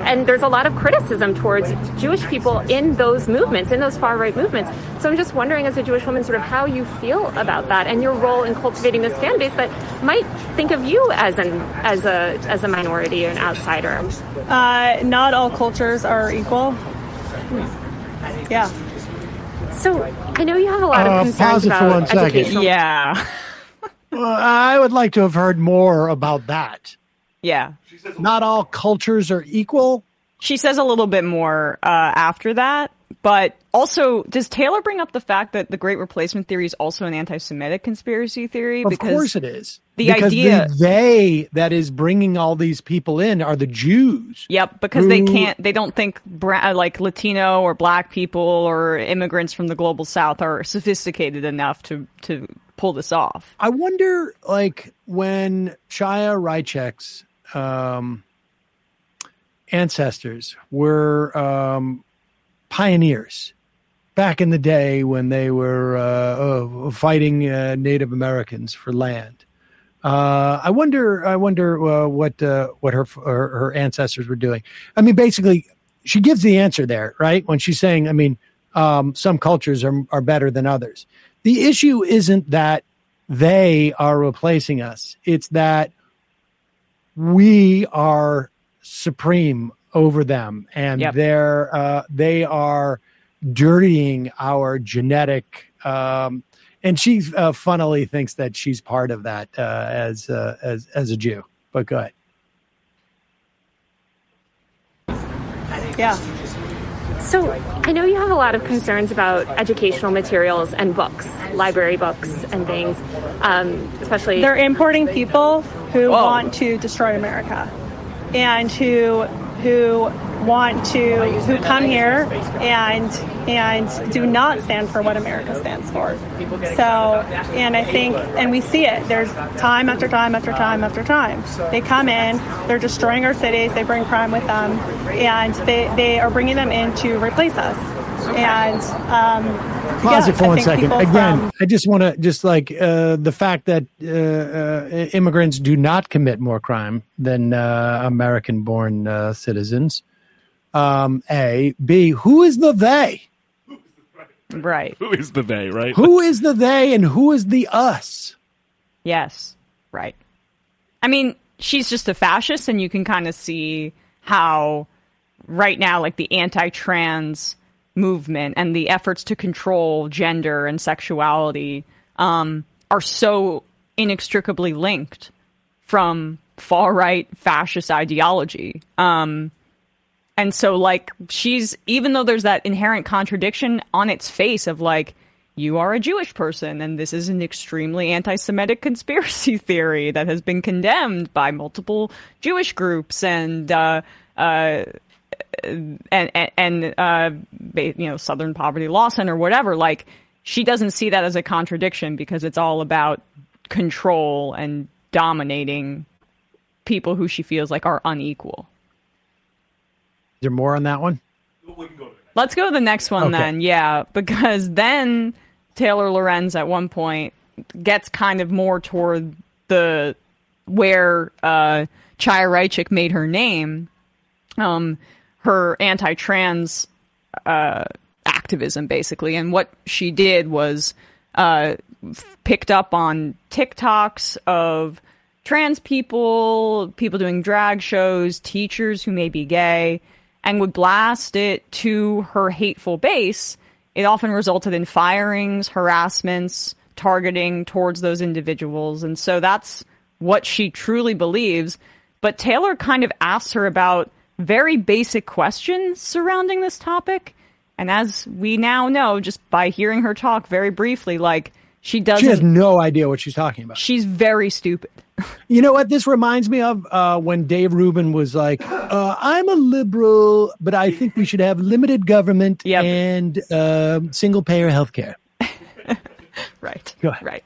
and there's a lot of criticism towards Jewish people in those movements, in those far right movements. So I'm just wondering, as a Jewish woman, sort of how you feel about that and your role in cultivating this fan base that might think of you as an as a as a minority or an outsider. Uh, not all cultures are equal. Yeah. So I know you have a lot Uh, of concerns pause it for about one second. Yeah. Well, I would like to have heard more about that. Yeah. Not all cultures are equal. She says a little bit more uh, after that, but also does Taylor bring up the fact that the Great Replacement theory is also an anti-Semitic conspiracy theory? Of course it is. The because idea, the they that is bringing all these people in are the Jews. yep, because they can't, they don't think bra- uh, like Latino or Black people or immigrants from the global South are sophisticated enough to to pull this off. I wonder, like, when Chaya Raichik's um, ancestors were um, pioneers back in the day when they were uh, uh, fighting uh, Native Americans for land. Uh, I wonder. I wonder uh, what uh, what her, her her ancestors were doing. I mean, basically, she gives the answer there, right? When she's saying, I mean, um, some cultures are are better than others. The issue isn't that they are replacing us; it's that we are supreme over them, and Yep. they're uh, they are dirtying our genetic. Um, and she uh, funnily thinks that she's part of that uh, as uh, as as a Jew. But go ahead. Yeah. So I know you have a lot of concerns about educational materials and books, library books and things, um, especially. They're importing people who want to destroy America and who who want to who come here and and do not stand for what America stands for. So and I think and we see it. There's time after time after time after time. They come in, they're destroying our cities, they bring crime with them, and they, they are bringing them in to replace us. And um, Pause yeah, it for I one think second. people Again, from- I just want to just like uh, the fact that uh, uh, immigrants do not commit more crime than uh, American-born uh, citizens. Um, a, B. Who is the they? Right. Who is the they, right? Who is the they, and who is the us? Yes, right. I mean, she's just a fascist, and you can kind of see how right now, like the anti-trans movement and the efforts to control gender and sexuality um, are so inextricably linked from far right fascist ideology. Um, and so, like, she's even though there's that inherent contradiction on its face of like, you are a Jewish person, and this is an extremely anti Semitic conspiracy (laughs) theory that has been condemned by multiple Jewish groups and, uh, uh, and, and, and uh, you know, Southern Poverty Law Center, whatever. Like, she doesn't see that as a contradiction because it's all about control and dominating people who she feels like are unequal. Is there more on that one? Let's go to the next one Okay. then. Yeah, because then Taylor Lorenz at one point gets kind of more toward the where uh Chaya Raichik made her name, um, her anti-trans uh, activism basically, and what she did was uh, picked up on TikToks of trans people, people doing drag shows, teachers who may be gay, and would blast it to her hateful base. It often resulted in firings, harassments, targeting towards those individuals, and so that's what she truly believes. But Taylor kind of asks her about very basic questions surrounding this topic. And as we now know, just by hearing her talk very briefly, like She doesn't. She has no idea what she's talking about. She's very stupid. (laughs) You know what this reminds me of? Uh, when Dave Rubin was like, uh, "I'm a liberal, but I think we should have limited government and uh, single payer health care." (laughs) right. Go ahead.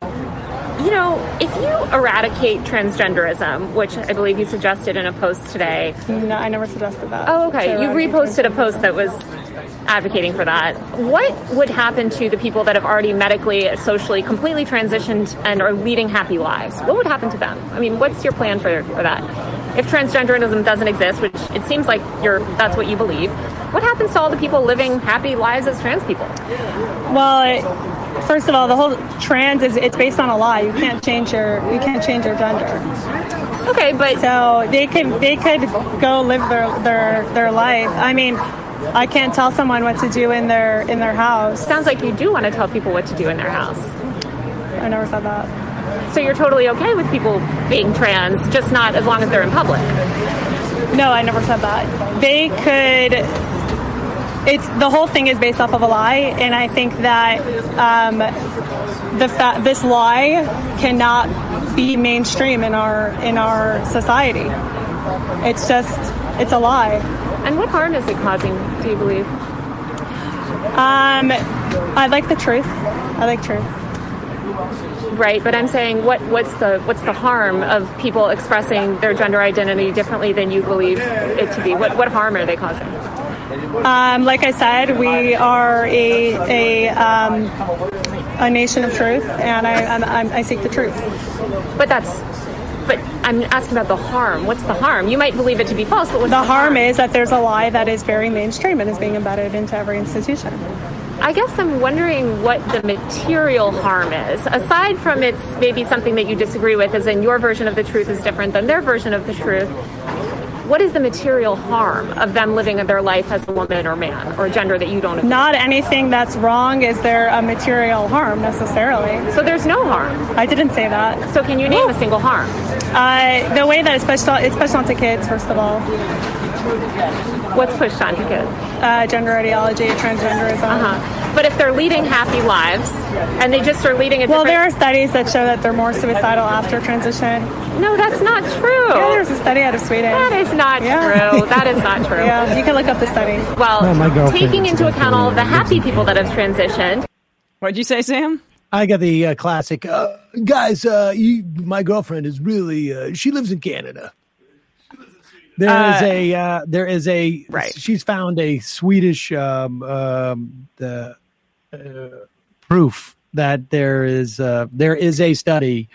Right. You know, if you eradicate transgenderism, which I believe you suggested in a post today. No, I never suggested that. Oh, okay. You reposted a post that was advocating for that. What would happen to the people that have already medically, socially, completely transitioned and are leading happy lives? What would happen to them? I mean, what's your plan for, for that? If transgenderism doesn't exist, which it seems like you're that's what you believe, what happens to all the people living happy lives as trans people? Well, it, first of all, the whole trans is it's based on a lie. You can't change your you can't change your gender. Okay, but so they could they could go live their their their life. I mean, I can't tell someone what to do in their in their house. Sounds like you do want to tell people what to do in their house. I never said that. So you're totally okay with people being trans, just not as long as they're in public. No, I never said that. They could. It's the whole thing is based off of a lie, and I think that um, the fa- this lie cannot be mainstream in our in our society. It's just it's a lie. And what harm is it causing? Do you believe? Um, I like the truth. I like truth. Right, but I'm saying what what's the what's the harm of people expressing their gender identity differently than you believe it to be? What what harm are they causing? Um, like I said, we are a a um, a nation of truth, and I I'm, I'm, I seek the truth. But that's but I'm asking about the harm. What's the harm? You might believe it to be false, but what's The harm is that there's a lie that is very mainstream and is being embedded into every institution. I guess I'm wondering what the material harm is. Aside from it's maybe something that you disagree with, as in your version of the truth is different than their version of the truth. What is the material harm of them living their life as a woman or man or gender that you don't agree Not anything that's wrong is there a material harm necessarily. So there's no harm. I didn't say that. So can you name a single harm? Uh, the way that it's pushed on, it's pushed onto kids first of all. What's pushed onto kids? Uh, gender ideology, transgenderism. Uh-huh. But if they're leading happy lives and they just are leading a Well, there are studies that show that they're more suicidal after transition. No, that's not true. Yeah, there's a study out of Sweden. That is not Yeah. true. That is not true. (laughs) yeah, you can look up the study. Well, No, my taking into account all of the happy people that have transitioned. What'd you say, Sam? I got the uh, classic uh, guys. Uh, you, my girlfriend is really. Uh, she lives in Canada. There is Uh, a. Uh, there is a. Right. She's found a Swedish um, um, the proof that there is uh, there is a study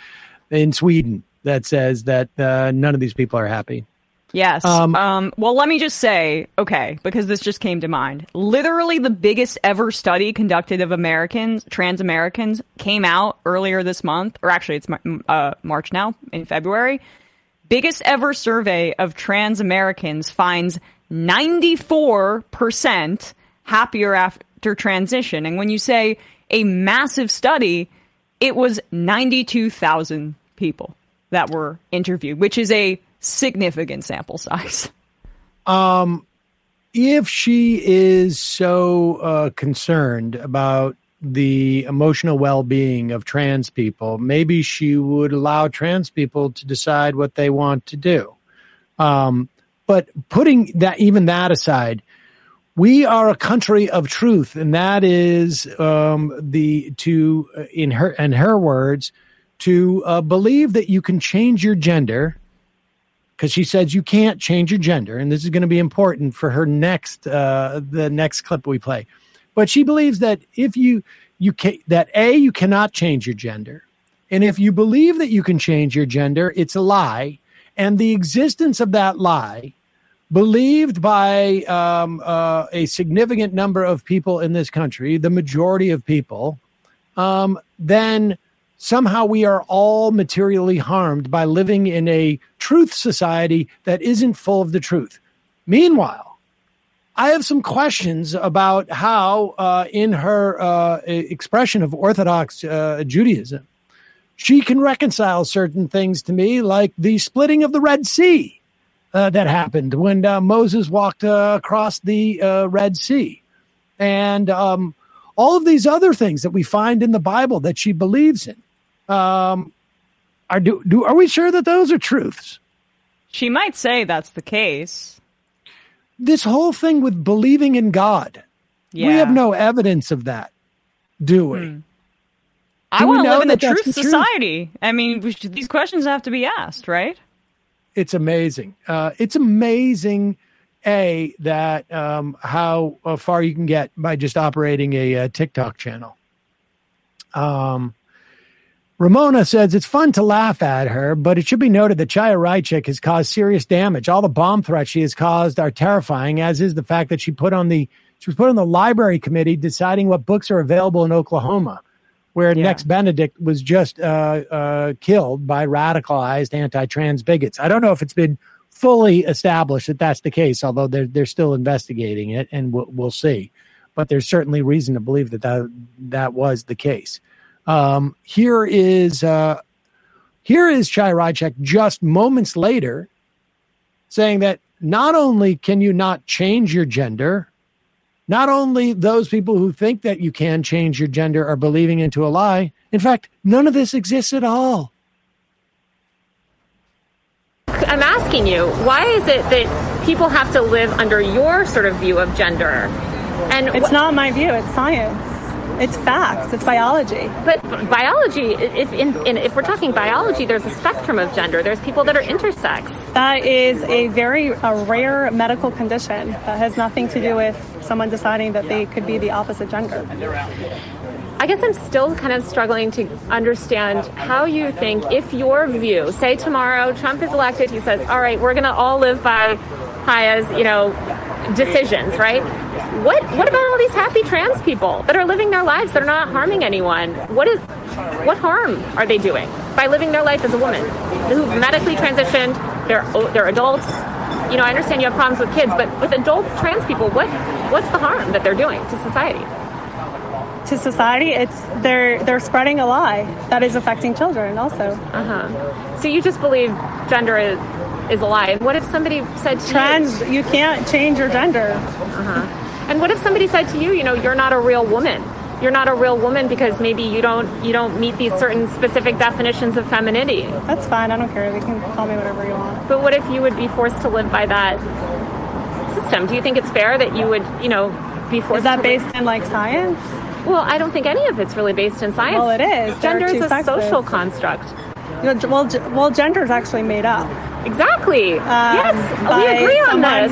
in Sweden that says that uh, none of these people are happy. Yes. Um, Um, well, let me just say, okay, because this just came to mind. Literally, the biggest ever study conducted of Americans, trans Americans, came out earlier this month, or actually, it's uh, March now, in February. Biggest ever survey of trans Americans finds 94% happier after transition. And when you say a massive study, it was 92,000 people that were interviewed, which is a significant sample size. Um, if she is so uh, concerned about the emotional well-being of trans people, maybe she would allow trans people to decide what they want to do. Um, but putting that even that aside, we are a country of truth, and that is um, the to uh, in her in her words to uh, believe that you can change your gender because she says you can't change your gender, and this is going to be important for her next uh, the next clip we play. But she believes that if you you can that a you cannot change your gender, and if you believe that you can change your gender, it's a lie, and the existence of that lie believed by um, uh, a significant number of people in this country, the majority of people, um, then somehow we are all materially harmed by living in a truth society that isn't full of the truth. Meanwhile, I have some questions about how, uh, in her uh, expression of Orthodox uh, Judaism, she can reconcile certain things to me, like the splitting of the Red Sea uh, that happened when uh, Moses walked uh, across the uh, Red Sea, and um, all of these other things that we find in the Bible that she believes in. Um, are do, do are we sure that those are truths? She might say that's the case. This whole thing with believing in God, Yeah. we have no evidence of that, do we? I Do we want to live in that that's truth the truth? society. I mean, should, these questions have to be asked, right? It's amazing. Uh, it's amazing, a that um, how uh, far you can get by just operating a, uh TikTok channel. Um, Ramona says it's fun to laugh at her, but it should be noted that Chaya Raichik has caused serious damage. All the bomb threats she has caused are terrifying, as is the fact that she put on the she was put on the library committee deciding what books are available in Oklahoma, where Nex Benedict was just uh, uh, killed by radicalized anti-trans bigots. I don't know if it's been fully established that that's the case, although they're they're still investigating it, and we'll, we'll see. But there's certainly reason to believe that that, that was the case. Um, here is uh, here is Chai Raichik just moments later saying that not only can you not change your gender, not only those people who think that you can change your gender are believing into a lie. In fact, none of this exists at all. I'm asking you, why is it that people have to live under your sort of view of gender? And It's not my view. It's science. It's facts. It's biology. But biology, if in, in, if we're talking biology, there's a spectrum of gender. There's people that are intersex. That is a very a rare medical condition that has nothing to do with someone deciding that they could be the opposite gender. I guess I'm still kind of struggling to understand how you think if your view, say tomorrow Trump is elected, he says, "All right, we're going to all live by Chaya's, you know, decisions, right?" What what about all these happy trans people that are living their lives that are not harming anyone? What is what harm are they doing by living their life as a woman who've medically transitioned? They're they're adults. You know, I understand you have problems with kids, but with adult trans people, what what's the harm that they're doing to society? To society, it's they're they're spreading a lie that is affecting children also. Uh huh. So you just believe gender is, is a lie. And what if somebody said to Trans, you, you can't change your gender. Uh huh. And what if somebody said to you, you know, you're not a real woman. You're not a real woman because maybe you don't you don't meet these certain specific definitions of femininity. That's fine. I don't care. They can call me whatever you want. But what if you would be forced to live by that system? Do you think it's fair that you would, you know, be forced? Is that based live? in like science? Well, I don't think any of it's really based in science. Well, it is. Gender is a social construct. You know, well, well, gender is actually made up. Exactly. yes, we agree on someone this.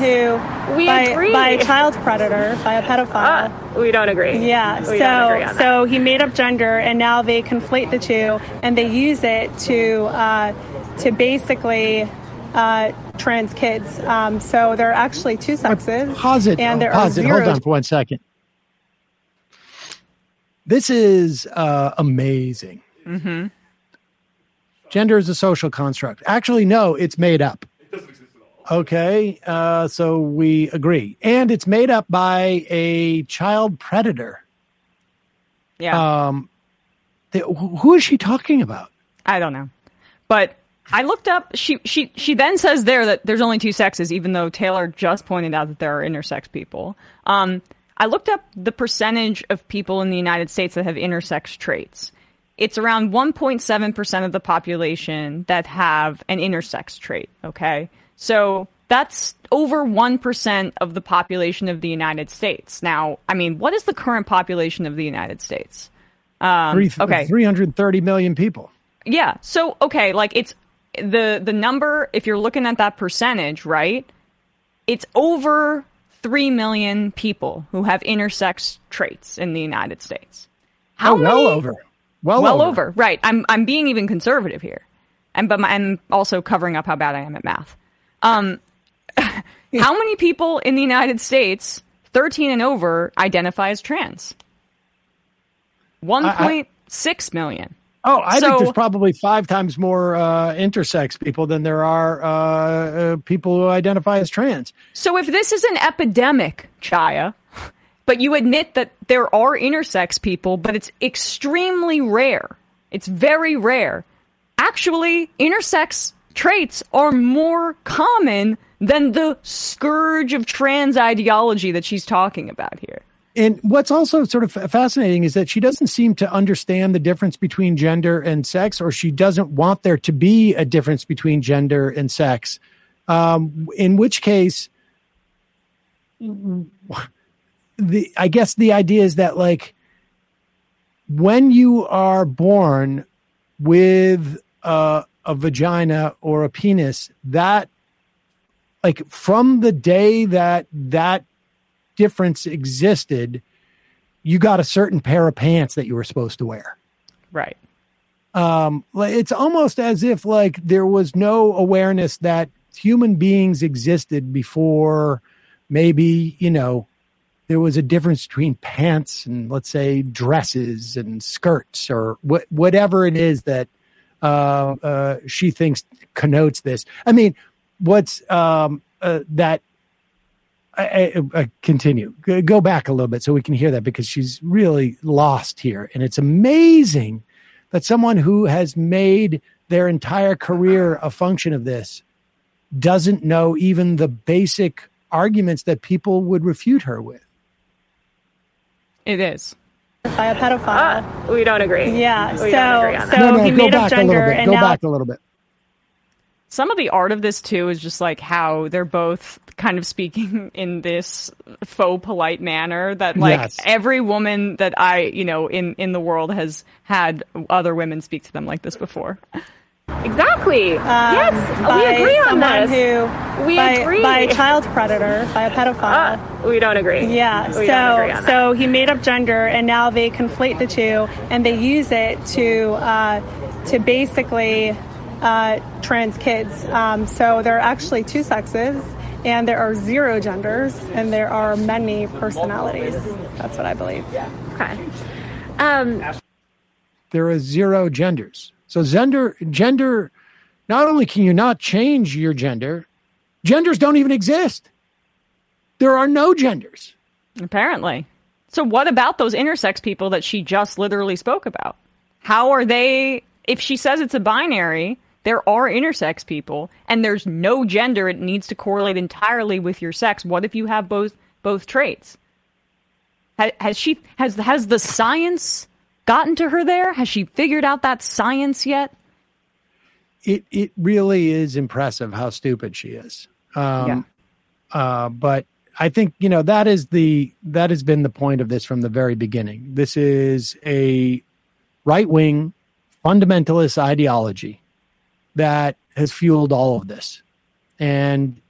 Who, We by, agree. by a child predator, by a pedophile. Uh, we don't agree. Yeah, We don't agree so on that. so he made up gender, and now they conflate the two, and they use it to uh, to basically uh, trans kids. Um, so there are actually two sexes, Pause it. and Oh, there pause are it. zero. Hold on for one second. This is uh, amazing. Mm-hmm. Gender is a social construct. Actually, no, it's made up. It doesn't exist at all. Okay, uh, so we agree, and it's made up by a child predator. Yeah. Um, th- who is she talking about? I don't know. But I looked up she she she then says there that there's only two sexes, even though Taylor just pointed out that there are intersex people. Um I looked up the percentage of people in the United States that have intersex traits. It's around 1.7% of the population that have an intersex trait, okay? So that's over 1% of the population of the United States. Now, I mean, what is the current population of the United States? Um, Three, okay. 330 million people. Yeah. So okay, like it's the the number if you're looking at that percentage, right? It's over 3 million people who have intersex traits in the United States. How oh, well many- over. Well, well over. over. Right. I'm I'm being even conservative here. And but my, I'm also covering up how bad I am at math. Um (laughs) how many people in the United States 13 and over identify as trans? 1.6 million. Oh, I think there's probably five times more uh, intersex people than there are uh, uh, people who identify as trans. So if this is an epidemic, Chaya, but you admit that there are intersex people, but it's extremely rare. It's very rare. Actually, intersex traits are more common than the scourge of trans ideology that she's talking about here. And what's also sort of fascinating is that she doesn't seem to understand the difference between gender and sex, or she doesn't want there to be a difference between gender and sex. Um, in which case, the I guess the idea is that like when you are born with a, a vagina or a penis, that like from the day that that difference existed, you got a certain pair of pants that you were supposed to wear. Right. Um, like, it's almost as if like there was no awareness that human beings existed before maybe, you know, there was a difference between pants and let's say dresses and skirts or wh- whatever it is that uh, uh, she thinks connotes this. I mean, what's um, uh, that I, I, I continue. Go back a little bit so we can hear that because she's really lost here, and it's amazing that someone who has made their entire career a function of this doesn't know even the basic arguments that people would refute her with. It is. By a pedophile. Uh, we don't agree. Yeah. We so agree so no, no, he go made up back a little gender bit. and Go now back a little bit. Some of the art of this too is just like how they're both kind of speaking (laughs) in this faux polite manner that like Yes. every woman that I, you know, in in the world has had other women speak to them like this before. Exactly. yes, Um, by we agree on someone this. Who, we by, agree. by a child predator, by a pedophile. Uh, we don't agree. Yeah, We don't agree so on so he made up gender, and now they conflate the two, and they use it to uh, to basically uh, trans kids. Um, so there are actually two sexes, and there are zero genders, and there are many personalities. That's what I believe. Okay. Um, there are zero genders. So gender gender not only can you not change your gender, genders don't even exist. There are no genders. Apparently. So what about those intersex people that she just literally spoke about? How are they if she says it's a binary, there are intersex people and there's no gender it needs to correlate entirely with your sex. What if you have both both traits? Ha- Has she has has the science gotten to her there? Has she figured out that science yet? It it really is impressive how stupid she is. Um uh but I think you know that is the that has been the point of this from the very beginning. This is a right wing fundamentalist ideology that has fueled all of this. And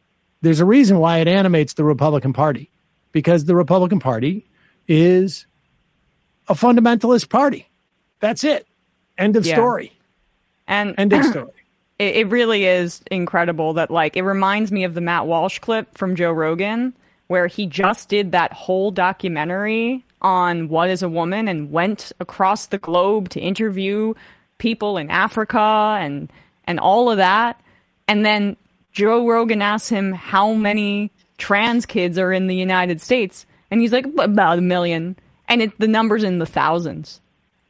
there's a reason why it animates the Republican Party because the Republican Party is a fundamentalist party. That's it. End of Yeah. story. And (clears throat) End of story. it, it really is incredible that like it reminds me of the Matt Walsh clip from Joe Rogan where he just did that whole documentary on what is a woman and went across the globe to interview people in Africa and and all of that and then Joe Rogan asks him how many trans kids are in the United States and he's like about a million and it the numbers in the thousands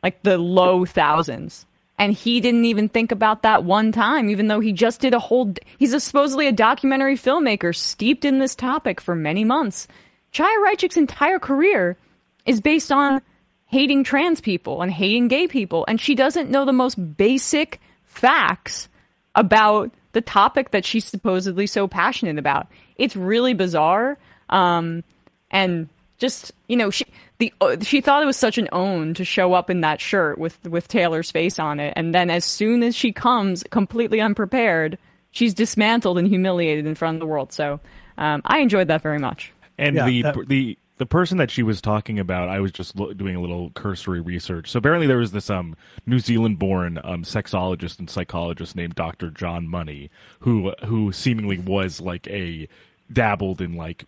like the low thousands. And he didn't even think about that one time, even though he just did a whole. He's a, supposedly a documentary filmmaker steeped in this topic for many months. Chaya Raichik's entire career is based on hating trans people and hating gay people, and she doesn't know the most basic facts about the topic that she's supposedly so passionate about. It's really bizarre. Um, and just you know she the uh, she thought it was such an own to show up in that shirt with with Taylor's face on it and then as soon as she comes completely unprepared she's dismantled and humiliated in front of the world so um, I enjoyed that very much And Yeah, the that- the the person that she was talking about, I was just lo- doing a little cursory research. So apparently, there was this um New Zealand-born um sexologist and psychologist named Dr. John Money, who who seemingly was like a dabbled in like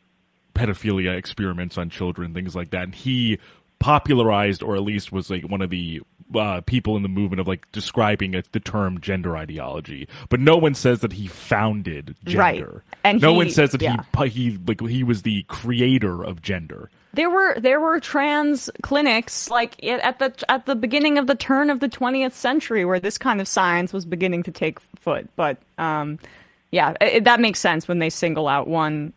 pedophilia experiments on children, things like that. And he popularized, or at least was like one of the uh, people in the movement of like describing it, the term gender ideology. But no one says that he founded gender. Right. And no he- one says that yeah. he he like he was the creator of gender. there were there were trans clinics like at the at the beginning of the turn of the 20th century where this kind of science was beginning to take foot but um yeah it, that makes sense when they single out one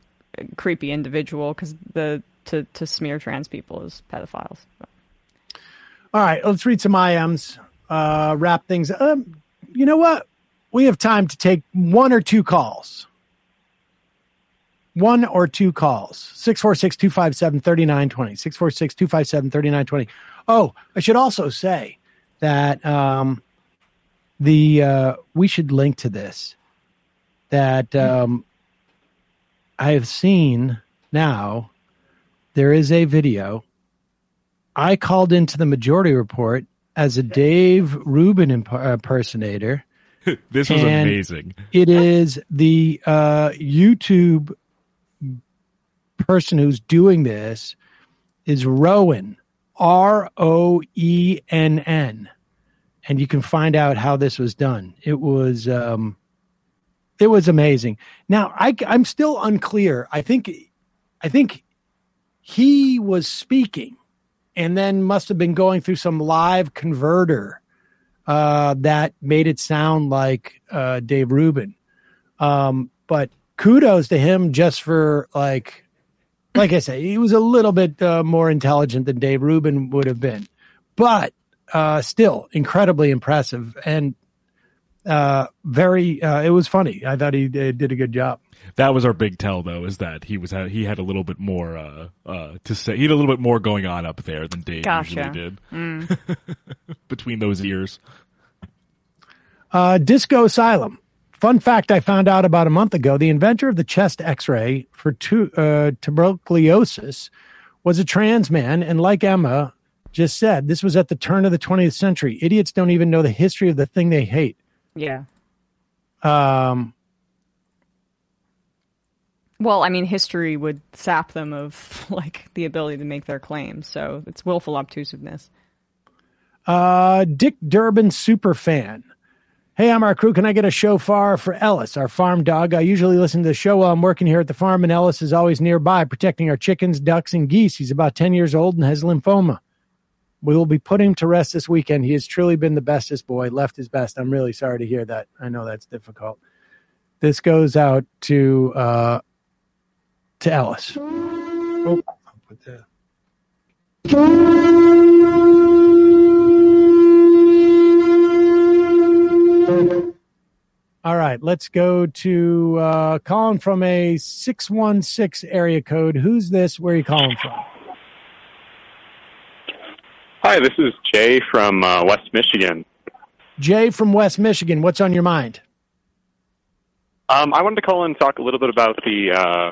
creepy individual because the to to smear trans people as pedophiles. All right, let's read some IMs. Uh, wrap things. Um, you know what? We have time to take one or two calls. One or two calls. 646 257 3920. 646 257 3920. Oh, I should also say that um, the uh, we should link to this. That um, I have seen now. There is a video. I called into the Majority Report as a Dave Rubin imp- uh, impersonator. (laughs) this was amazing. It is the uh, YouTube person who's doing this is Rowan, R O E N N, and you can find out how this was done. It was um, it was amazing. Now I, I'm still unclear. I think I think he was speaking and then must have been going through some live converter uh, that made it sound like uh, Dave Rubin. Um, but kudos to him just for like, like I say, he was a little bit uh, more intelligent than Dave Rubin would have been, but uh, still incredibly impressive and uh, very. Uh, it was funny. I thought he uh, did a good job. That was our big tell, though, is that he was he had a little bit more uh, uh, to say. He had a little bit more going on up there than Dave Gotcha. usually did Mm. (laughs) between those ears. Uh, Disco Asylum. Fun fact I found out about a month ago the inventor of the chest x ray for tu- uh, tuberculosis was a trans man. And like Emma just said, this was at the turn of the 20th century. Idiots don't even know the history of the thing they hate. Yeah. Um, Well, I mean, history would sap them of (laughs) like the ability to make their claims, so it's willful obtusiveness. Uh, Dick Durbin super fan. Hey, I'm our crew. Can I get a shofar for Ellis, our farm dog? I usually listen to the show while I'm working here at the farm, and Ellis is always nearby protecting our chickens, ducks, and geese. He's about 10 years old and has lymphoma. We will be putting him to rest this weekend. He has truly been the bestest boy, left his best. I'm really sorry to hear that. I know that's difficult. This goes out to uh, to Ellis. Oh, I'll put that. All right, let's go to uh, calling from a 616 area code. Who's this? Where are you calling from? Hi, this is Jay from uh, West Michigan. Jay from West Michigan. What's on your mind? Um, I wanted to call in and talk a little bit about the uh,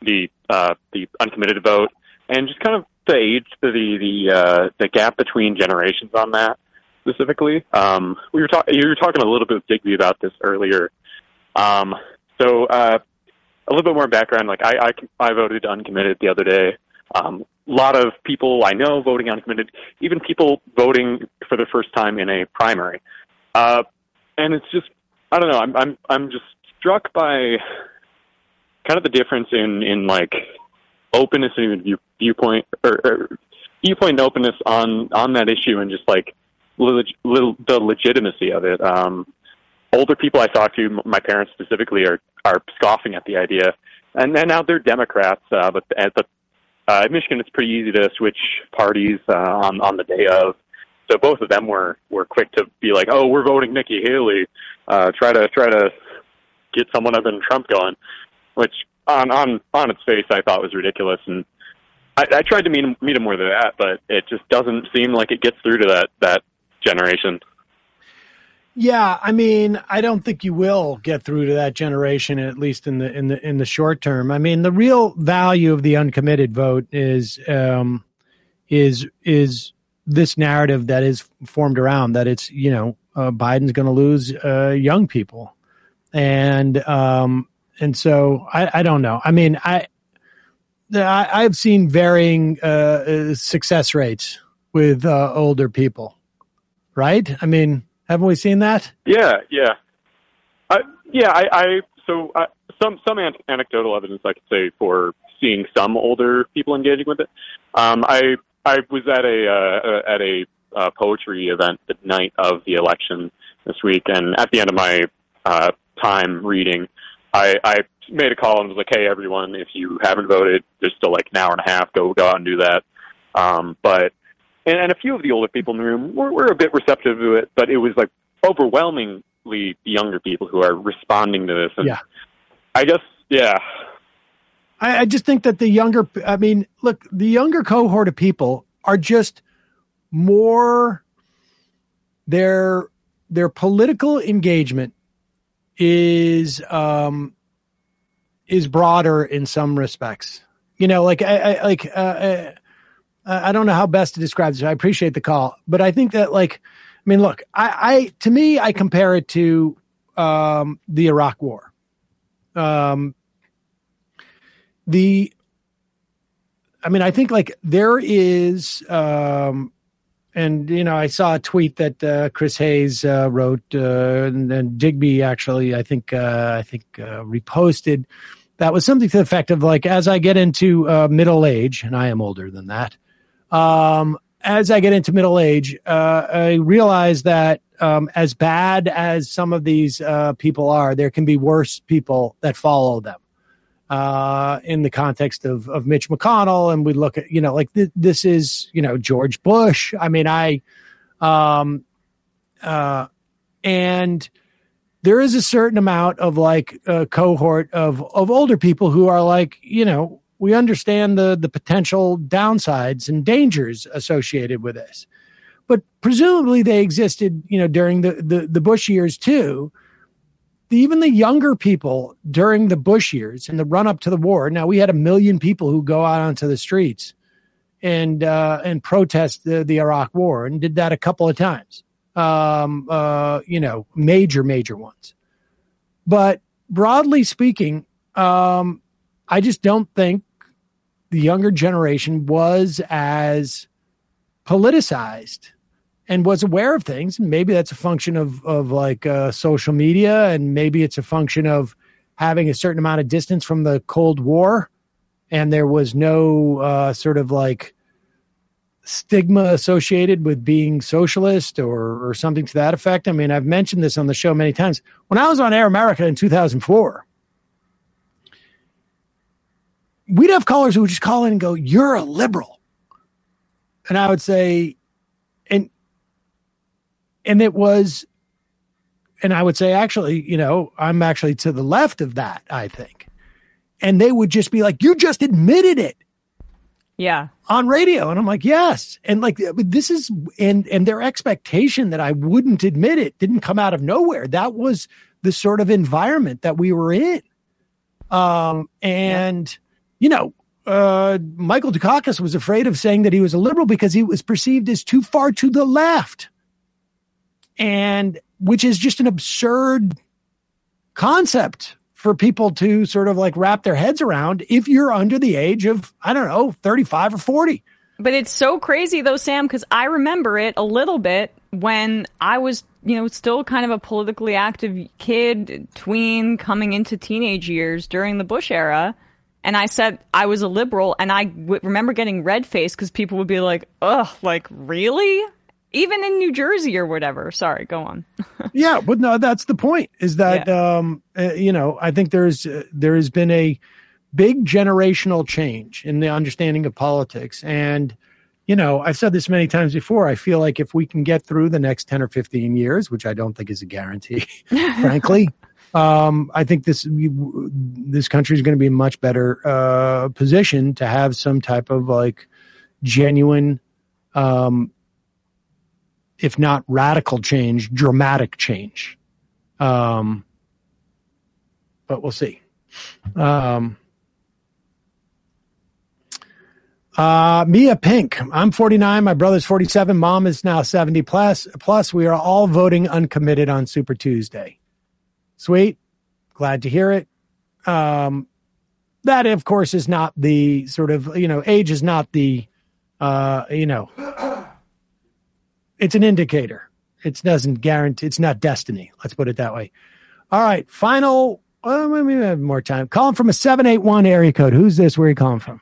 the uh, the uncommitted vote and just kind of the age, the the uh, the gap between generations on that specifically. Um, we were talking. You were talking a little bit with Digby about this earlier. Um, so uh, a little bit more background. Like I, I, I voted uncommitted the other day. Um, a lot of people I know voting uncommitted, even people voting for the first time in a primary. Uh, and it's just, I don't know. I'm, I'm, I'm just struck by kind of the difference in, in like openness and view, viewpoint or, or viewpoint and openness on, on that issue and just like leg, the legitimacy of it. Um, older people I talk to, my parents specifically, are, are scoffing at the idea. And then now they're Democrats, uh, but at the uh, in Michigan, it's pretty easy to switch parties uh, on on the day of. So both of them were were quick to be like, "Oh, we're voting Nikki Haley." Uh, try to try to get someone other than Trump going, which on on on its face I thought was ridiculous. And I, I tried to meet meet him where they're at, but it just doesn't seem like it gets through to that that generation. Yeah, I mean, I don't think you will get through to that generation, at least in the in the in the short term. I mean, the real value of the uncommitted vote is um, is is this narrative that is formed around that it's you know uh, Biden's going to lose uh, young people, and um, and so I, I don't know. I mean, I I, I've seen varying uh, uh, success rates with uh, older people, right? I mean, haven't we seen that? Yeah, yeah, I, yeah. I, I so uh, some some an- anecdotal evidence I could say for seeing some older people engaging with it. Um, I I was at a uh, at a uh, poetry event the night of the election this week, and at the end of my uh, time reading, I, I made a call and was like, "Hey, everyone, if you haven't voted, there's still like an hour and a half. Go go out and do that." Um, but and, and a few of the older people in the room were, were a bit receptive to it, but it was like overwhelmingly the younger people who are responding to this. And Yeah. I guess, yeah, I, I just think that the younger, I mean, look, the younger cohort of people are just more their their political engagement is um is broader in some respects. You know, like I, I like uh, uh, I don't know how best to describe this. I appreciate the call, but I think that like, I mean, look, I, I to me, I compare it to um, the Iraq War. Um, the I mean, I think like there is, um, and you know, I saw a tweet that uh, Chris Hayes uh, wrote, uh, and, and Digby actually, I think, uh, I think uh, reposted. That was something to the effect of like, as I get into uh, middle age, and I am older than that. Um, as I get into middle age, uh, I realize that um, as bad as some of these uh, people are, there can be worse people that follow them uh, in the context of of Mitch McConnell, and we look at you know like th- this is you know George Bush. I mean, I um uh and there is a certain amount of like a cohort of of older people who are like you know we understand the the potential downsides and dangers associated with this but presumably they existed you know during the the, the bush years too even the younger people during the Bush years and the run up to the war. Now we had a million people who go out onto the streets and uh, and protest the, the Iraq War, and did that a couple of times. Um, uh, you know, major major ones. But broadly speaking, um, I just don't think the younger generation was as politicized and was aware of things. Maybe that's a function of of like uh, social media, and maybe it's a function of having a certain amount of distance from the Cold War, and there was no uh, sort of like stigma associated with being socialist or or something to that effect. I mean, I've mentioned this on the show many times. When I was on Air America in 2004, we'd have callers who would just call in and go, "You're a liberal," and I would say, and and it was and i would say actually you know i'm actually to the left of that i think. And they would just be like you just admitted it. Yeah. on radio. And i'm like yes. And like this is and and their expectation that i wouldn't admit it didn't come out of nowhere. That was the sort of environment that we were in. Um and you know uh michael dukakis was afraid of saying that he was a liberal because he was perceived as too far to the left and which is just an absurd concept for people to sort of like wrap their heads around if you're under the age of i don't know 35 or 40 But it's so crazy though, Sam, because I remember it a little bit when I was, you know, still kind of a politically active kid, tween, coming into teenage years during the Bush era. And I said I was a liberal, and I w- remember getting red faced because people would be like, ugh, like, really? Even in New Jersey or whatever. Sorry, go on. (laughs) yeah but no that's the point is that um uh, you know i think there's uh, there has been a big generational change in the understanding of politics and you know i've said this many times before i feel like if we can get through the next 10 or 15 years which i don't think is a guarantee (laughs) frankly um i think this this country is going to be a much better uh position to have some type of like genuine um if not radical change, dramatic change. Um, but we'll see. Um, uh, Mia Pink. I'm 49. My brother's 47. Mom is now 70 plus. Plus, we are all voting uncommitted on Super Tuesday. Sweet. Glad to hear it. Um, that, of course, is not the sort of, you know, age is not the, uh, you know, it's an indicator. It doesn't guarantee. It's not destiny. Let's put it that way. All right. Final. Well, maybe we have more time. Calling from a seven eight one area code. Who's this? Where are you calling from?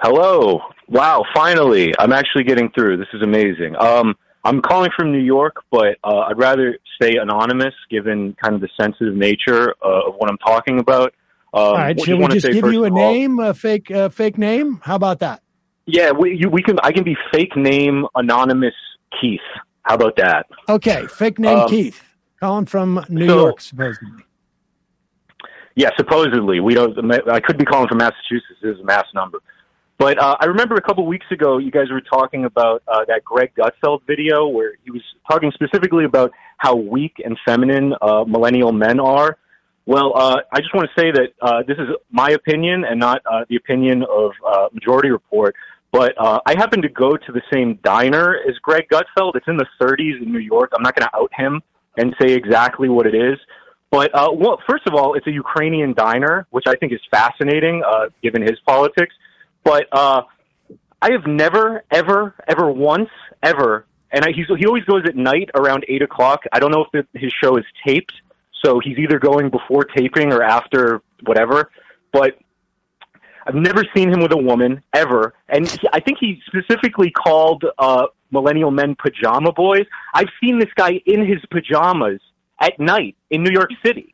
Hello. Wow, finally. I'm actually getting through. This is amazing. Um I'm calling from New York, but uh, I'd rather stay anonymous given kind of the sensitive nature uh, of what I'm talking about. Um, All right, should we just give you a of all- name, a fake, uh, fake name? How about that? Yeah, we, you, we can. I can be fake name anonymous Keith. How about that? Okay, fake name Um, Keith, calling from New so- York, supposedly. Yeah, supposedly we don't. I could be calling from Massachusetts. This is a mass number, but uh, I remember a couple weeks ago you guys were talking about uh, that Greg Gutfeld video where he was talking specifically about how weak and feminine uh, millennial men are. Well, uh, I just want to say that uh, this is my opinion and not uh, the opinion of uh, Majority Report. But uh, I happen to go to the same diner as Greg Gutfeld. It's in the 30s in New York. I'm not going to out him and say exactly what it is. But uh, well, first of all, it's a Ukrainian diner, which I think is fascinating uh, given his politics. But uh, I have never, ever, ever once, ever, and I, he's, he always goes at night around eight o'clock. I don't know if his show is taped, so he's either going before taping or after whatever. But I've never seen him with a woman ever, and he, I think he specifically called uh, millennial men pajama boys. I've seen this guy in his pajamas at night in New York City.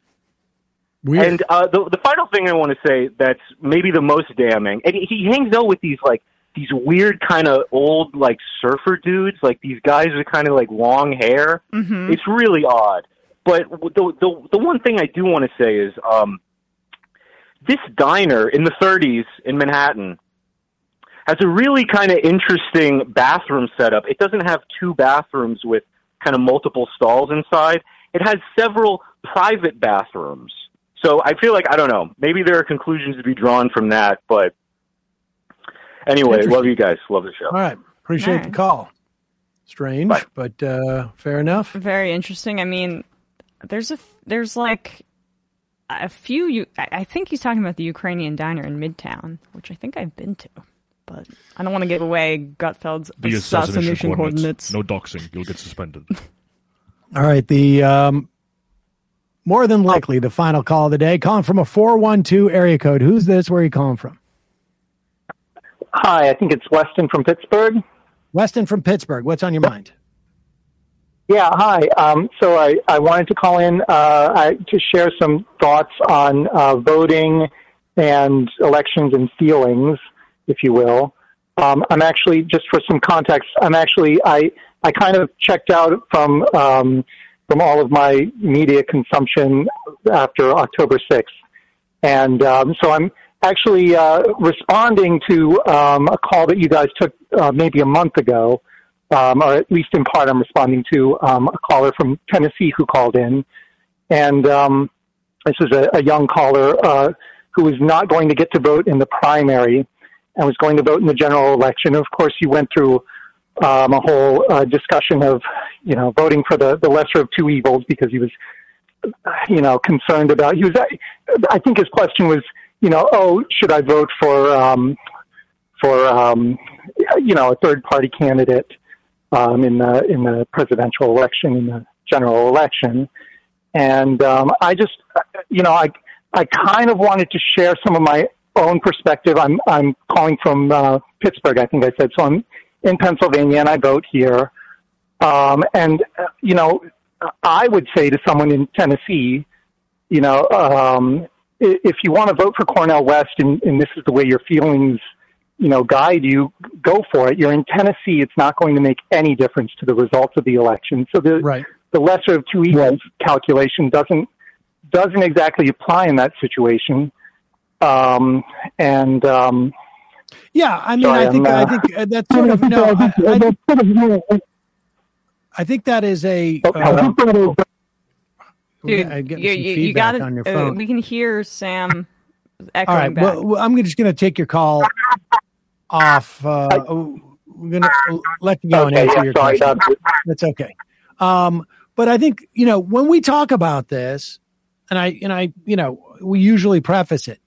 And uh, the the final thing I want to say that's maybe the most damning, and he hangs out with these like these weird kind of old like surfer dudes, like these guys with kind of like long hair. Mhm. It's really odd. But the the the one thing I do want to say is um, this diner in the 30s in Manhattan has a really kind of interesting bathroom setup. It doesn't have two bathrooms with kind of multiple stalls inside. It has several private bathrooms. So I feel like I don't know. Maybe there are conclusions to be drawn from that, but anyway, love you guys. Love the show. All right, appreciate All the call. Strange, but uh, fair enough. Very interesting. I mean, there's a there's like a few. You, I I think he's talking about the Ukrainian diner in Midtown, which I think I've been to, but I don't want to give away Gutfeld's The assassination, coordinates. No doxing. You'll get suspended. (laughs) All right, the um, more than likely the final call of the day, calling from a four one two area code. Who's this? Where are you calling from? Hi, I think it's Weston from Pittsburgh. Weston from Pittsburgh. What's on your mind? Yeah, hi. Um, so I, I wanted to call in uh, I, to share some thoughts on uh, voting and elections and feelings, if you will. Um, I'm actually, just for some context, I'm actually, I, I kind of checked out from, um, from all of my media consumption after October 6th. And um, so I'm actually uh, responding to um, a call that you guys took uh, maybe a month ago, um, or at least in part, I'm responding to um, a caller from Tennessee who called in. And um, this is a, a young caller uh, who was not going to get to vote in the primary and was going to vote in the general election. Of course, you went through um, a whole uh, discussion of, you know, voting for the, the lesser of two evils because he was you know, concerned about. He was, I think, his question was, you know, oh, should I vote for, um, for, um, you know, a third party candidate um, in the in the presidential election, in the general election, and um, I just, you know, I I kind of wanted to share some of my own perspective. I'm I'm calling from uh, Pittsburgh, I think I said. So I'm in Pennsylvania, and I vote here. Um, and uh, you know, I would say to someone in Tennessee, you know, um, if you want to vote for Cornel West and, and this is the way your feelings, you know, guide you, go for it. You're in Tennessee. It's not going to make any difference to the results of the election. So the right. the lesser of two evils calculation doesn't doesn't exactly apply in that situation. Um, and um, Yeah, I mean, Sorry, I think I'm, I uh, think uh, that's (laughs) sort of no. I, I, I think that is a. Uh, Dude, I'm getting you, some you, you got on your Uh, phone. we can hear Sam (laughs) All echoing right. back. Well, well, I'm just going to take your call off. Uh, we're going to let you go and answer yeah, your sorry, question. that's- That's okay. Um, but I think you know when we talk about this, and I and I, you know, we usually preface it.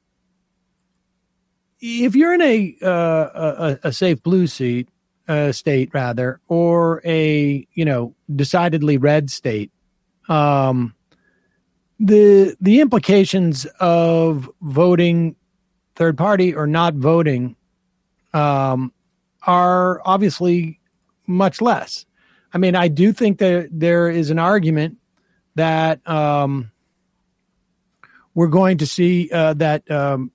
If you're in a uh, a, a safe blue seat uh, state rather, or a you know decidedly red state, um, the the implications of voting third party or not voting um, are obviously much less. I mean, I do think that there is an argument that um, we're going to see uh, that um,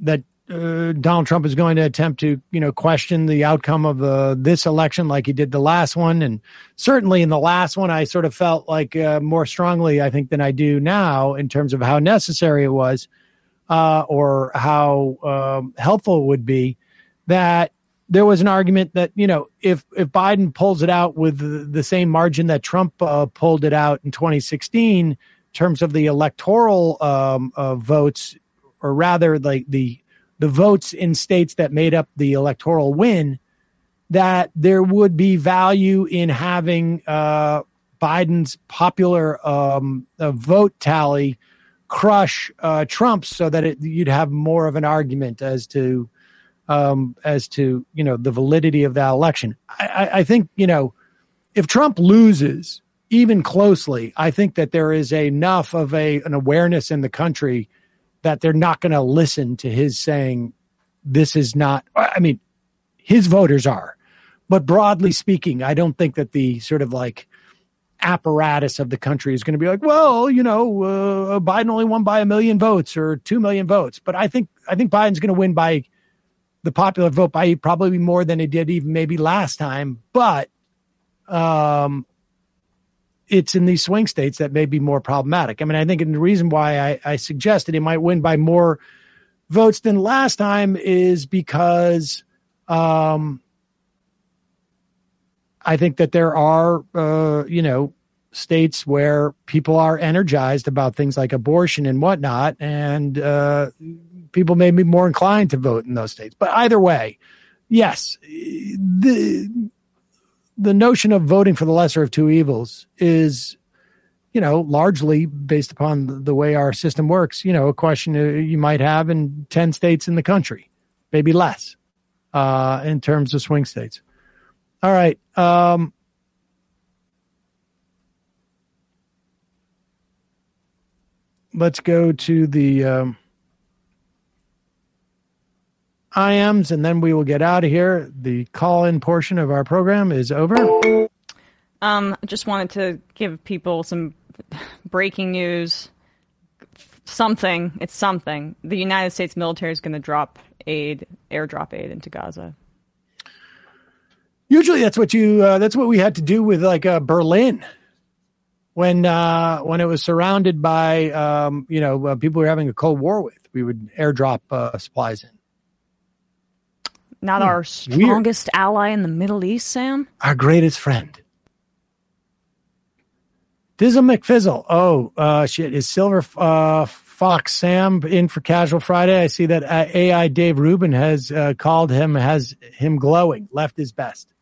that uh, Donald Trump is going to attempt to, you know, question the outcome of uh, this election like he did the last one. And certainly in the last one, I sort of felt like uh, more strongly, I think, than I do now in terms of how necessary it was uh, or how um, helpful it would be that there was an argument that, you know, if, if Biden pulls it out with the, the same margin that Trump uh, pulled it out in 2016, in terms of the electoral um, uh, votes, or rather like the the votes in states that made up the electoral win, that there would be value in having uh, Biden's popular um, uh, vote tally crush uh, Trump's, so that it, you'd have more of an argument as to um, as to you know the validity of that election. I, I, I think you know if Trump loses even closely, I think that there is enough of a an awareness in the country that they're not going to listen to his saying this is not i mean his voters are. But broadly speaking i don't think that the sort of like apparatus of the country is going to be like well you know uh, biden only won by a million votes or 2 million votes. But i think i think biden's going to win by the popular vote by probably more than he did even maybe last time. But um it's in these swing states that may be more problematic. I mean, I think and the reason why I, I suggested he might win by more votes than last time is because um, I think that there are, uh, you know, states where people are energized about things like abortion and whatnot, and uh, people may be more inclined to vote in those states. But either way, yes, the the notion of voting for the lesser of two evils is you know largely based upon the, way our system works. You know a question you might have in 10 states in the country maybe less uh, in terms of swing states. All right um, let's go to the um, IMs, and then we will get out of here. The call in portion of our program is over. Um, I just wanted to give people some breaking news. Something, it's something. The United States military is going to drop aid, airdrop aid into Gaza. Usually, that's what you. Uh, that's what we had to do with like uh, Berlin when uh, when it was surrounded by um, you know uh, people we were having a cold war with. We would airdrop uh, supplies in. Not Hmm, our strongest ally in the Middle East, Sam. our greatest friend. Dizzle McFizzle. Oh, uh, shit. Is Silver uh, Fox Sam in for Casual Friday? I see that AI Dave Rubin has uh, called him, has him glowing, left his best.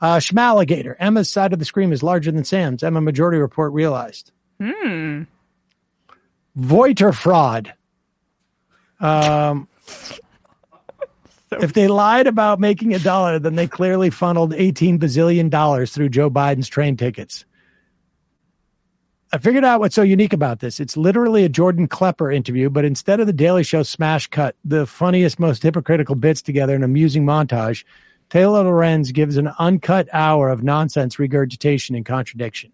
Uh, Schmalligator. Emma's side of the scream is larger than Sam's. Emma Majority Report realized. Hmm. Voiter fraud. Um, (laughs) if they lied about making a dollar, then they clearly funneled 18 bazillion dollars through Joe Biden's train tickets. I figured out what's so unique about this. It's literally a Jordan Klepper interview, but instead of the Daily Show smash cut, the funniest, most hypocritical bits together in amusing montage, Taylor Lorenz gives an uncut hour of nonsense regurgitation and contradiction.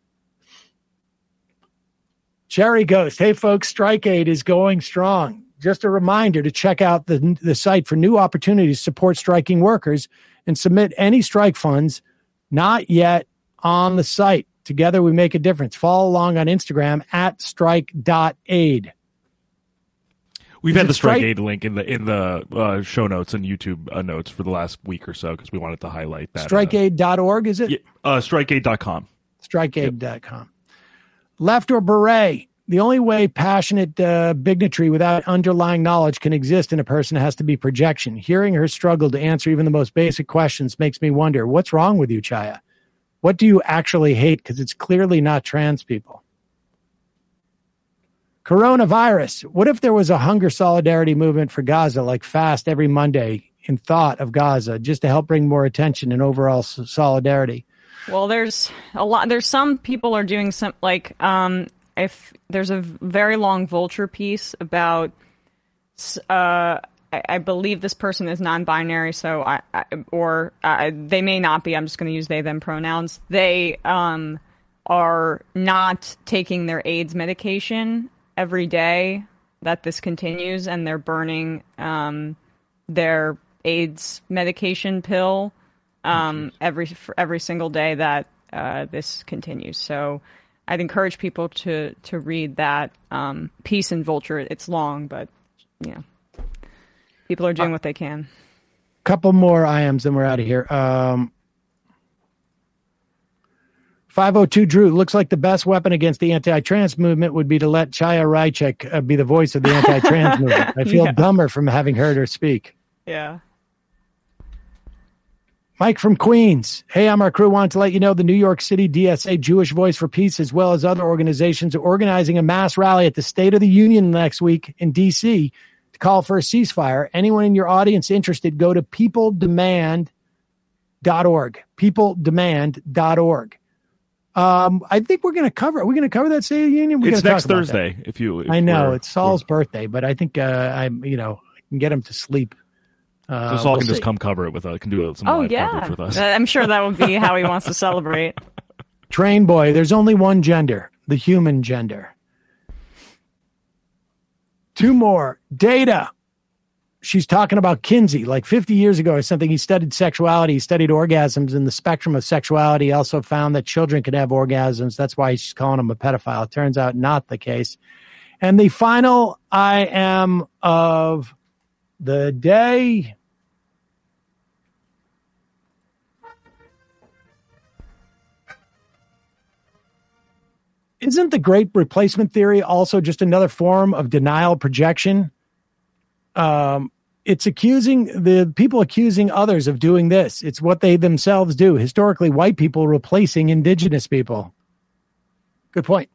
Cherry Ghost. Hey, folks, Strike Aid is going strong. Just a reminder to check out the, the site for new opportunities to support striking workers and submit any strike funds not yet on the site. Together we make a difference. Follow along on Instagram at strike.aid. We've Is had the strike strike- aid link in the in the uh, show notes and YouTube uh, notes for the last week or so because we wanted to highlight that. Strikeaid.org, is it? Uh, strikeaid.com. strikeaid.com. Left or beret? The only way passionate uh, bigotry without underlying knowledge can exist in a person has to be projection. Hearing her struggle to answer even the most basic questions makes me wonder what's wrong with you, Chaya? What do you actually hate? Because it's clearly not trans people. Coronavirus. What if there was a hunger solidarity movement for Gaza, like fast every Monday in thought of Gaza, just to help bring more attention and overall solidarity? Well, there's a lot. There's some people are doing some like um if there's a very long vulture piece about uh I, I believe this person is non-binary, so I, I or uh, they may not be. I'm just going to use they them pronouns. They um are not taking their AIDS medication every day that this continues, and they're burning um their AIDS medication pill um every every single day that uh, this continues. So. I'd encourage people to to read that um, piece in Vulture. It's long, but yeah, people are doing what they can. couple more IMs, then we're out of here. Um, 502 Drew, looks like the best weapon against the anti trans movement would be to let Chaya Raichik uh, be the voice of the anti trans (laughs) movement. I feel Yeah. dumber from having heard her speak. Yeah. Mike from Queens. Hey, I'm our crew. Wanted to let you know the New York City DSA Jewish Voice for Peace, as well as other organizations, are organizing a mass rally at the State of the Union next week in D.C. to call for a ceasefire. Anyone in your audience interested, go to peopledemand.org. Peopledemand.org. Um, I think we're going to cover. We're going to cover that State of the Union. We're it's next Thursday. If you, if I know it's Saul's birthday, but I think uh, I'm. You know, I can get him to sleep. Uh, so Saul we'll can just come cover it with us. Can do some Oh live yeah, coverage with us. Uh, I'm sure that would be how he wants to celebrate. (laughs) Train boy, there's only one gender, the human gender. Two more. Data. She's talking about Kinsey, like 50 years ago or something. He studied sexuality, he studied orgasms in the spectrum of sexuality. He also found that children could have orgasms. That's why she's calling him a pedophile. It turns out not the case. And the final I am of the day. Isn't the great replacement theory also just another form of denial projection? Um, it's accusing the people accusing others of doing this. It's what they themselves do. Historically, white people replacing indigenous people. Good point.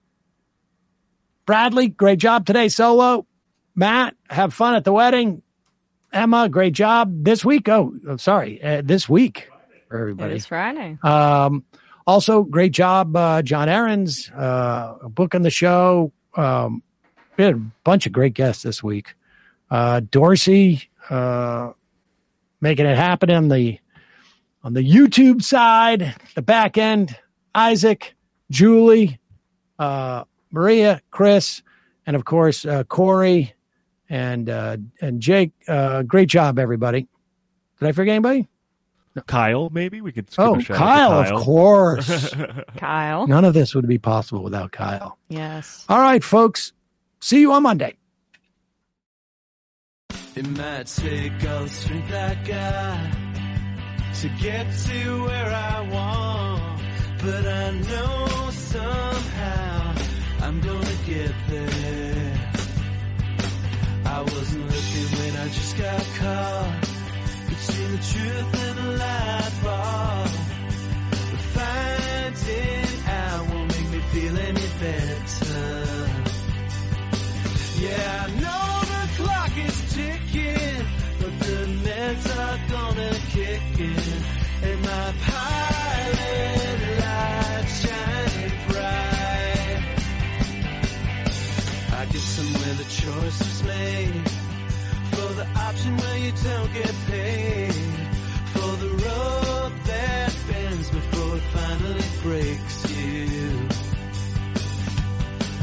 Bradley, great job today, solo. Matt, have fun at the wedding. Emma, great job this week. Oh, sorry, uh, this week for everybody. It's Friday. Um, also, great job, uh, John Aarons, uh, booking the show. Um, we had a bunch of great guests this week. Uh, Dorsey, uh, making it happen on the on the YouTube side, the back end. Isaac, Julie, uh, Maria, Chris, and of course uh, Corey and uh, and Jake. Uh, great job, everybody. Did I forget anybody? Kyle, maybe we could. Give Oh, a shout out to Kyle, Kyle. of course. (laughs) Kyle. None of this would be possible without Kyle. Yes. All right, folks. See you on Monday. It might take all the strength I got to get to where I want, but I know somehow I'm gonna get between the truth and the light. But finding out won't make me feel any better. Yeah, I know the clock is ticking, but the meds are gonna kick in, and my pilot shining bright. I guess the choice is made option where you don't get paid for the rope that bends before it finally breaks you.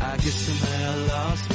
I guess somehow I lost